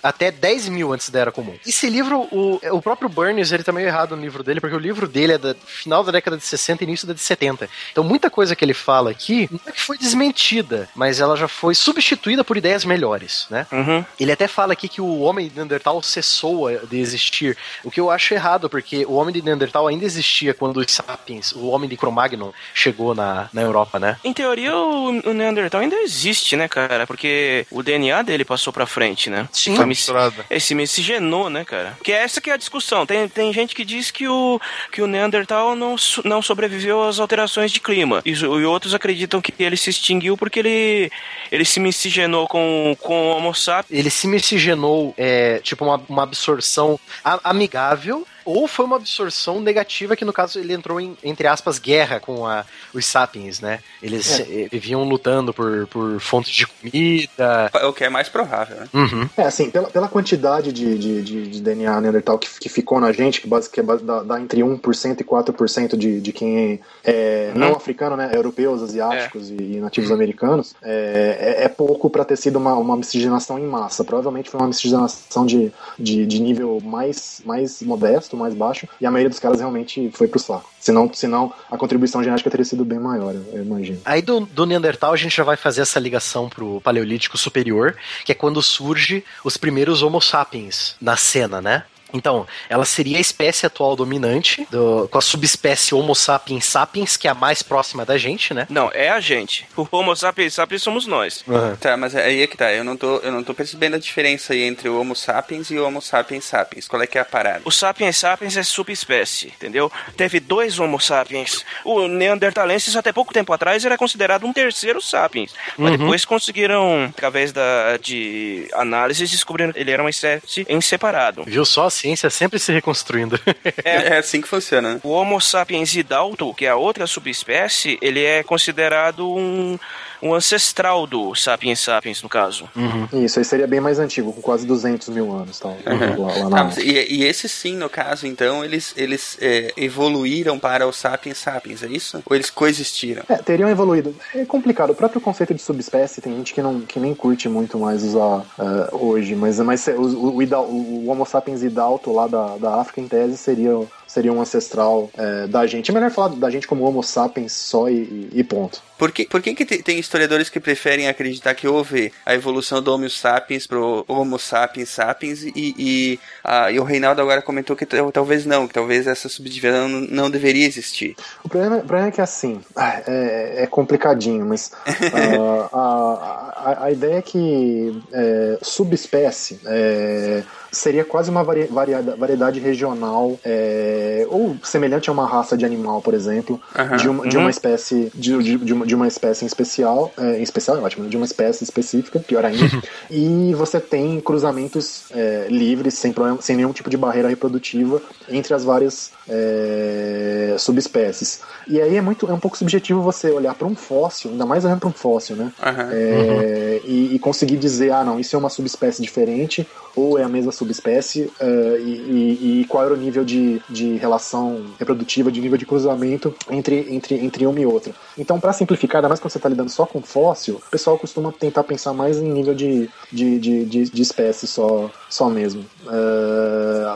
Até 10 mil antes da era comum. Esse livro, o, o próprio Burns, ele tá meio errado no livro dele, porque o livro dele é do final da década de 60 e início da de 70. Então, muita coisa que ele fala aqui não é que foi desmentida, mas ela já foi substituída por ideias melhores, né? Uhum. Ele até fala aqui que o homem de Neandertal cessou de existir, o que eu acho errado, porque o homem de Neandertal ainda existia quando os sapiens, o homem de Cro-Magnon, chegou na, na Europa, né? Em teoria, o, o Neandertal ainda existe, né, cara? Porque o DNA dele passou pra frente, né? Sim. Foi misturado. Esse miscigenou, né, cara? Porque essa que é a discussão. Tem, tem gente que diz que o, que o Neandertal não, não sobreviveu às alterações de clima. E, e outros acreditam que ele se extinguiu porque ele, ele se miscigenou com, com o Homo sapiens. Ele se miscigenou, é, tipo, uma, uma absorção amigável, ou foi uma absorção negativa que no caso ele entrou em, entre aspas, guerra com a, os sapiens, né? Eles eh, viviam lutando por, por fontes de comida. O que é mais provável, né? Uhum. É, assim, pela, pela quantidade de, de, de, de DNA Neandertal que, que ficou na gente, que, base, que é dá, dá entre 1% e 4% de, de quem é não africano, né? Europeus, asiáticos e, e nativos americanos, é, é, é pouco para ter sido uma, uma miscigenação em massa. Provavelmente foi uma miscigenação de, de, de nível mais, mais modesto, mais baixo, e a maioria dos caras realmente foi pro saco. Senão, senão a contribuição genética teria sido bem maior, eu, imagino. Aí do, do Neandertal a gente já vai fazer essa ligação pro Paleolítico Superior, que é quando surge os primeiros Homo sapiens na cena, né? Então, ela seria a espécie atual dominante, do- com a subespécie Homo sapiens sapiens, que é a mais próxima da gente, né? Não, é a gente. O Homo sapiens sapiens somos nós. Tá, mas aí é que tá. Eu não tô, eu não tô percebendo a diferença aí entre o Homo sapiens e o Homo sapiens sapiens. Qual é que é a parada? O sapiens sapiens é subespécie, entendeu? Teve dois Homo sapiens. O Neandertalensis, até pouco tempo atrás, era considerado um terceiro sapiens. Mas Uhum. depois conseguiram, através da, de análises, descobriram que ele era uma espécie em separado. Viu só a ciência sempre se reconstruindo. É, assim que funciona, né? O Homo sapiens idalto, que é a outra subespécie, ele é considerado um, um ancestral do sapiens sapiens, no caso. Isso, aí seria bem mais antigo, com quase 200 mil anos, tal, lá, lá Tá, na mas e, e esses sim, no caso, então, eles, eles é, evoluíram para os sapiens sapiens, é isso? Ou eles coexistiram? É, teriam evoluído. É complicado. O próprio conceito de subespécie tem gente que, não, que nem curte muito mais usar eh, hoje, mas, mas o, o, o o Homo sapiens idalto lá da, da África, em tese, seria, seria um ancestral eh, da gente. É melhor falar da gente como Homo sapiens só e, e ponto. Por que, por que, que te- tem historiadores que preferem acreditar que houve a evolução do Homo sapiens pro Homo sapiens sapiens e, e, ah, e o Reinaldo agora comentou que tal- talvez não, que talvez essa subdivisão não, não deveria existir. O problema, o problema é que assim, ah, é, é complicadinho, mas ah, a, a, a ideia é que é, subespécie é, seria quase uma vari, variada- variedade regional é, ou semelhante a uma raça de animal, por exemplo, Aham. de, uma, de Uhum. uma espécie de, de, de uma, de uma espécie em especial, é, em especial é ótimo, né? de uma espécie específica, pior ainda, e você tem cruzamentos é, livres, sem, problema, sem nenhum tipo de barreira reprodutiva entre as várias é, subespécies. E aí é muito é um pouco subjetivo você olhar para um fóssil, ainda mais olhando para um fóssil, né? É, e, e conseguir dizer, ah, não, isso é uma subespécie diferente ou é a mesma subespécie é, e, e- e qual era o nível de, de relação reprodutiva, de nível de cruzamento entre, entre, entre uma e outra. Então, para simplificar, ainda mais quando você está lidando só com fóssil, o pessoal costuma tentar pensar mais em nível de, de, de, de, de espécie só, só mesmo.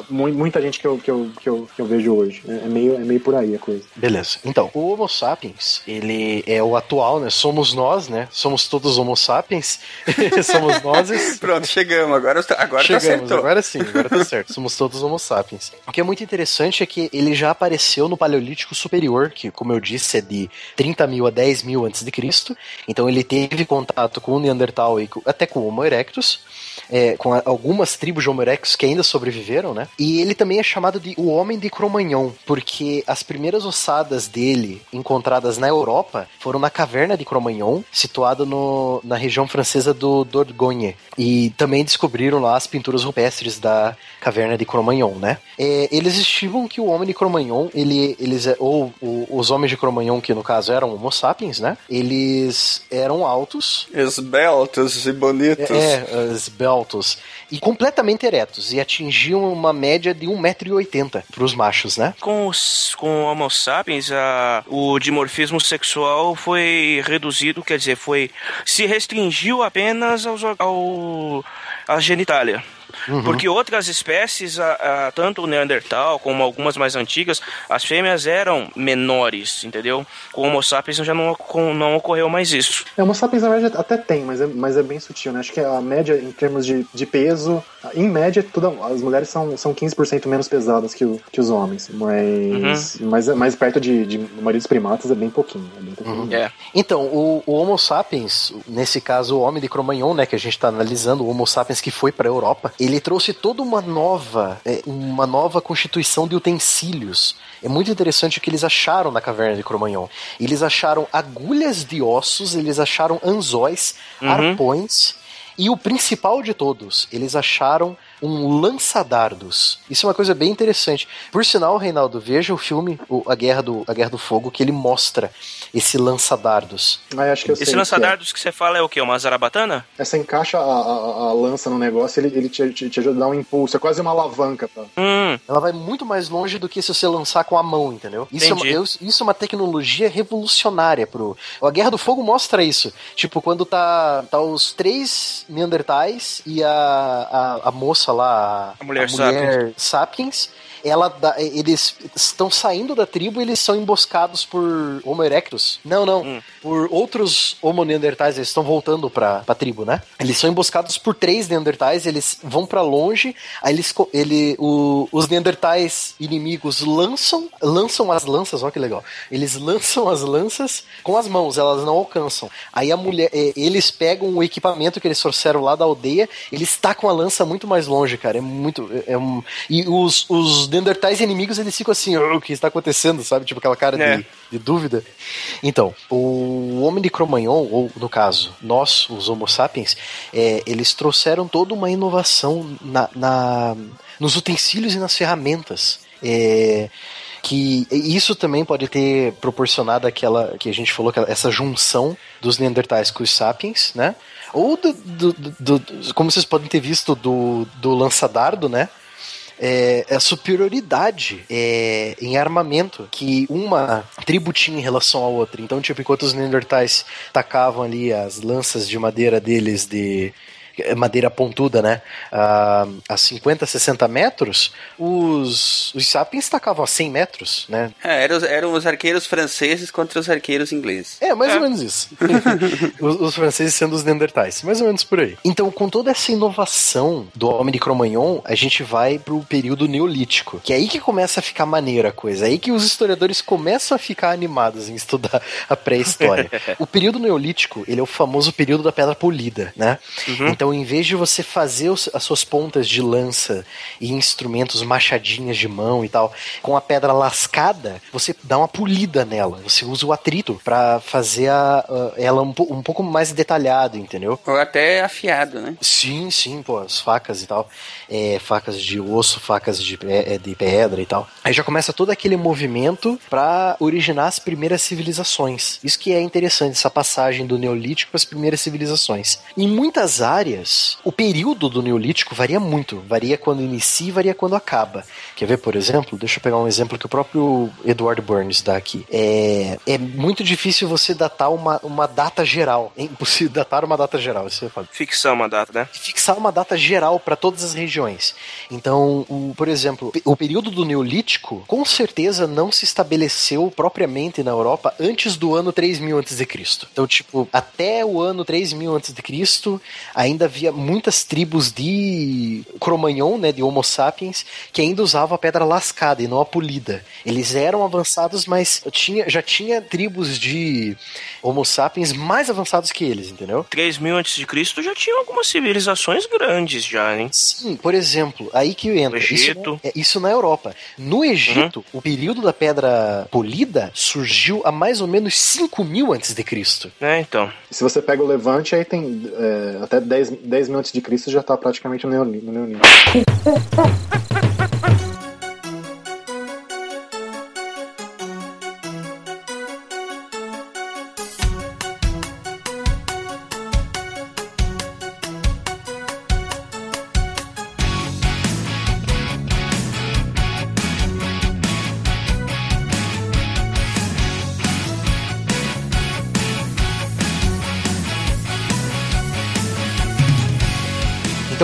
Mu- muita gente que eu, que, eu, que, eu, que eu vejo hoje. É, é meio, é meio por aí a coisa. Beleza. Então, o Homo sapiens, ele é o atual, né? Somos nós, né? Somos todos Homo sapiens. Somos nós. Pronto, chegamos. Agora, agora tá Chegamos, acertou. agora sim, agora tá certo. Somos todos Homo sapiens. O que é muito interessante é que ele já apareceu no Paleolítico Superior, que, como eu disse, é de 30 mil a 10 mil antes de Cristo. Então ele teve contato com o Neandertal e até com o Homo erectus aspectos é, com a- algumas tribos de Homo erectus que ainda sobreviveram, né? E ele também é chamado de o Homem de Cromagnon, porque as primeiras ossadas dele encontradas na Europa foram na caverna de Cromagnon, situada no, na região francesa do Dordogne. E também descobriram lá as pinturas rupestres da caverna de Cromagnon, né? É, eles estimam que o Homem de Cromagnon, ele, eles, é- ou o- os homens de Cromagnon, que no caso eram Homo sapiens, né? Eles eram altos, Esbeltos e bonitos. é, esbeltos. E completamente eretos. E atingiam uma média de 1,80m pros machos, né? Com, os, com o Homo sapiens, a, o dimorfismo sexual foi reduzido, quer dizer, foi se restringiu apenas aos, ao, à genitália. Porque outras espécies, a- a- tanto o Neandertal como algumas mais antigas, as fêmeas eram menores, entendeu? Com o Homo sapiens já não, com- não ocorreu mais isso. É, Homo sapiens na verdade até tem, mas é, mas é bem sutil, né? Acho que a média em termos de, de peso, em média, tudo, as mulheres são, são 15% menos pesadas que, o- que os homens, mas, mas, é- mas perto de, de a maioria dos primatas é bem pouquinho. É bem pouquinho. É. Então, o, o Homo sapiens, nesse caso o homem de Cromagnon, né, que a gente está analisando, o Homo sapiens que foi para a Europa, ele trouxe toda uma nova, é, uma nova constituição de utensílios. É muito interessante o que eles acharam na caverna de Cromagnon. Eles acharam agulhas de ossos, eles acharam anzóis, Uhum. arpões e o principal de todos, eles acharam um lança-dardos. Isso é uma coisa bem interessante. Por sinal, Reinaldo, veja o filme o- a, Guerra do, a Guerra do Fogo, que ele mostra esse lança-dardos. Ah, acho que eu sei Esse o que lança-dardos que você fala é o quê? Uma zarabatana? é. Essa encaixa a, a- a lança no negócio, ele, ele te, te, te ajuda a dar um impulso. É quase uma alavanca. Tá? Hum, Ela vai muito mais longe do que se você lançar com a mão, entendeu? Isso, é eu- isso é uma tecnologia revolucionária pro. A Guerra do Fogo mostra isso. Tipo, quando tá, tá os três Neandertais e a, a, a moça lá, A mulher sapiens. Ela dá- eles estão saindo da tribo e eles são emboscados por Homo erectus. Não, não. Hum. Por outros Homo neandertais, eles estão voltando pra, pra tribo, né? Eles são emboscados por três neandertais, eles vão pra longe, aí eles, ele, o- os neandertais inimigos lançam, lançam as lanças, olha que legal. Eles lançam as lanças com as mãos, elas não alcançam. Aí a mulher, eles pegam o equipamento que eles trouxeram lá da aldeia, eles tacam a lança muito mais longe, cara. É muito. É, é um, e os, os neandertais inimigos, eles ficam assim, "Oh, o que está acontecendo, sabe? Tipo aquela cara É. de, de dúvida. Então, o homem de Cro-Magnon, ou no caso, nós, os Homo sapiens, é, eles trouxeram toda uma inovação na, na- nos utensílios e nas ferramentas. É, que isso também pode ter proporcionado aquela que a gente falou, essa junção dos Neandertais com os Sapiens, né? Ou do, do- do- do- como vocês podem ter visto do, do lança-dardo, né? É, é a superioridade é, em armamento que uma tribo tinha em relação à outra. Então, tipo, enquanto os Neandertais tacavam ali as lanças de madeira deles de madeira pontuda, né? A, a 50, 60 metros, os, os sapiens tacavam a 100 metros, né? É, eram, os- eram os arqueiros franceses contra os arqueiros ingleses. É, mais ou menos isso. os, os franceses sendo os neandertais, mais ou menos por aí. Então, com toda essa inovação do homem de Cro-Magnon, a gente vai pro período neolítico, que é aí que começa a ficar maneira a coisa, é aí que os historiadores começam a ficar animados em estudar a pré-história. o período neolítico, ele é o famoso período da pedra polida, né? Então, em vez de você fazer os- as suas pontas de lança e instrumentos machadinhas de mão e tal, com a pedra lascada, você dá uma polida nela. Você usa o atrito pra fazer a, a- ela um, um pouco mais detalhada, entendeu? Ou até afiado, né? Sim, sim, pô, as facas e tal. É, facas de osso, facas de, é, de pedra e tal. Aí já começa todo aquele movimento pra originar as primeiras civilizações. Isso que é interessante, essa passagem do Neolítico para as primeiras civilizações. Em muitas áreas, o período do Neolítico varia muito. Varia quando inicia e varia quando acaba. Quer ver, por exemplo? Deixa eu pegar um exemplo que o próprio Edward Burns dá aqui. É, é muito difícil você datar uma, uma data geral. É impossível datar uma data geral. Isso é foda Fixar uma data, né? fixar uma data geral para todas as regiões. Então, o- por exemplo, o período do Neolítico com certeza não se estabeleceu propriamente na Europa antes do ano 3000 a.C. Então, tipo, até o ano 3000 a.C., ainda havia muitas tribos de Cro-Magnon, né, de Homo sapiens, que ainda usavam a pedra lascada e não a polida. Eles eram avançados, mas tinha, já tinha tribos de Homo sapiens mais avançados que eles, entendeu? 3 mil antes de Cristo já tinha algumas civilizações grandes já, hein? Sim, por exemplo, aí que entra. No Egito. Isso, é, isso na Europa. No Egito, o período da pedra polida surgiu há mais ou menos 5 mil antes de Cristo. É, então. Se você pega o Levante, aí tem é, até 10, 10 mil antes de Cristo já tá praticamente no Neolítico.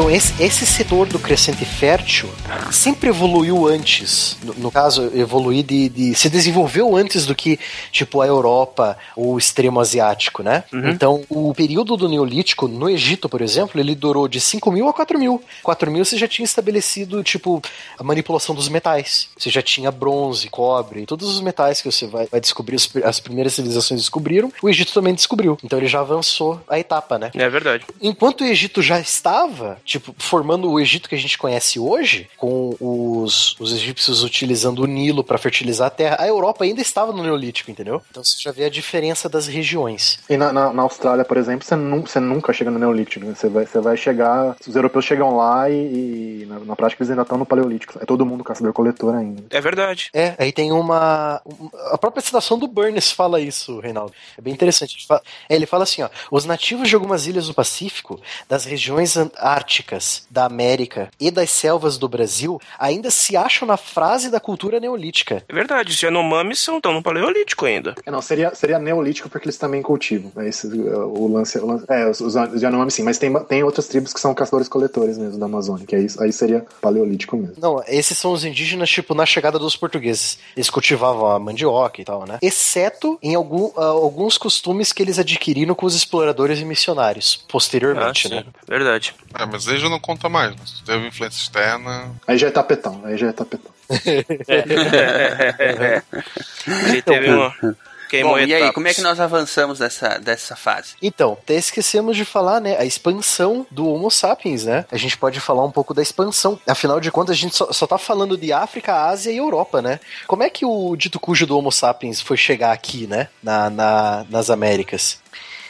Então, esse, esse setor do crescente fértil sempre evoluiu antes. No, no caso, evoluir de, de. se desenvolveu antes do que, tipo, a Europa ou o extremo asiático, né? Então, o período do Neolítico, no Egito, por exemplo, ele durou de 5 mil a 4 mil. 4 mil você já tinha estabelecido, tipo, a manipulação dos metais. Você já tinha bronze, cobre, todos os metais que você vai, vai descobrir, os- as primeiras civilizações descobriram, o Egito também descobriu. Então ele já avançou a etapa, né? É verdade. Enquanto o Egito já estava, tipo, formando o Egito que a gente conhece hoje, com os, os egípcios utilizando o Nilo para fertilizar a terra, a Europa ainda estava no Neolítico, entendeu? Então você já vê a diferença das regiões. E na, na, na Austrália, por exemplo, você, nu, você nunca chega no Neolítico. Né? Você, vai, você vai chegar. Os europeus chegam lá e, e na, na prática eles ainda estão no Paleolítico. É todo mundo caçador-coletor ainda. É verdade. É, aí tem uma. um- A própria citação do Burns fala isso, Reinaldo. É bem interessante. Ele fala, é, ele fala assim: ó, os nativos de algumas ilhas do Pacífico, das regiões an- árticas da América e das selvas do Brasil ainda se acham na frase da cultura neolítica. É verdade. Os Yanomamis são tão no Paleolítico ainda. É, não, seria, seria neolítico porque eles também cultivam. É esse, é, o lance. O lance é, os, os, os Yanomami sim, mas tem, tem outras tribos que são caçadores-coletores mesmo da Amazônia, que aí, aí seria paleolítico mesmo. Não, esses são os indígenas, tipo, na chegada dos portugueses. Eles cultivavam a mandioca e tal, né? Exceto em algum, ah, alguns costumes que eles adquiriram com os exploradores e missionários, posteriormente, Ah, sim. né? Verdade. É, mas aí já não conta mais. Né? Se teve influência externa. Aí já é tapetão, aí já é tapetão. Ele teve uma. Queimou Bom, e aí, como é que nós avançamos dessa, dessa fase? Então, até esquecemos de falar, né, a expansão do Homo sapiens, né? A gente pode falar um pouco da expansão. Afinal de contas, a gente só, só tá falando de África, Ásia e Europa, né? Como é que o dito cujo do Homo sapiens foi chegar aqui, né? Na, na- nas Américas?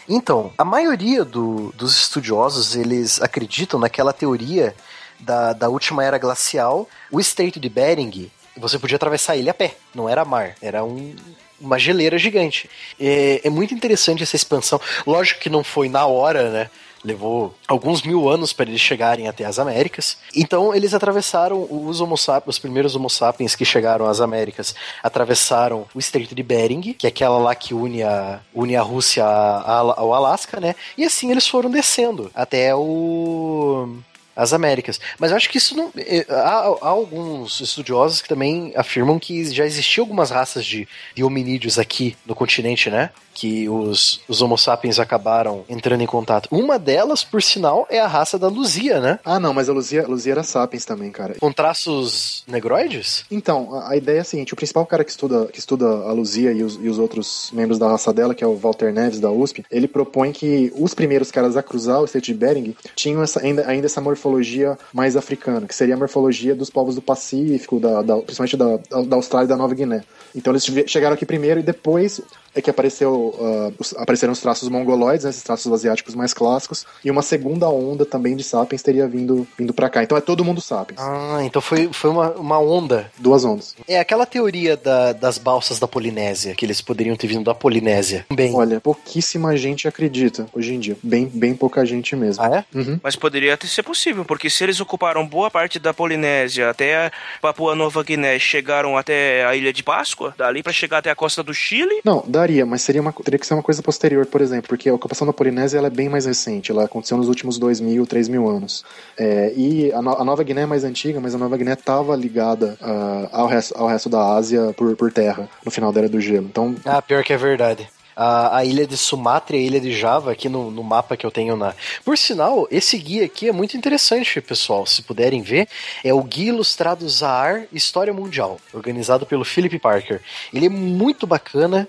Então, a maioria do- dos estudiosos, eles acreditam naquela teoria da, da última era glacial. O Estreito de Bering, você podia atravessar ele a pé, não era mar, era um- uma geleira gigante. É, é muito interessante essa expansão. Lógico que não foi na hora, né? Levou alguns mil anos para eles chegarem até as Américas. Então eles atravessaram os Homo sapiens, os primeiros Homo sapiens que chegaram às Américas, atravessaram o Estreito de Bering, que é aquela lá que une a, une a Rússia ao Alasca, né? E assim eles foram descendo até o as Américas. Mas eu acho que isso não. eh, Há, há alguns estudiosos que também afirmam que já existiam algumas raças de, de hominídeos aqui no continente, né? Que os, os Homo sapiens acabaram entrando em contato. Uma delas, por sinal, é a raça da Luzia, né? Ah, não, mas a Luzia, Luzia era sapiens também, cara. Com traços negroides? Então, a, a ideia é a seguinte: o principal cara que estuda, que estuda a Luzia e os, e os outros membros da raça dela, que é o Walter Neves da USP, ele propõe que os primeiros caras a cruzar o Estreito de Bering tinham essa- ainda, ainda essa morfologia mais africana, que seria a morfologia dos povos do Pacífico, da, da- principalmente da, da Austrália e da Nova Guiné. Então eles che- chegaram aqui primeiro e depois é que apareceu, ah, os- apareceram os traços mongoloides, né, esses traços asiáticos mais clássicos, e uma segunda onda também de sapiens teria vindo, vindo para cá. Então é todo mundo sapiens. Ah, então foi, foi uma, uma onda. Duas ondas. É aquela teoria da- das balsas da Polinésia, que eles poderiam ter vindo da Polinésia. Bem. Olha, pouquíssima gente acredita hoje em dia. Bem, bem pouca gente mesmo. Ah, é? Uhum. Mas poderia até ser possível, porque se eles ocuparam boa parte da Polinésia até a Papua Nova Guiné e chegaram até a Ilha de Páscoa, dali pra chegar até a costa do Chile, Não, mas seria uma, teria que ser uma coisa posterior, por exemplo, porque a ocupação da Polinésia ela é bem mais recente, ela aconteceu nos últimos dois mil, três mil anos. É, e a, No- a Nova Guiné é mais antiga, mas a Nova Guiné estava ligada ah, ao, resto, ao resto da Ásia por, por terra, no final da Era do Gelo. Então, Ah, pior que é verdade. A, a ilha de Sumatra e a ilha de Java, aqui no, no mapa que eu tenho na. Por sinal, esse guia aqui é muito interessante, pessoal. Se puderem ver, é o Guia Ilustrado Zaar História Mundial, organizado pelo Philip Parker. Ele é muito bacana.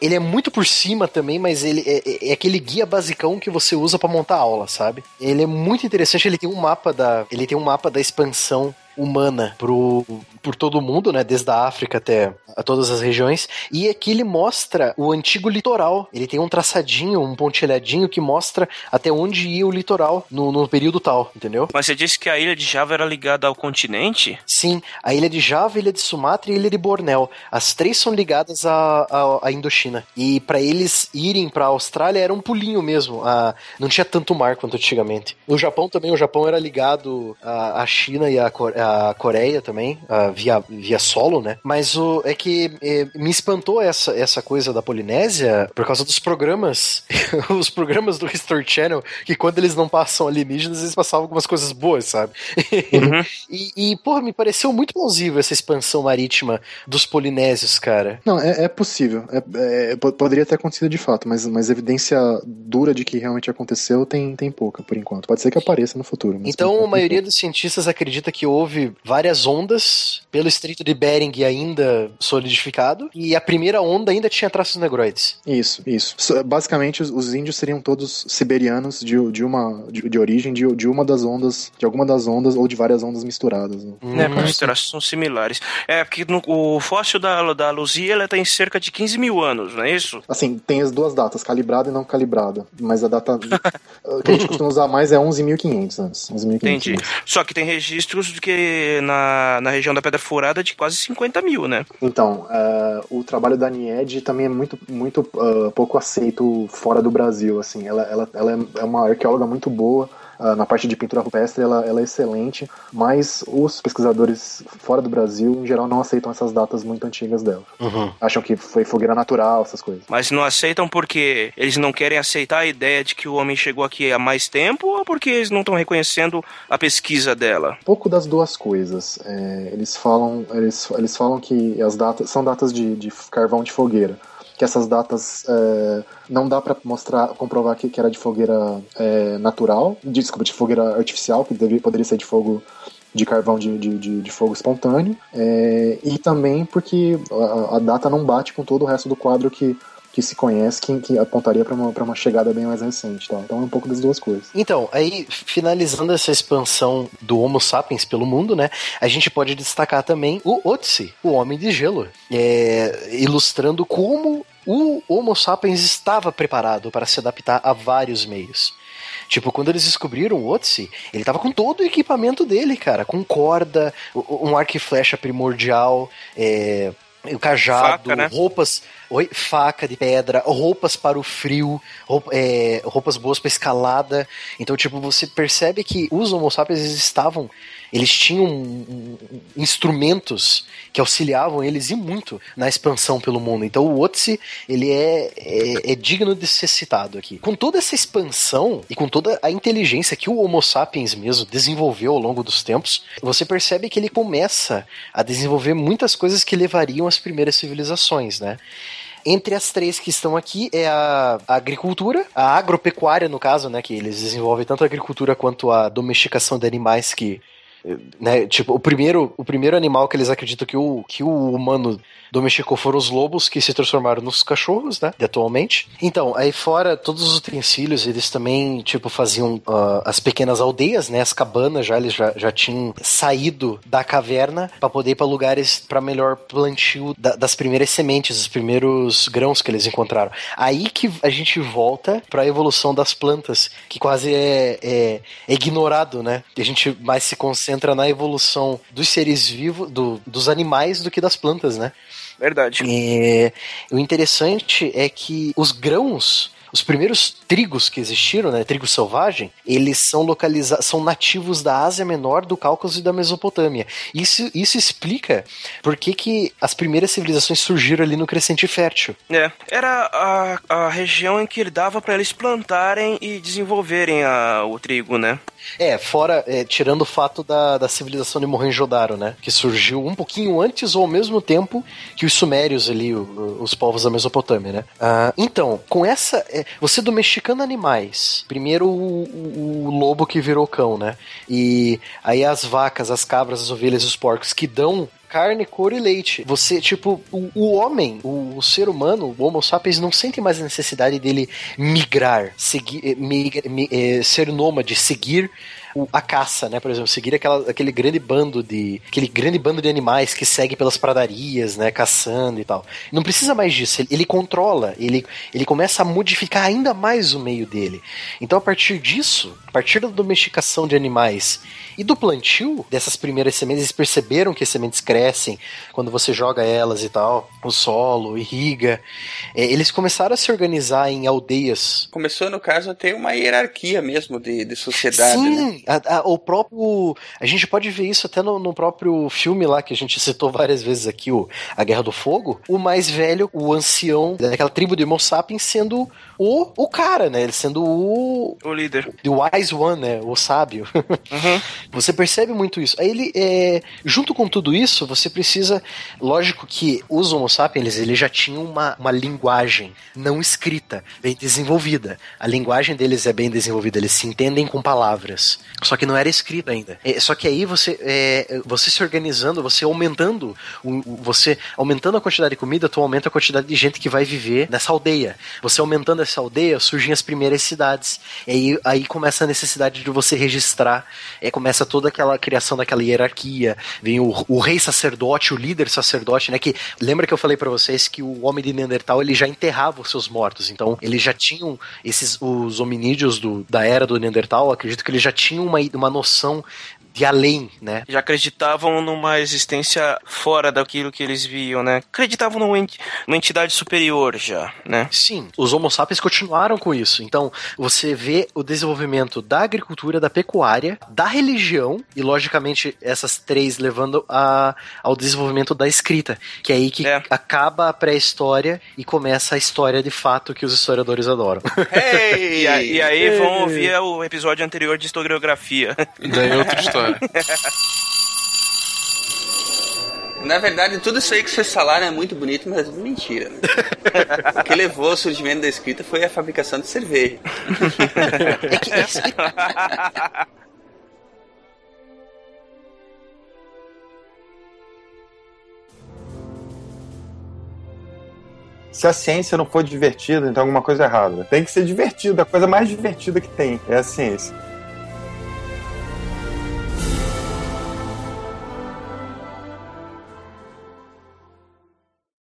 Ele é muito por cima também, mas ele é, é- é aquele guia basicão que você usa pra montar aula, sabe? Ele é muito interessante, ele tem um mapa da, ele tem um mapa da expansão humana pro, por todo o mundo, né? Desde a África até a todas as regiões. E aqui ele mostra o antigo litoral. Ele tem um traçadinho, um pontilhadinho que mostra até onde ia o litoral no, no período tal, entendeu? mas você disse que a Ilha de Java era ligada ao continente? Sim, a ilha de Java, a ilha de Sumatra e a ilha de Bornéu. As três são ligadas à, à, à Indochina. E para eles irem para a Austrália era um pulinho mesmo. A, não tinha tanto mar quanto antigamente. No Japão também, o Japão era ligado à, à China e à, Co- à Coreia também, via, via solo, né? Mas o, é que eh, me espantou essa, essa coisa da Polinésia por causa dos programas. os programas do History Channel, que quando eles não passam alienígenas, eles passavam algumas coisas boas, sabe? E, e, porra, me pareceu muito plausível essa expansão marítima dos polinésios, cara. não, é, é possível. É- é- po- poderia ter acontecido de fato, mas, mas evidência dura de que realmente aconteceu tem, tem pouca, por enquanto. Pode ser que apareça no futuro. mas Então, a maioria dos cientistas acredita que houve várias ondas pelo Estreito de Bering ainda solidificado, e a primeira onda ainda tinha traços negroides. Isso, isso. So- Basicamente, os, os índios seriam todos siberianos de, de uma de, de origem de, de uma das ondas, de alguma das ondas ou de várias ondas misturadas. Né? É, porque os traços são similares. É, porque no- o fóssil da, da Luzia ela tem cerca de 15 mil anos, não é isso? Assim, tem as duas datas, calibrada e não calibrada. Mas a data que a gente costuma usar mais é 11.500 antes. 11.500 Entendi. Só que tem registros de que na, na região da Pedra Furada de quase 50 mil, né? Então, é, o trabalho da Nied também é muito, muito ah, pouco aceito fora do Brasil. Assim, ela, ela, ela é- é uma arqueóloga muito boa. Ah, na parte de pintura rupestre, ela, ela é excelente, mas os pesquisadores fora do Brasil, em geral, não aceitam essas datas muito antigas dela. Uhum. Acham que foi fogueira natural, essas coisas. Mas não aceitam porque eles não querem aceitar a ideia de que o homem chegou aqui há mais tempo ou porque eles não estão reconhecendo a pesquisa dela? pouco das duas coisas. É, eles falam, eles, eles falam que as datas são datas de, de carvão de fogueira. Que essas datas é, não dá para mostrar, comprovar que, que era de fogueira é, natural, desculpa, de fogueira artificial, que devia, poderia ser de fogo de carvão de, de, de- de fogo espontâneo, é, e também porque a, a data não bate com todo o resto do quadro que, que se conhece, que, que apontaria para uma, pra uma chegada bem mais recente. Tá? Então é um pouco das duas coisas. Então, aí, finalizando essa expansão do Homo sapiens pelo mundo, né? A gente pode destacar também o Otzi, o Homem de Gelo, é, ilustrando como o Homo sapiens estava preparado para se adaptar a vários meios. Tipo, quando eles descobriram o Otzi, ele tava com todo o equipamento dele, cara, com corda, um arco e flecha primordial, é, o cajado, Faca, né? roupas, oi, faca de pedra, roupas para o frio, roupa- é, roupas boas para escalada. Então, tipo, você percebe que os Homo sapiens eles estavam, eles tinham um, um, instrumentos que auxiliavam eles e muito na expansão pelo mundo. Então, o Otzi, ele é, é, é digno de ser citado aqui. Com toda essa expansão e com toda a inteligência que o Homo sapiens mesmo desenvolveu ao longo dos tempos, você percebe que ele começa a desenvolver muitas coisas que levariam às primeiras civilizações, né? Entre as três que estão aqui é a, a agricultura, a agropecuária, no caso, né? Que eles desenvolvem tanto a agricultura quanto a domesticação de animais que. Né, tipo, o primeiro, o primeiro animal que eles acreditam que o, que o humano domesticou foram os lobos que se transformaram nos cachorros, né? Atualmente. Então, aí fora todos os utensílios, eles também, tipo, faziam ah, as pequenas aldeias, né? As cabanas já, eles já, já tinham saído da caverna para poder ir para lugares para melhor plantio da- das primeiras sementes, os primeiros grãos que eles encontraram. Aí que a gente volta para a evolução das plantas, que quase é, é- é ignorado, né? A gente mais se concentra na evolução dos seres vivos, do- dos animais, do que das plantas, né? Verdade. É, o interessante é que os grãos, os primeiros trigos que existiram, né, trigo selvagem, eles são localizados, são nativos da Ásia Menor, do Cáucaso e da Mesopotâmia. Isso, isso explica por que, que as primeiras civilizações surgiram ali no Crescente Fértil. É, era a, a região em que dava para eles plantarem e desenvolverem a- o trigo, né? É, fora, é, tirando o fato da, da civilização de Mohenjo-Daro, né? Que surgiu um pouquinho antes ou ao mesmo tempo que os sumérios ali, o- o- os povos da Mesopotâmia, né? Ah, então, com essa... é, você domesticando animais, primeiro o, o- o lobo que virou cão, né? E aí as vacas, as cabras, as ovelhas e os porcos que dão carne, couro e leite. Você, tipo, o, o homem, o, o ser humano, o Homo sapiens, não sente mais a necessidade dele migrar, seguir, eh, mi- eh, ser nômade, seguir a caça, né? Por exemplo, seguir aquela, aquele grande bando de. aquele grande bando de animais que segue pelas pradarias, né? Caçando e tal. Não precisa mais disso. Ele, ele controla, ele, ele começa a modificar ainda mais o meio dele. Então, a partir disso, a partir da domesticação de animais e do plantio dessas primeiras sementes, eles perceberam que as sementes crescem quando você joga elas e tal, o solo, irriga. É, eles começaram a se organizar em aldeias Começou, no caso, a ter uma hierarquia mesmo de, de sociedade, né? A- a- o próprio. A gente pode ver isso até no, no próprio filme lá que a gente citou várias vezes aqui, o A Guerra do Fogo. O mais velho, o ancião daquela tribo de Homo sapiens, sendo o, o cara, né? Ele sendo o. O líder. The Wise One, né? O sábio. Uhum. Você percebe muito isso. Aí ele, é, junto com tudo isso, isso, você precisa. Lógico que os Homo sapiens eles já tinham uma, uma linguagem não escrita, bem desenvolvida. A linguagem deles é bem desenvolvida, eles se entendem com palavras. Só que não era escrita ainda. É, só que aí você, é, você se organizando, você aumentando, você aumentando a quantidade de comida, tu aumenta a quantidade de gente que vai viver nessa aldeia. Você aumentando essa aldeia, surgem as primeiras cidades. E aí, aí começa a necessidade de você registrar, é, começa toda aquela criação daquela hierarquia. Vem o, o rei sacerdote, o líder sacerdote, né? Que lembra que eu falei pra vocês que o homem de Neandertal ele já enterrava os seus mortos. Então eles já tinham esses os hominídeos do, da era do Neandertal. Acredito que eles já tinham uma, uma noção de além, né? Já acreditavam numa existência fora daquilo que eles viam, né? Acreditavam numa, enti- numa entidade superior já, né? Sim, os Homo sapiens continuaram com isso. Então, você vê o desenvolvimento da agricultura, da pecuária, da religião e, logicamente, essas três levando a, ao desenvolvimento da escrita, que é aí que acaba a pré-história e começa a história de fato que os historiadores adoram. E, a- e aí vão ouvir o episódio anterior de historiografia. Daí é outra história. Na verdade, tudo isso aí que vocês falaram é muito bonito, mas é mentira. Né? o que levou ao surgimento da escrita foi a fabricação de cerveja. Se a ciência não for divertida, então alguma coisa é errada. Tem que ser divertida, a coisa mais divertida que tem é a ciência.